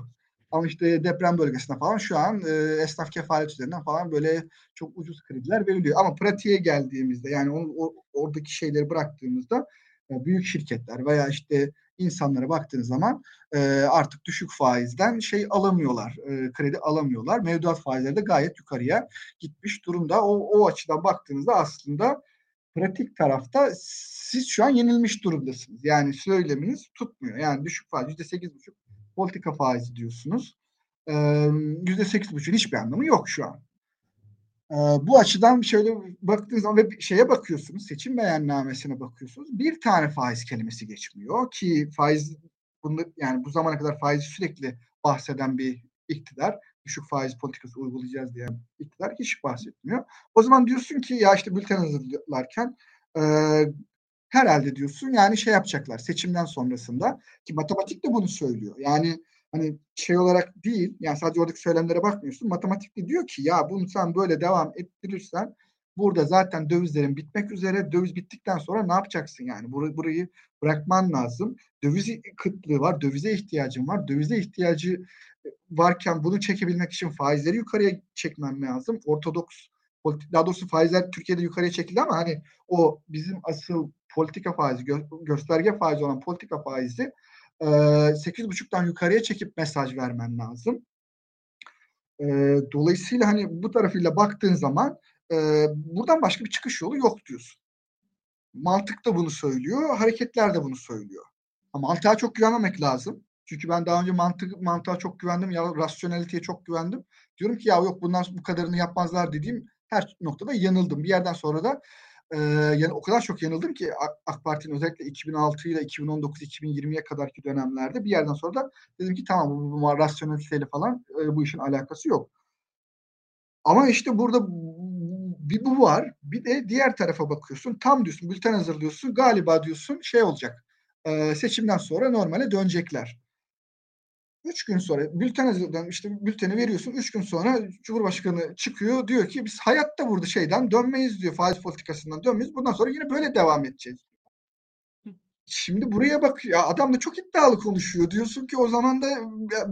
Ama işte deprem bölgesinde falan şu an e, esnaf kefalet üzerinden falan böyle çok ucuz krediler veriliyor. Ama pratiğe geldiğimizde yani o, o, oradaki şeyleri bıraktığımızda e, büyük şirketler veya işte insanlara baktığınız zaman e, artık düşük faizden şey alamıyorlar, e, kredi alamıyorlar. Mevduat faizleri de gayet yukarıya gitmiş durumda. O, o açıdan baktığınızda aslında pratik tarafta siz şu an yenilmiş durumdasınız. Yani söyleminiz tutmuyor. Yani düşük faiz yüzde sekiz buçuk politika faizi diyorsunuz. Sekiz buçuk hiçbir anlamı yok şu an. bu açıdan şöyle baktığınız zaman ve şeye bakıyorsunuz, seçim beyannamesine bakıyorsunuz. Bir tane faiz kelimesi geçmiyor ki faiz bunu yani bu zamana kadar faizi sürekli bahseden bir iktidar düşük faiz politikası uygulayacağız diye iktidar hiç bahsetmiyor. O zaman diyorsun ki ya işte bülten hazırlarken e, herhalde diyorsun yani şey yapacaklar seçimden sonrasında ki matematik de bunu söylüyor. Yani hani şey olarak değil yani sadece oradaki söylemlere bakmıyorsun. Matematik de diyor ki ya bunu sen böyle devam ettirirsen burada zaten dövizlerin bitmek üzere. Döviz bittikten sonra ne yapacaksın yani? Burayı, burayı bırakman lazım. Döviz kıtlığı var. Dövize ihtiyacın var. Dövize ihtiyacı varken bunu çekebilmek için faizleri yukarıya çekmen lazım. Ortodoks daha doğrusu faizler Türkiye'de yukarıya çekildi ama hani o bizim asıl politika faizi, gö- gösterge faizi olan politika faizi e, 8,5'tan yukarıya çekip mesaj vermen lazım. E, dolayısıyla hani bu tarafıyla baktığın zaman e, buradan başka bir çıkış yolu yok diyorsun. Mantık da bunu söylüyor, hareketler de bunu söylüyor. Ama mantığa çok güvenmemek lazım. Çünkü ben daha önce mantık mantığa çok güvendim ya rasyoneliteye çok güvendim. Diyorum ki ya yok bundan bu kadarını yapmazlar dediğim her noktada yanıldım. Bir yerden sonra da e, yani o kadar çok yanıldım ki AK Parti'nin özellikle 2006 ile 2019-2020'ye kadarki dönemlerde bir yerden sonra da dedim ki tamam bu, bu, bu rasyoneliteyle falan e, bu işin alakası yok. Ama işte burada bir bu var. Bir de diğer tarafa bakıyorsun. Tam diyorsun bülten hazırlıyorsun. Galiba diyorsun şey olacak. E, seçimden sonra normale dönecekler. Üç gün sonra bülten hazırladan işte bülteni veriyorsun. Üç gün sonra Cumhurbaşkanı çıkıyor diyor ki biz hayatta burada şeyden dönmeyiz diyor. Faiz politikasından dönmeyiz. Bundan sonra yine böyle devam edeceğiz. Şimdi buraya bak ya adam da çok iddialı konuşuyor. Diyorsun ki o zaman da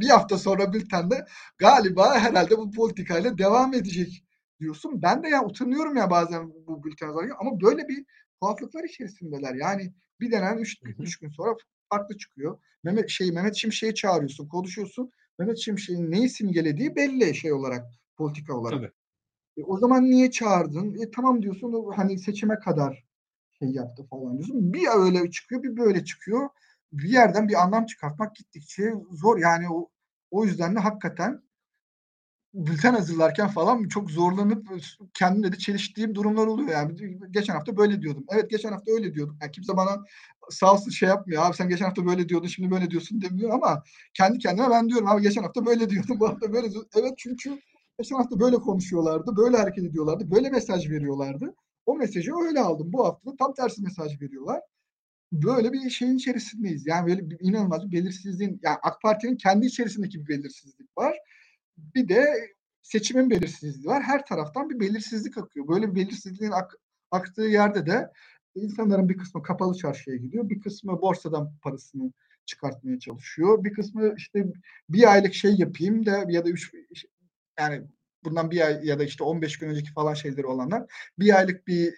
bir hafta sonra bültende galiba herhalde bu politikayla devam edecek diyorsun. Ben de ya utanıyorum ya bazen bu bülten ama böyle bir tuhaflıklar içerisindeler. Yani bir denen üç, üç gün sonra farklı çıkıyor. Mehmet şey Mehmet Şimşek'i çağırıyorsun, konuşuyorsun. Mehmet Şimşek'in neyi simgelediği belli şey olarak, politika olarak. Tabii. E, o zaman niye çağırdın? E, tamam diyorsun hani seçime kadar şey yaptı falan diyorsun. Bir öyle çıkıyor, bir böyle çıkıyor. Bir yerden bir anlam çıkartmak gittikçe zor. Yani o, o yüzden de hakikaten bülten hazırlarken falan çok zorlanıp kendimle de çeliştiğim durumlar oluyor. Yani geçen hafta böyle diyordum. Evet geçen hafta öyle diyordum. Yani kimse bana sağ olsun şey yapmıyor. Abi sen geçen hafta böyle diyordun şimdi böyle diyorsun demiyor ama kendi kendime ben diyorum abi geçen hafta böyle diyordum bu hafta böyle diyordum. Evet çünkü geçen hafta böyle konuşuyorlardı. Böyle hareket ediyorlardı. Böyle mesaj veriyorlardı. O mesajı öyle aldım. Bu hafta da tam tersi mesaj veriyorlar. Böyle bir şeyin içerisindeyiz. Yani böyle bir inanılmaz bir belirsizliğin yani AK Parti'nin kendi içerisindeki bir belirsizlik var bir de seçimin belirsizliği var. Her taraftan bir belirsizlik akıyor. Böyle bir belirsizliğin ak, aktığı yerde de insanların bir kısmı kapalı çarşıya gidiyor. Bir kısmı borsadan parasını çıkartmaya çalışıyor. Bir kısmı işte bir aylık şey yapayım da ya da üç yani bundan bir ay ya da işte 15 gün önceki falan şeyleri olanlar bir aylık bir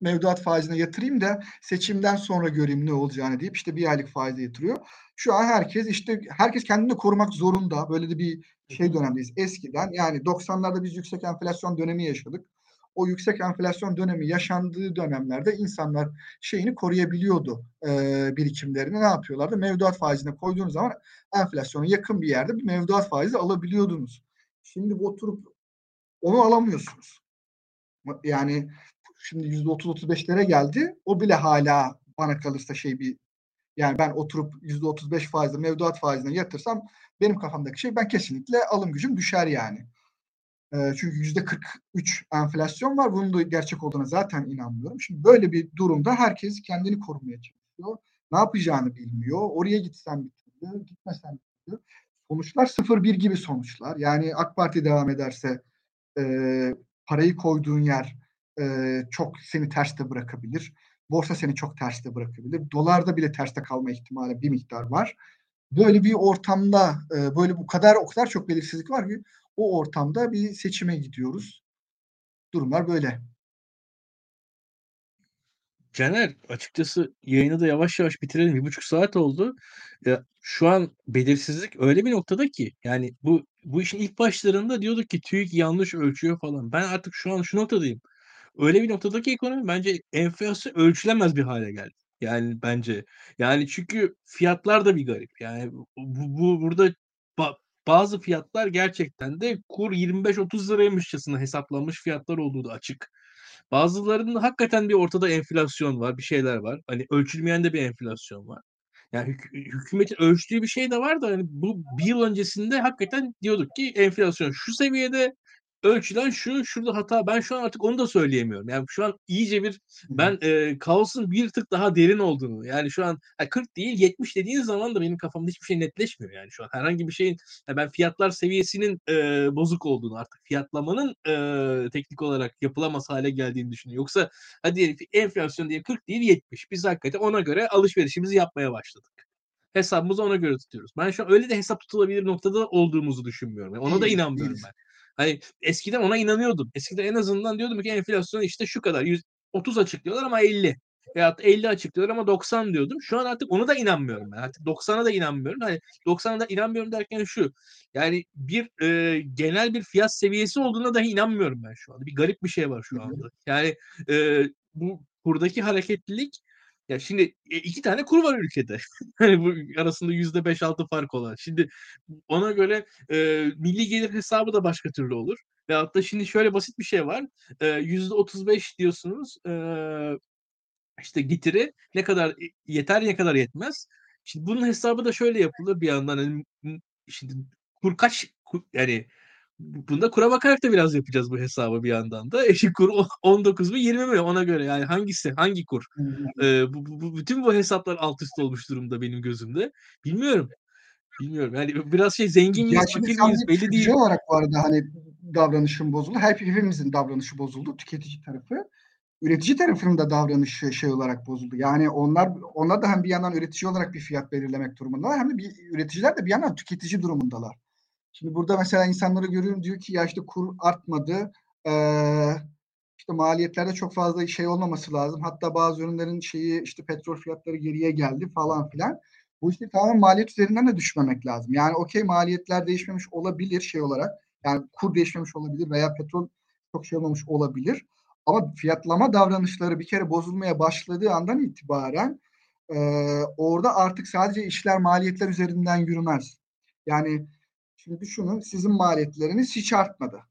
mevduat faizine yatırayım da seçimden sonra göreyim ne olacağını deyip işte bir aylık faize yatırıyor. Şu an herkes işte herkes kendini korumak zorunda. Böyle de bir şey dönemdeyiz. Eskiden yani 90'larda biz yüksek enflasyon dönemi yaşadık. O yüksek enflasyon dönemi yaşandığı dönemlerde insanlar şeyini koruyabiliyordu e, birikimlerini. Ne yapıyorlardı? Mevduat faizine koyduğunuz zaman enflasyona yakın bir yerde bir mevduat faizi alabiliyordunuz. Şimdi oturup onu alamıyorsunuz. Yani şimdi yüzde otuz otuz beşlere geldi. O bile hala bana kalırsa şey bir yani ben oturup yüzde otuz beş faizle mevduat faizine yatırsam benim kafamdaki şey ben kesinlikle alım gücüm düşer yani. Çünkü yüzde 43 enflasyon var. Bunun da gerçek olduğuna zaten inanmıyorum. Şimdi böyle bir durumda herkes kendini korumaya çalışıyor. Ne yapacağını bilmiyor. Oraya gitsen bir gitmesen bir Sonuçlar 0-1 gibi sonuçlar. Yani AK Parti devam ederse e, parayı koyduğun yer e, çok seni terste bırakabilir. Borsa seni çok terste bırakabilir. Dolarda bile terste kalma ihtimali bir miktar var. Böyle bir ortamda e, böyle bu kadar o kadar çok belirsizlik var ki o ortamda bir seçime gidiyoruz. Durumlar böyle. Caner açıkçası yayını da yavaş yavaş bitirelim. Bir buçuk saat oldu. Ya, şu an belirsizlik öyle bir noktada ki yani bu bu işin ilk başlarında diyorduk ki TÜİK yanlış ölçüyor falan. Ben artık şu an şu noktadayım. Öyle bir noktadaki ekonomi bence enflasyon ölçülemez bir hale geldi. Yani bence. Yani çünkü fiyatlar da bir garip. Yani bu, bu burada bazı fiyatlar gerçekten de kur 25-30 liraymışçasına hesaplanmış fiyatlar olduğu da açık. Bazılarının hakikaten bir ortada enflasyon var, bir şeyler var. Hani ölçülmeyen de bir enflasyon var. Yani hük- hükümetin ölçtüğü bir şey de var da hani bu bir yıl öncesinde hakikaten diyorduk ki enflasyon şu seviyede ölçülen şu, şurada hata. Ben şu an artık onu da söyleyemiyorum. Yani şu an iyice bir ben e, kaosun bir tık daha derin olduğunu yani şu an yani 40 değil 70 dediğiniz zaman da benim kafamda hiçbir şey netleşmiyor yani şu an. Herhangi bir şeyin yani ben fiyatlar seviyesinin e, bozuk olduğunu artık fiyatlamanın e, teknik olarak yapılamaz hale geldiğini düşünüyorum. Yoksa hadi diyelim enflasyon diye 40 değil 70. Biz hakikaten ona göre alışverişimizi yapmaya başladık hesabımızı ona göre tutuyoruz. Ben şu an öyle de hesap tutulabilir noktada olduğumuzu düşünmüyorum. Yani ona da inanmıyorum ben. Hani eskiden ona inanıyordum. Eskiden en azından diyordum ki enflasyon işte şu kadar. 130 açıklıyorlar ama 50. Veyahut 50 açıklıyorlar ama 90 diyordum. Şu an artık onu da inanmıyorum ben. Artık 90'a da inanmıyorum. Hani 90'a da inanmıyorum derken şu. Yani bir e, genel bir fiyat seviyesi olduğuna dahi inanmıyorum ben şu anda. Bir garip bir şey var şu anda. Yani e, bu kurdaki hareketlilik ya şimdi e, iki tane kur var ülkede. hani bu arasında yüzde beş altı fark olan. Şimdi ona göre e, milli gelir hesabı da başka türlü olur. Ve hatta şimdi şöyle basit bir şey var. Yüzde otuz beş diyorsunuz. E, işte getiri ne kadar yeter ne kadar yetmez. Şimdi bunun hesabı da şöyle yapılır bir yandan. Hani, şimdi kur kaç kur, yani Bunda kura bakarak da biraz yapacağız bu hesabı bir yandan da. Eşik kur 19 mu 20 mi ona göre yani hangisi hangi kur? Ee, bu, bu, bütün bu hesaplar alt üst olmuş durumda benim gözümde. Bilmiyorum. Bilmiyorum. Yani biraz şey zengin miyiz, fakir miyiz belli değil. olarak bu arada hani davranışın bozuldu. Hep hepimizin davranışı bozuldu. Tüketici tarafı. Üretici tarafının da davranışı şey olarak bozuldu. Yani onlar onlar da hem bir yandan üretici olarak bir fiyat belirlemek durumundalar hem de bir üreticiler de bir yandan tüketici durumundalar. Şimdi burada mesela insanları görüyorum diyor ki ya işte kur artmadı. Ee, işte maliyetlerde çok fazla şey olmaması lazım. Hatta bazı ürünlerin şeyi işte petrol fiyatları geriye geldi falan filan. Bu işte tamamen maliyet üzerinden de düşmemek lazım. Yani okey maliyetler değişmemiş olabilir şey olarak. Yani kur değişmemiş olabilir veya petrol çok şey olmamış olabilir. Ama fiyatlama davranışları bir kere bozulmaya başladığı andan itibaren e, orada artık sadece işler maliyetler üzerinden yürümez. Yani Şimdi düşünün sizin maliyetleriniz hiç artmadı.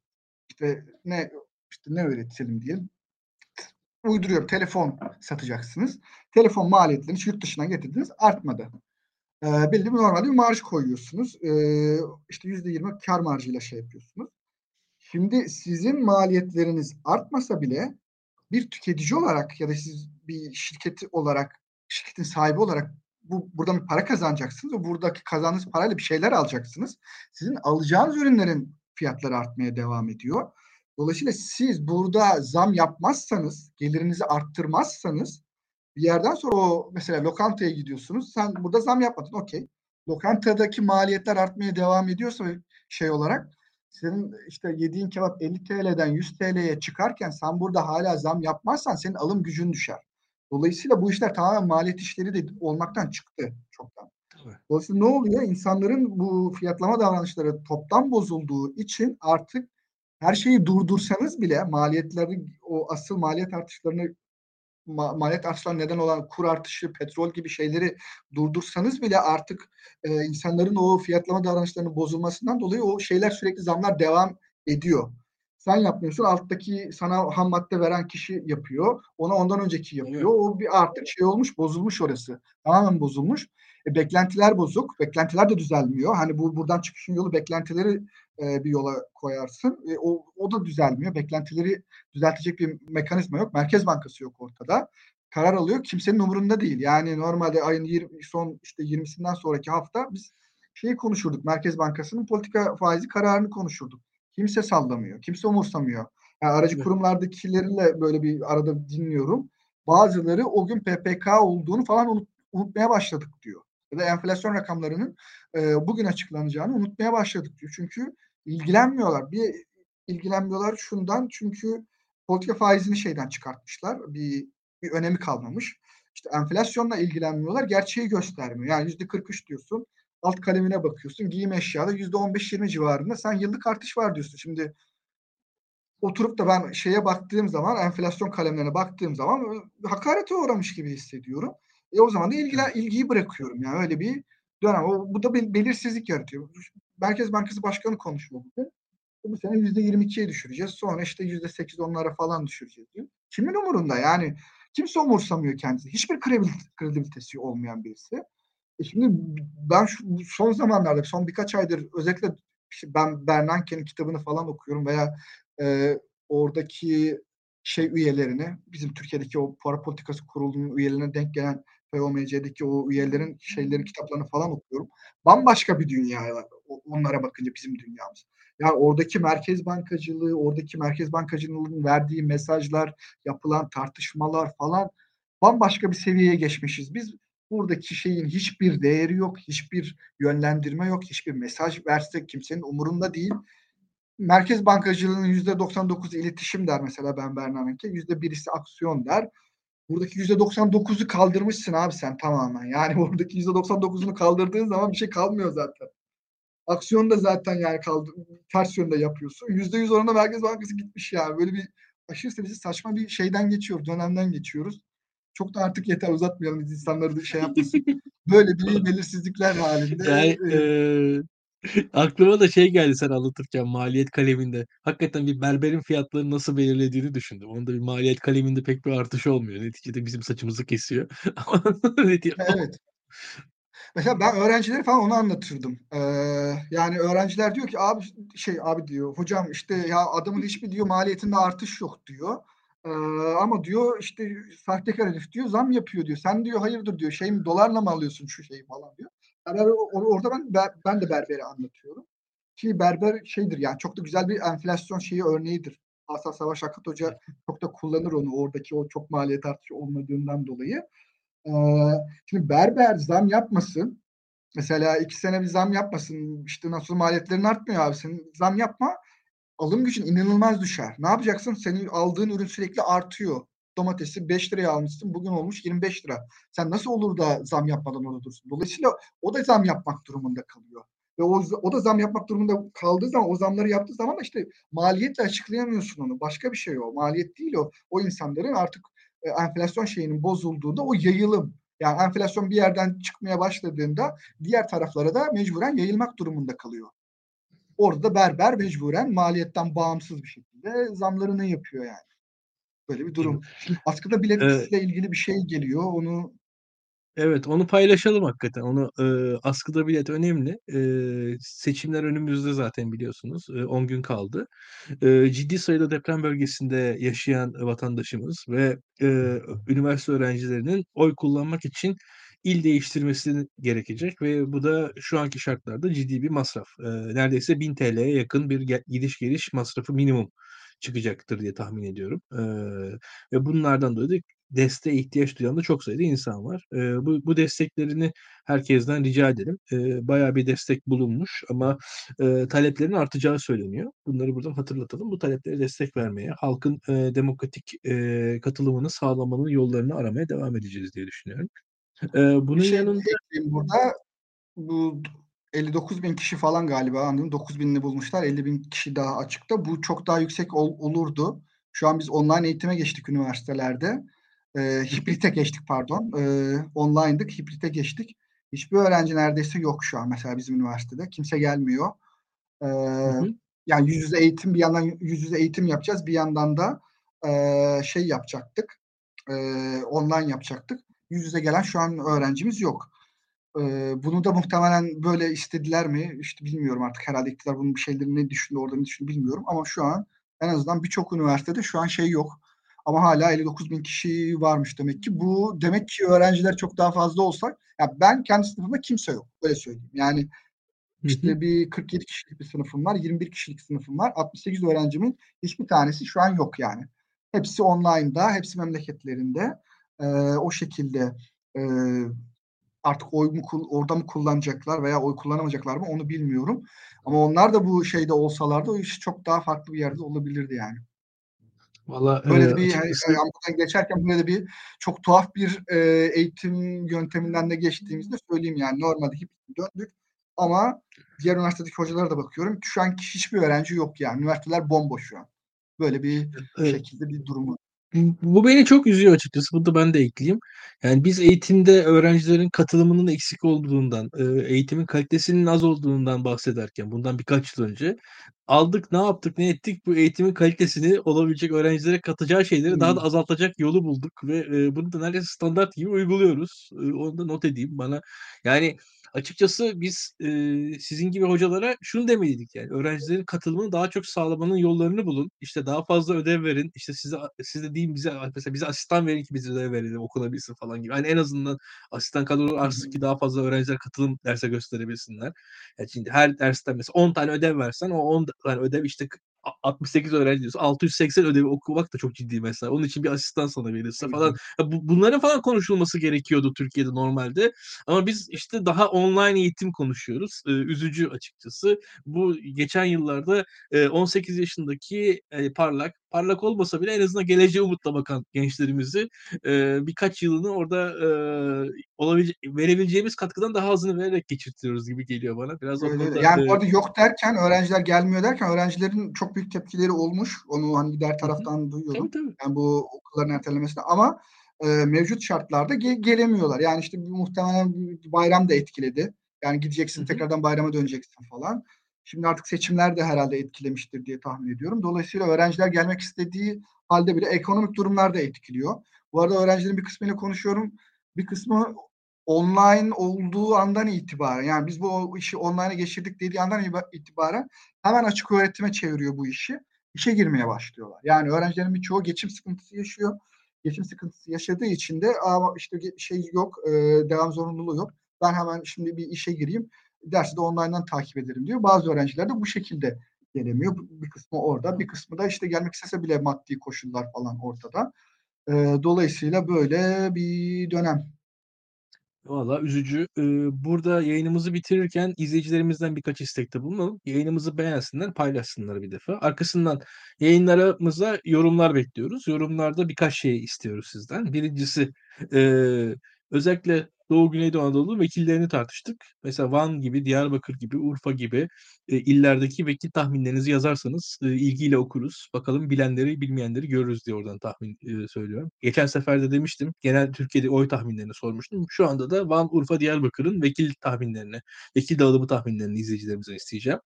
İşte ne işte ne üretelim diyelim. Uyduruyorum telefon satacaksınız. Telefon maliyetlerini yurt dışına getirdiniz artmadı. Ee, belli bir normalde bir marj koyuyorsunuz. Ee, işte yüzde yirmi kar marjıyla şey yapıyorsunuz. Şimdi sizin maliyetleriniz artmasa bile bir tüketici olarak ya da siz bir şirketi olarak şirketin sahibi olarak bu buradan bir para kazanacaksınız ve buradaki kazandığınız parayla bir şeyler alacaksınız. Sizin alacağınız ürünlerin fiyatları artmaya devam ediyor. Dolayısıyla siz burada zam yapmazsanız, gelirinizi arttırmazsanız bir yerden sonra o mesela lokantaya gidiyorsunuz. Sen burada zam yapmadın okey. Lokantadaki maliyetler artmaya devam ediyorsa şey olarak senin işte yediğin kebap 50 TL'den 100 TL'ye çıkarken sen burada hala zam yapmazsan senin alım gücün düşer. Dolayısıyla bu işler tamamen maliyet işleri de olmaktan çıktı çoktan. Dolayısıyla ne oluyor? İnsanların bu fiyatlama davranışları toptan bozulduğu için artık her şeyi durdursanız bile maliyetleri o asıl maliyet artışlarını ma- maliyet artışları neden olan kur artışı, petrol gibi şeyleri durdursanız bile artık e, insanların o fiyatlama davranışlarının bozulmasından dolayı o şeyler sürekli zamlar devam ediyor. Sen yapmıyorsun, alttaki sana ham madde veren kişi yapıyor. Ona ondan önceki yapıyor. Evet. O bir artık şey olmuş, bozulmuş orası. Tamamen bozulmuş. E, beklentiler bozuk. Beklentiler de düzelmiyor. Hani bu buradan çıkışın yolu beklentileri e, bir yola koyarsın. E, o, o da düzelmiyor. Beklentileri düzeltecek bir mekanizma yok. Merkez Bankası yok ortada. Karar alıyor. Kimsenin umurunda değil. Yani normalde ayın 20, son işte 20'sinden sonraki hafta biz şeyi konuşurduk. Merkez Bankası'nın politika faizi kararını konuşurduk. Kimse sallamıyor. Kimse umursamıyor. Yani aracı evet. kurumlardakilerle böyle bir arada dinliyorum. Bazıları o gün PPK olduğunu falan unut, unutmaya başladık diyor. Ya da enflasyon rakamlarının e, bugün açıklanacağını unutmaya başladık diyor. Çünkü ilgilenmiyorlar. Bir ilgilenmiyorlar şundan çünkü politika faizini şeyden çıkartmışlar. Bir, bir önemi kalmamış. İşte enflasyonla ilgilenmiyorlar. Gerçeği göstermiyor. Yani yüzde 43 diyorsun. Alt kalemine bakıyorsun. Giyim eşyada yüzde 15-20 civarında. Sen yıllık artış var diyorsun. Şimdi oturup da ben şeye baktığım zaman enflasyon kalemlerine baktığım zaman hakarete uğramış gibi hissediyorum. E o zaman da ilgilen, ilgiyi bırakıyorum. Yani öyle bir dönem. O, bu da belirsizlik yaratıyor. Merkez Bankası Başkanı konuşuyor bugün. Bu sene yüzde 22'ye düşüreceğiz. Sonra işte yüzde 8 onlara falan düşüreceğiz diyor. Kimin umurunda yani? Kimse umursamıyor kendisi. Hiçbir kredibilitesi olmayan birisi. E şimdi ben şu, son zamanlarda, son birkaç aydır özellikle ben Bernanke'nin kitabını falan okuyorum veya e, oradaki şey üyelerini, bizim Türkiye'deki o para politikası kurulunun üyelerine denk gelen POMC'deki o üyelerin şeylerin kitaplarını falan okuyorum. Bambaşka bir dünya onlara bakınca bizim dünyamız. Yani oradaki merkez bankacılığı, oradaki merkez bankacılığının verdiği mesajlar, yapılan tartışmalar falan bambaşka bir seviyeye geçmişiz. Biz buradaki şeyin hiçbir değeri yok, hiçbir yönlendirme yok, hiçbir mesaj versek kimsenin umurunda değil. Merkez bankacılığının %99 iletişim der mesela ben Bernanke, %1'isi aksiyon der. Buradaki %99'u kaldırmışsın abi sen tamamen. Yani buradaki %99'unu kaldırdığın zaman bir şey kalmıyor zaten. Aksiyonu da zaten yani kaldı, ters yönde yapıyorsun. %100 oranında Merkez Bankası gitmiş yani. Böyle bir aşırı seviyesi saçma bir şeyden geçiyor, dönemden geçiyoruz. Çok da artık yeter uzatmayalım insanları da şey yapmasın. Böyle bir belirsizlikler halinde. Yani, e, Aklıma da şey geldi sen anlatırken maliyet kaleminde. Hakikaten bir berberin fiyatlarını nasıl belirlediğini düşündüm. Onda bir maliyet kaleminde pek bir artış olmuyor. Neticede bizim saçımızı kesiyor. evet. Mesela ben öğrencilere falan onu anlatırdım. Ee, yani öğrenciler diyor ki abi şey abi diyor hocam işte ya adamın hiçbir diyor maliyetinde artış yok diyor. Ee, ama diyor işte sahtekar herif diyor zam yapıyor diyor. Sen diyor hayırdır diyor şey mi dolarla mı alıyorsun şu şeyi falan diyor. Yani orada ben ben de berberi anlatıyorum. Ki berber şeydir yani çok da güzel bir enflasyon şeyi örneğidir. Hasan Savaş Akıt Hoca çok da kullanır onu oradaki o çok maliyet artışı olmadığından dolayı. Ee, şimdi berber zam yapmasın. Mesela iki sene bir zam yapmasın. İşte nasıl maliyetlerin artmıyor abi. Senin zam yapma. Alım gücün inanılmaz düşer. Ne yapacaksın? Senin aldığın ürün sürekli artıyor domatesi 5 liraya almışsın bugün olmuş 25 lira. Sen nasıl olur da zam yapmadan orada dursun? Dolayısıyla o da zam yapmak durumunda kalıyor. Ve o, o da zam yapmak durumunda kaldığı zaman o zamları yaptığı zaman da işte maliyetle açıklayamıyorsun onu. Başka bir şey o. Maliyet değil o. O insanların artık e, enflasyon şeyinin bozulduğunda o yayılım. Yani enflasyon bir yerden çıkmaya başladığında diğer taraflara da mecburen yayılmak durumunda kalıyor. Orada da berber mecburen maliyetten bağımsız bir şekilde zamlarını yapıyor yani. Böyle bir durum. Şimdi askıda bilet ile ilgili bir şey geliyor. Onu Evet, onu paylaşalım hakikaten. Onu, eee, askıda bilet önemli. Eee, seçimler önümüzde zaten biliyorsunuz. Eee, 10 gün kaldı. Eee, ciddi sayıda deprem bölgesinde yaşayan vatandaşımız ve, eee, üniversite öğrencilerinin oy kullanmak için il değiştirmesi gerekecek ve bu da şu anki şartlarda ciddi bir masraf. Neredeyse ₺1000'ye yakın bir gidiş geliş masrafı minimum çıkacaktır diye tahmin ediyorum. Ve bunlardan dolayı da desteğe ihtiyaç duyan da çok sayıda insan var. Bu, bu desteklerini herkesten rica ederim. E, bayağı bir destek bulunmuş ama taleplerin artacağı söyleniyor. Bunları buradan hatırlatalım. Bu taleplere destek vermeye, halkın demokratik katılımını sağlamanın yollarını aramaya devam edeceğiz diye düşünüyorum. E, bunun Bir şey yanında ekleyeyim burada. Bu 59 bin kişi falan galiba anladım. 9 binini bulmuşlar. 50 bin kişi daha açıkta. Bu çok daha yüksek ol, olurdu. Şu an biz online eğitime geçtik üniversitelerde. E, hibrite geçtik pardon. E, online'dık, hibrite geçtik. Hiçbir öğrenci neredeyse yok şu an mesela bizim üniversitede. Kimse gelmiyor. E, yani yüz yüze eğitim bir yandan yüz yüze eğitim yapacağız. Bir yandan da e, şey yapacaktık. E, online yapacaktık. Yüz yüze gelen şu an öğrencimiz yok. E, bunu da muhtemelen böyle istediler mi? İşte bilmiyorum artık herhalde iktidar bunun bir şeyleri ne düşündü orada ne düşündü bilmiyorum. Ama şu an en azından birçok üniversitede şu an şey yok. Ama hala 59 bin kişi varmış demek ki. Bu demek ki öğrenciler çok daha fazla olsak. Ya ben kendi sınıfımda kimse yok. Öyle söyleyeyim. Yani işte bir 47 kişilik bir sınıfım var, 21 kişilik sınıfım var. 68 öğrencimin hiçbir tanesi şu an yok yani. Hepsi online'da, hepsi memleketlerinde. Ee, o şekilde e, artık oy mu orada mı kullanacaklar veya oy kullanamayacaklar mı onu bilmiyorum. Ama onlar da bu şeyde olsalardı o iş çok daha farklı bir yerde olabilirdi yani. Valla böyle e, bir açıkçası... yani, geçerken böyle bir çok tuhaf bir e, eğitim yönteminden de geçtiğimizde söyleyeyim yani normalde hep döndük ama diğer üniversitedeki hocalara da bakıyorum. Şu an hiçbir öğrenci yok yani. Üniversiteler bomboş şu an. Böyle bir evet. şekilde bir durumu. Bu beni çok üzüyor açıkçası. Bunu da ben de ekleyeyim. Yani biz eğitimde öğrencilerin katılımının eksik olduğundan, eğitimin kalitesinin az olduğundan bahsederken bundan birkaç yıl önce aldık, ne yaptık, ne ettik? Bu eğitimin kalitesini olabilecek öğrencilere katacağı şeyleri hmm. daha da azaltacak yolu bulduk ve bunu da neredeyse standart gibi uyguluyoruz. Onu da not edeyim bana. Yani açıkçası biz e, sizin gibi hocalara şunu demeliydik yani öğrencilerin katılımını daha çok sağlamanın yollarını bulun. İşte daha fazla ödev verin. İşte size siz de deyin bize mesela bize asistan verin ki biz ödev verelim okunabilsin falan gibi. Hani en azından asistan kadroları artsın ki daha fazla öğrenciler katılım derse gösterebilsinler. Yani şimdi her dersten mesela 10 tane ödev versen o 10 tane ödev işte 68 öğrenci diyorsun. 680 ödevi okumak da çok ciddi mesela. Onun için bir asistan sana verirse falan. Bu, bunların falan konuşulması gerekiyordu Türkiye'de normalde. Ama biz işte daha online eğitim konuşuyoruz. Ee, üzücü açıkçası. Bu geçen yıllarda e, 18 yaşındaki parlak parlak olmasa bile en azından geleceğe umutla bakan gençlerimizi e, birkaç yılını orada e, olabilecek verebileceğimiz katkıdan daha azını vererek geçirtiyoruz gibi geliyor bana. Biraz öyle, konuda, yani bu arada yok derken öğrenciler gelmiyor derken öğrencilerin çok büyük tepkileri olmuş. Onu hani diğer taraftan hı duyuyorum. Tabii, tabii. Yani bu okulların ertelemesine ama e, mevcut şartlarda ge- gelemiyorlar. Yani işte muhtemelen bayram da etkiledi. Yani gideceksin hı tekrardan bayrama döneceksin falan. Şimdi artık seçimler de herhalde etkilemiştir diye tahmin ediyorum. Dolayısıyla öğrenciler gelmek istediği halde bile ekonomik durumlar da etkiliyor. Bu arada öğrencilerin bir kısmıyla konuşuyorum. Bir kısmı online olduğu andan itibaren yani biz bu işi online'a geçirdik dediği andan itibaren hemen açık öğretime çeviriyor bu işi. İşe girmeye başlıyorlar. Yani öğrencilerin birçoğu geçim sıkıntısı yaşıyor. Geçim sıkıntısı yaşadığı için de ama işte şey yok, devam zorunluluğu yok. Ben hemen şimdi bir işe gireyim dersi de online'dan takip ederim diyor. Bazı öğrenciler de bu şekilde gelemiyor. Bir kısmı orada, bir kısmı da işte gelmek istese bile maddi koşullar falan ortada. E, dolayısıyla böyle bir dönem. Valla üzücü. Ee, burada yayınımızı bitirirken izleyicilerimizden birkaç istekte bulunalım. Yayınımızı beğensinler, paylaşsınlar bir defa. Arkasından yayınlarımıza yorumlar bekliyoruz. Yorumlarda birkaç şey istiyoruz sizden. Birincisi e, özellikle Doğu Güneydoğu Anadolu vekillerini tartıştık. Mesela Van gibi, Diyarbakır gibi, Urfa gibi e, illerdeki vekil tahminlerinizi yazarsanız e, ilgiyle okuruz. Bakalım bilenleri, bilmeyenleri görürüz diye oradan tahmin e, söylüyorum. Geçen sefer de demiştim. Genel Türkiye'de oy tahminlerini sormuştum. Şu anda da Van, Urfa, Diyarbakır'ın vekil tahminlerini, vekil dağılımı tahminlerini izleyicilerimizden isteyeceğim.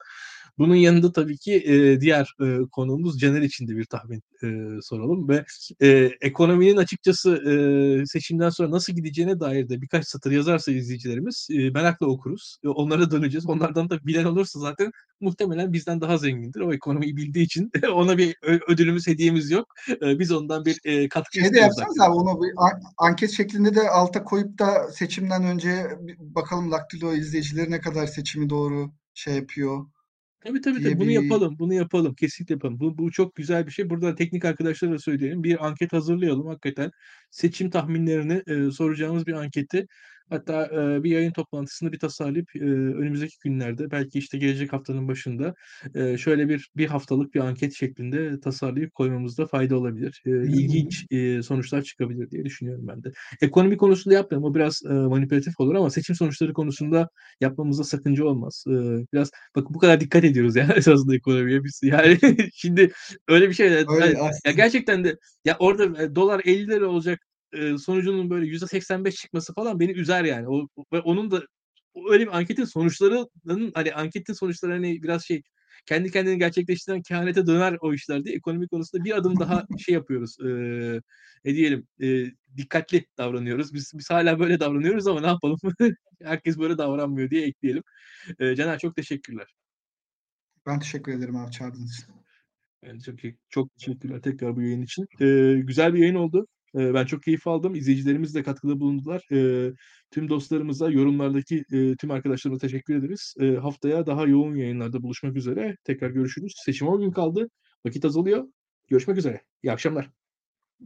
Bunun yanında tabii ki e, diğer e, konuğumuz Caner için de bir tahmin e, soralım ve e, ekonominin açıkçası e, seçimden sonra nasıl gideceğine dair de birkaç satır yazarsa izleyicilerimiz e, merakla okuruz. E, onlara döneceğiz. Onlardan da bilen olursa zaten muhtemelen bizden daha zengindir. O ekonomiyi bildiği için ona bir ödülümüz, hediyemiz yok. E, biz ondan bir e, katkı şey de yapsanız abi onu bir anket şeklinde de alta koyup da seçimden önce bakalım Daktilo izleyicileri ne kadar seçimi doğru şey yapıyor Tabii tabii tabii bunu bir... yapalım. Bunu yapalım. Kesinlikle yapalım. Bu, bu çok güzel bir şey. Burada teknik arkadaşlara da söyleyelim. Bir anket hazırlayalım hakikaten. seçim tahminlerini e, soracağımız bir anketi Hatta e, bir yayın toplantısını bir tasarlayıp e, önümüzdeki günlerde belki işte gelecek haftanın başında e, şöyle bir bir haftalık bir anket şeklinde tasarlayıp koymamızda fayda olabilir. E, ilginç e, sonuçlar çıkabilir diye düşünüyorum ben de. Ekonomi konusunda yapmayalım. O biraz e, manipülatif olur ama seçim sonuçları konusunda yapmamızda sakınca olmaz. E, biraz bak bu kadar dikkat ediyoruz ya esasında ekonomiye biz. Yani şimdi öyle bir şey. Öyle yani, ya gerçekten de ya orada e, dolar 50 lira olacak e, sonucunun böyle %85 çıkması falan beni üzer yani. O, ve onun da öyle bir anketin sonuçlarının hani anketin sonuçları hani biraz şey kendi kendini gerçekleştiren kehanete döner o işler diye ekonomi konusunda bir adım daha şey yapıyoruz. E, ne diyelim e, dikkatli davranıyoruz. Biz, biz hala böyle davranıyoruz ama ne yapalım? Herkes böyle davranmıyor diye ekleyelim. E, Caner çok teşekkürler. Ben teşekkür ederim abi çağırdığınız için. Yani çok, çok teşekkürler tekrar bu yayın için. Ee, güzel bir yayın oldu. Ben çok keyif aldım. İzleyicilerimiz de katkıda bulundular. Tüm dostlarımıza, yorumlardaki tüm arkadaşlarıma teşekkür ederiz. Haftaya daha yoğun yayınlarda buluşmak üzere. Tekrar görüşürüz. Seçim 10 gün kaldı. Vakit azalıyor. Görüşmek üzere. İyi akşamlar.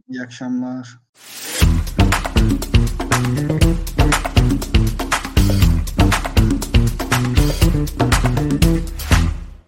İyi akşamlar.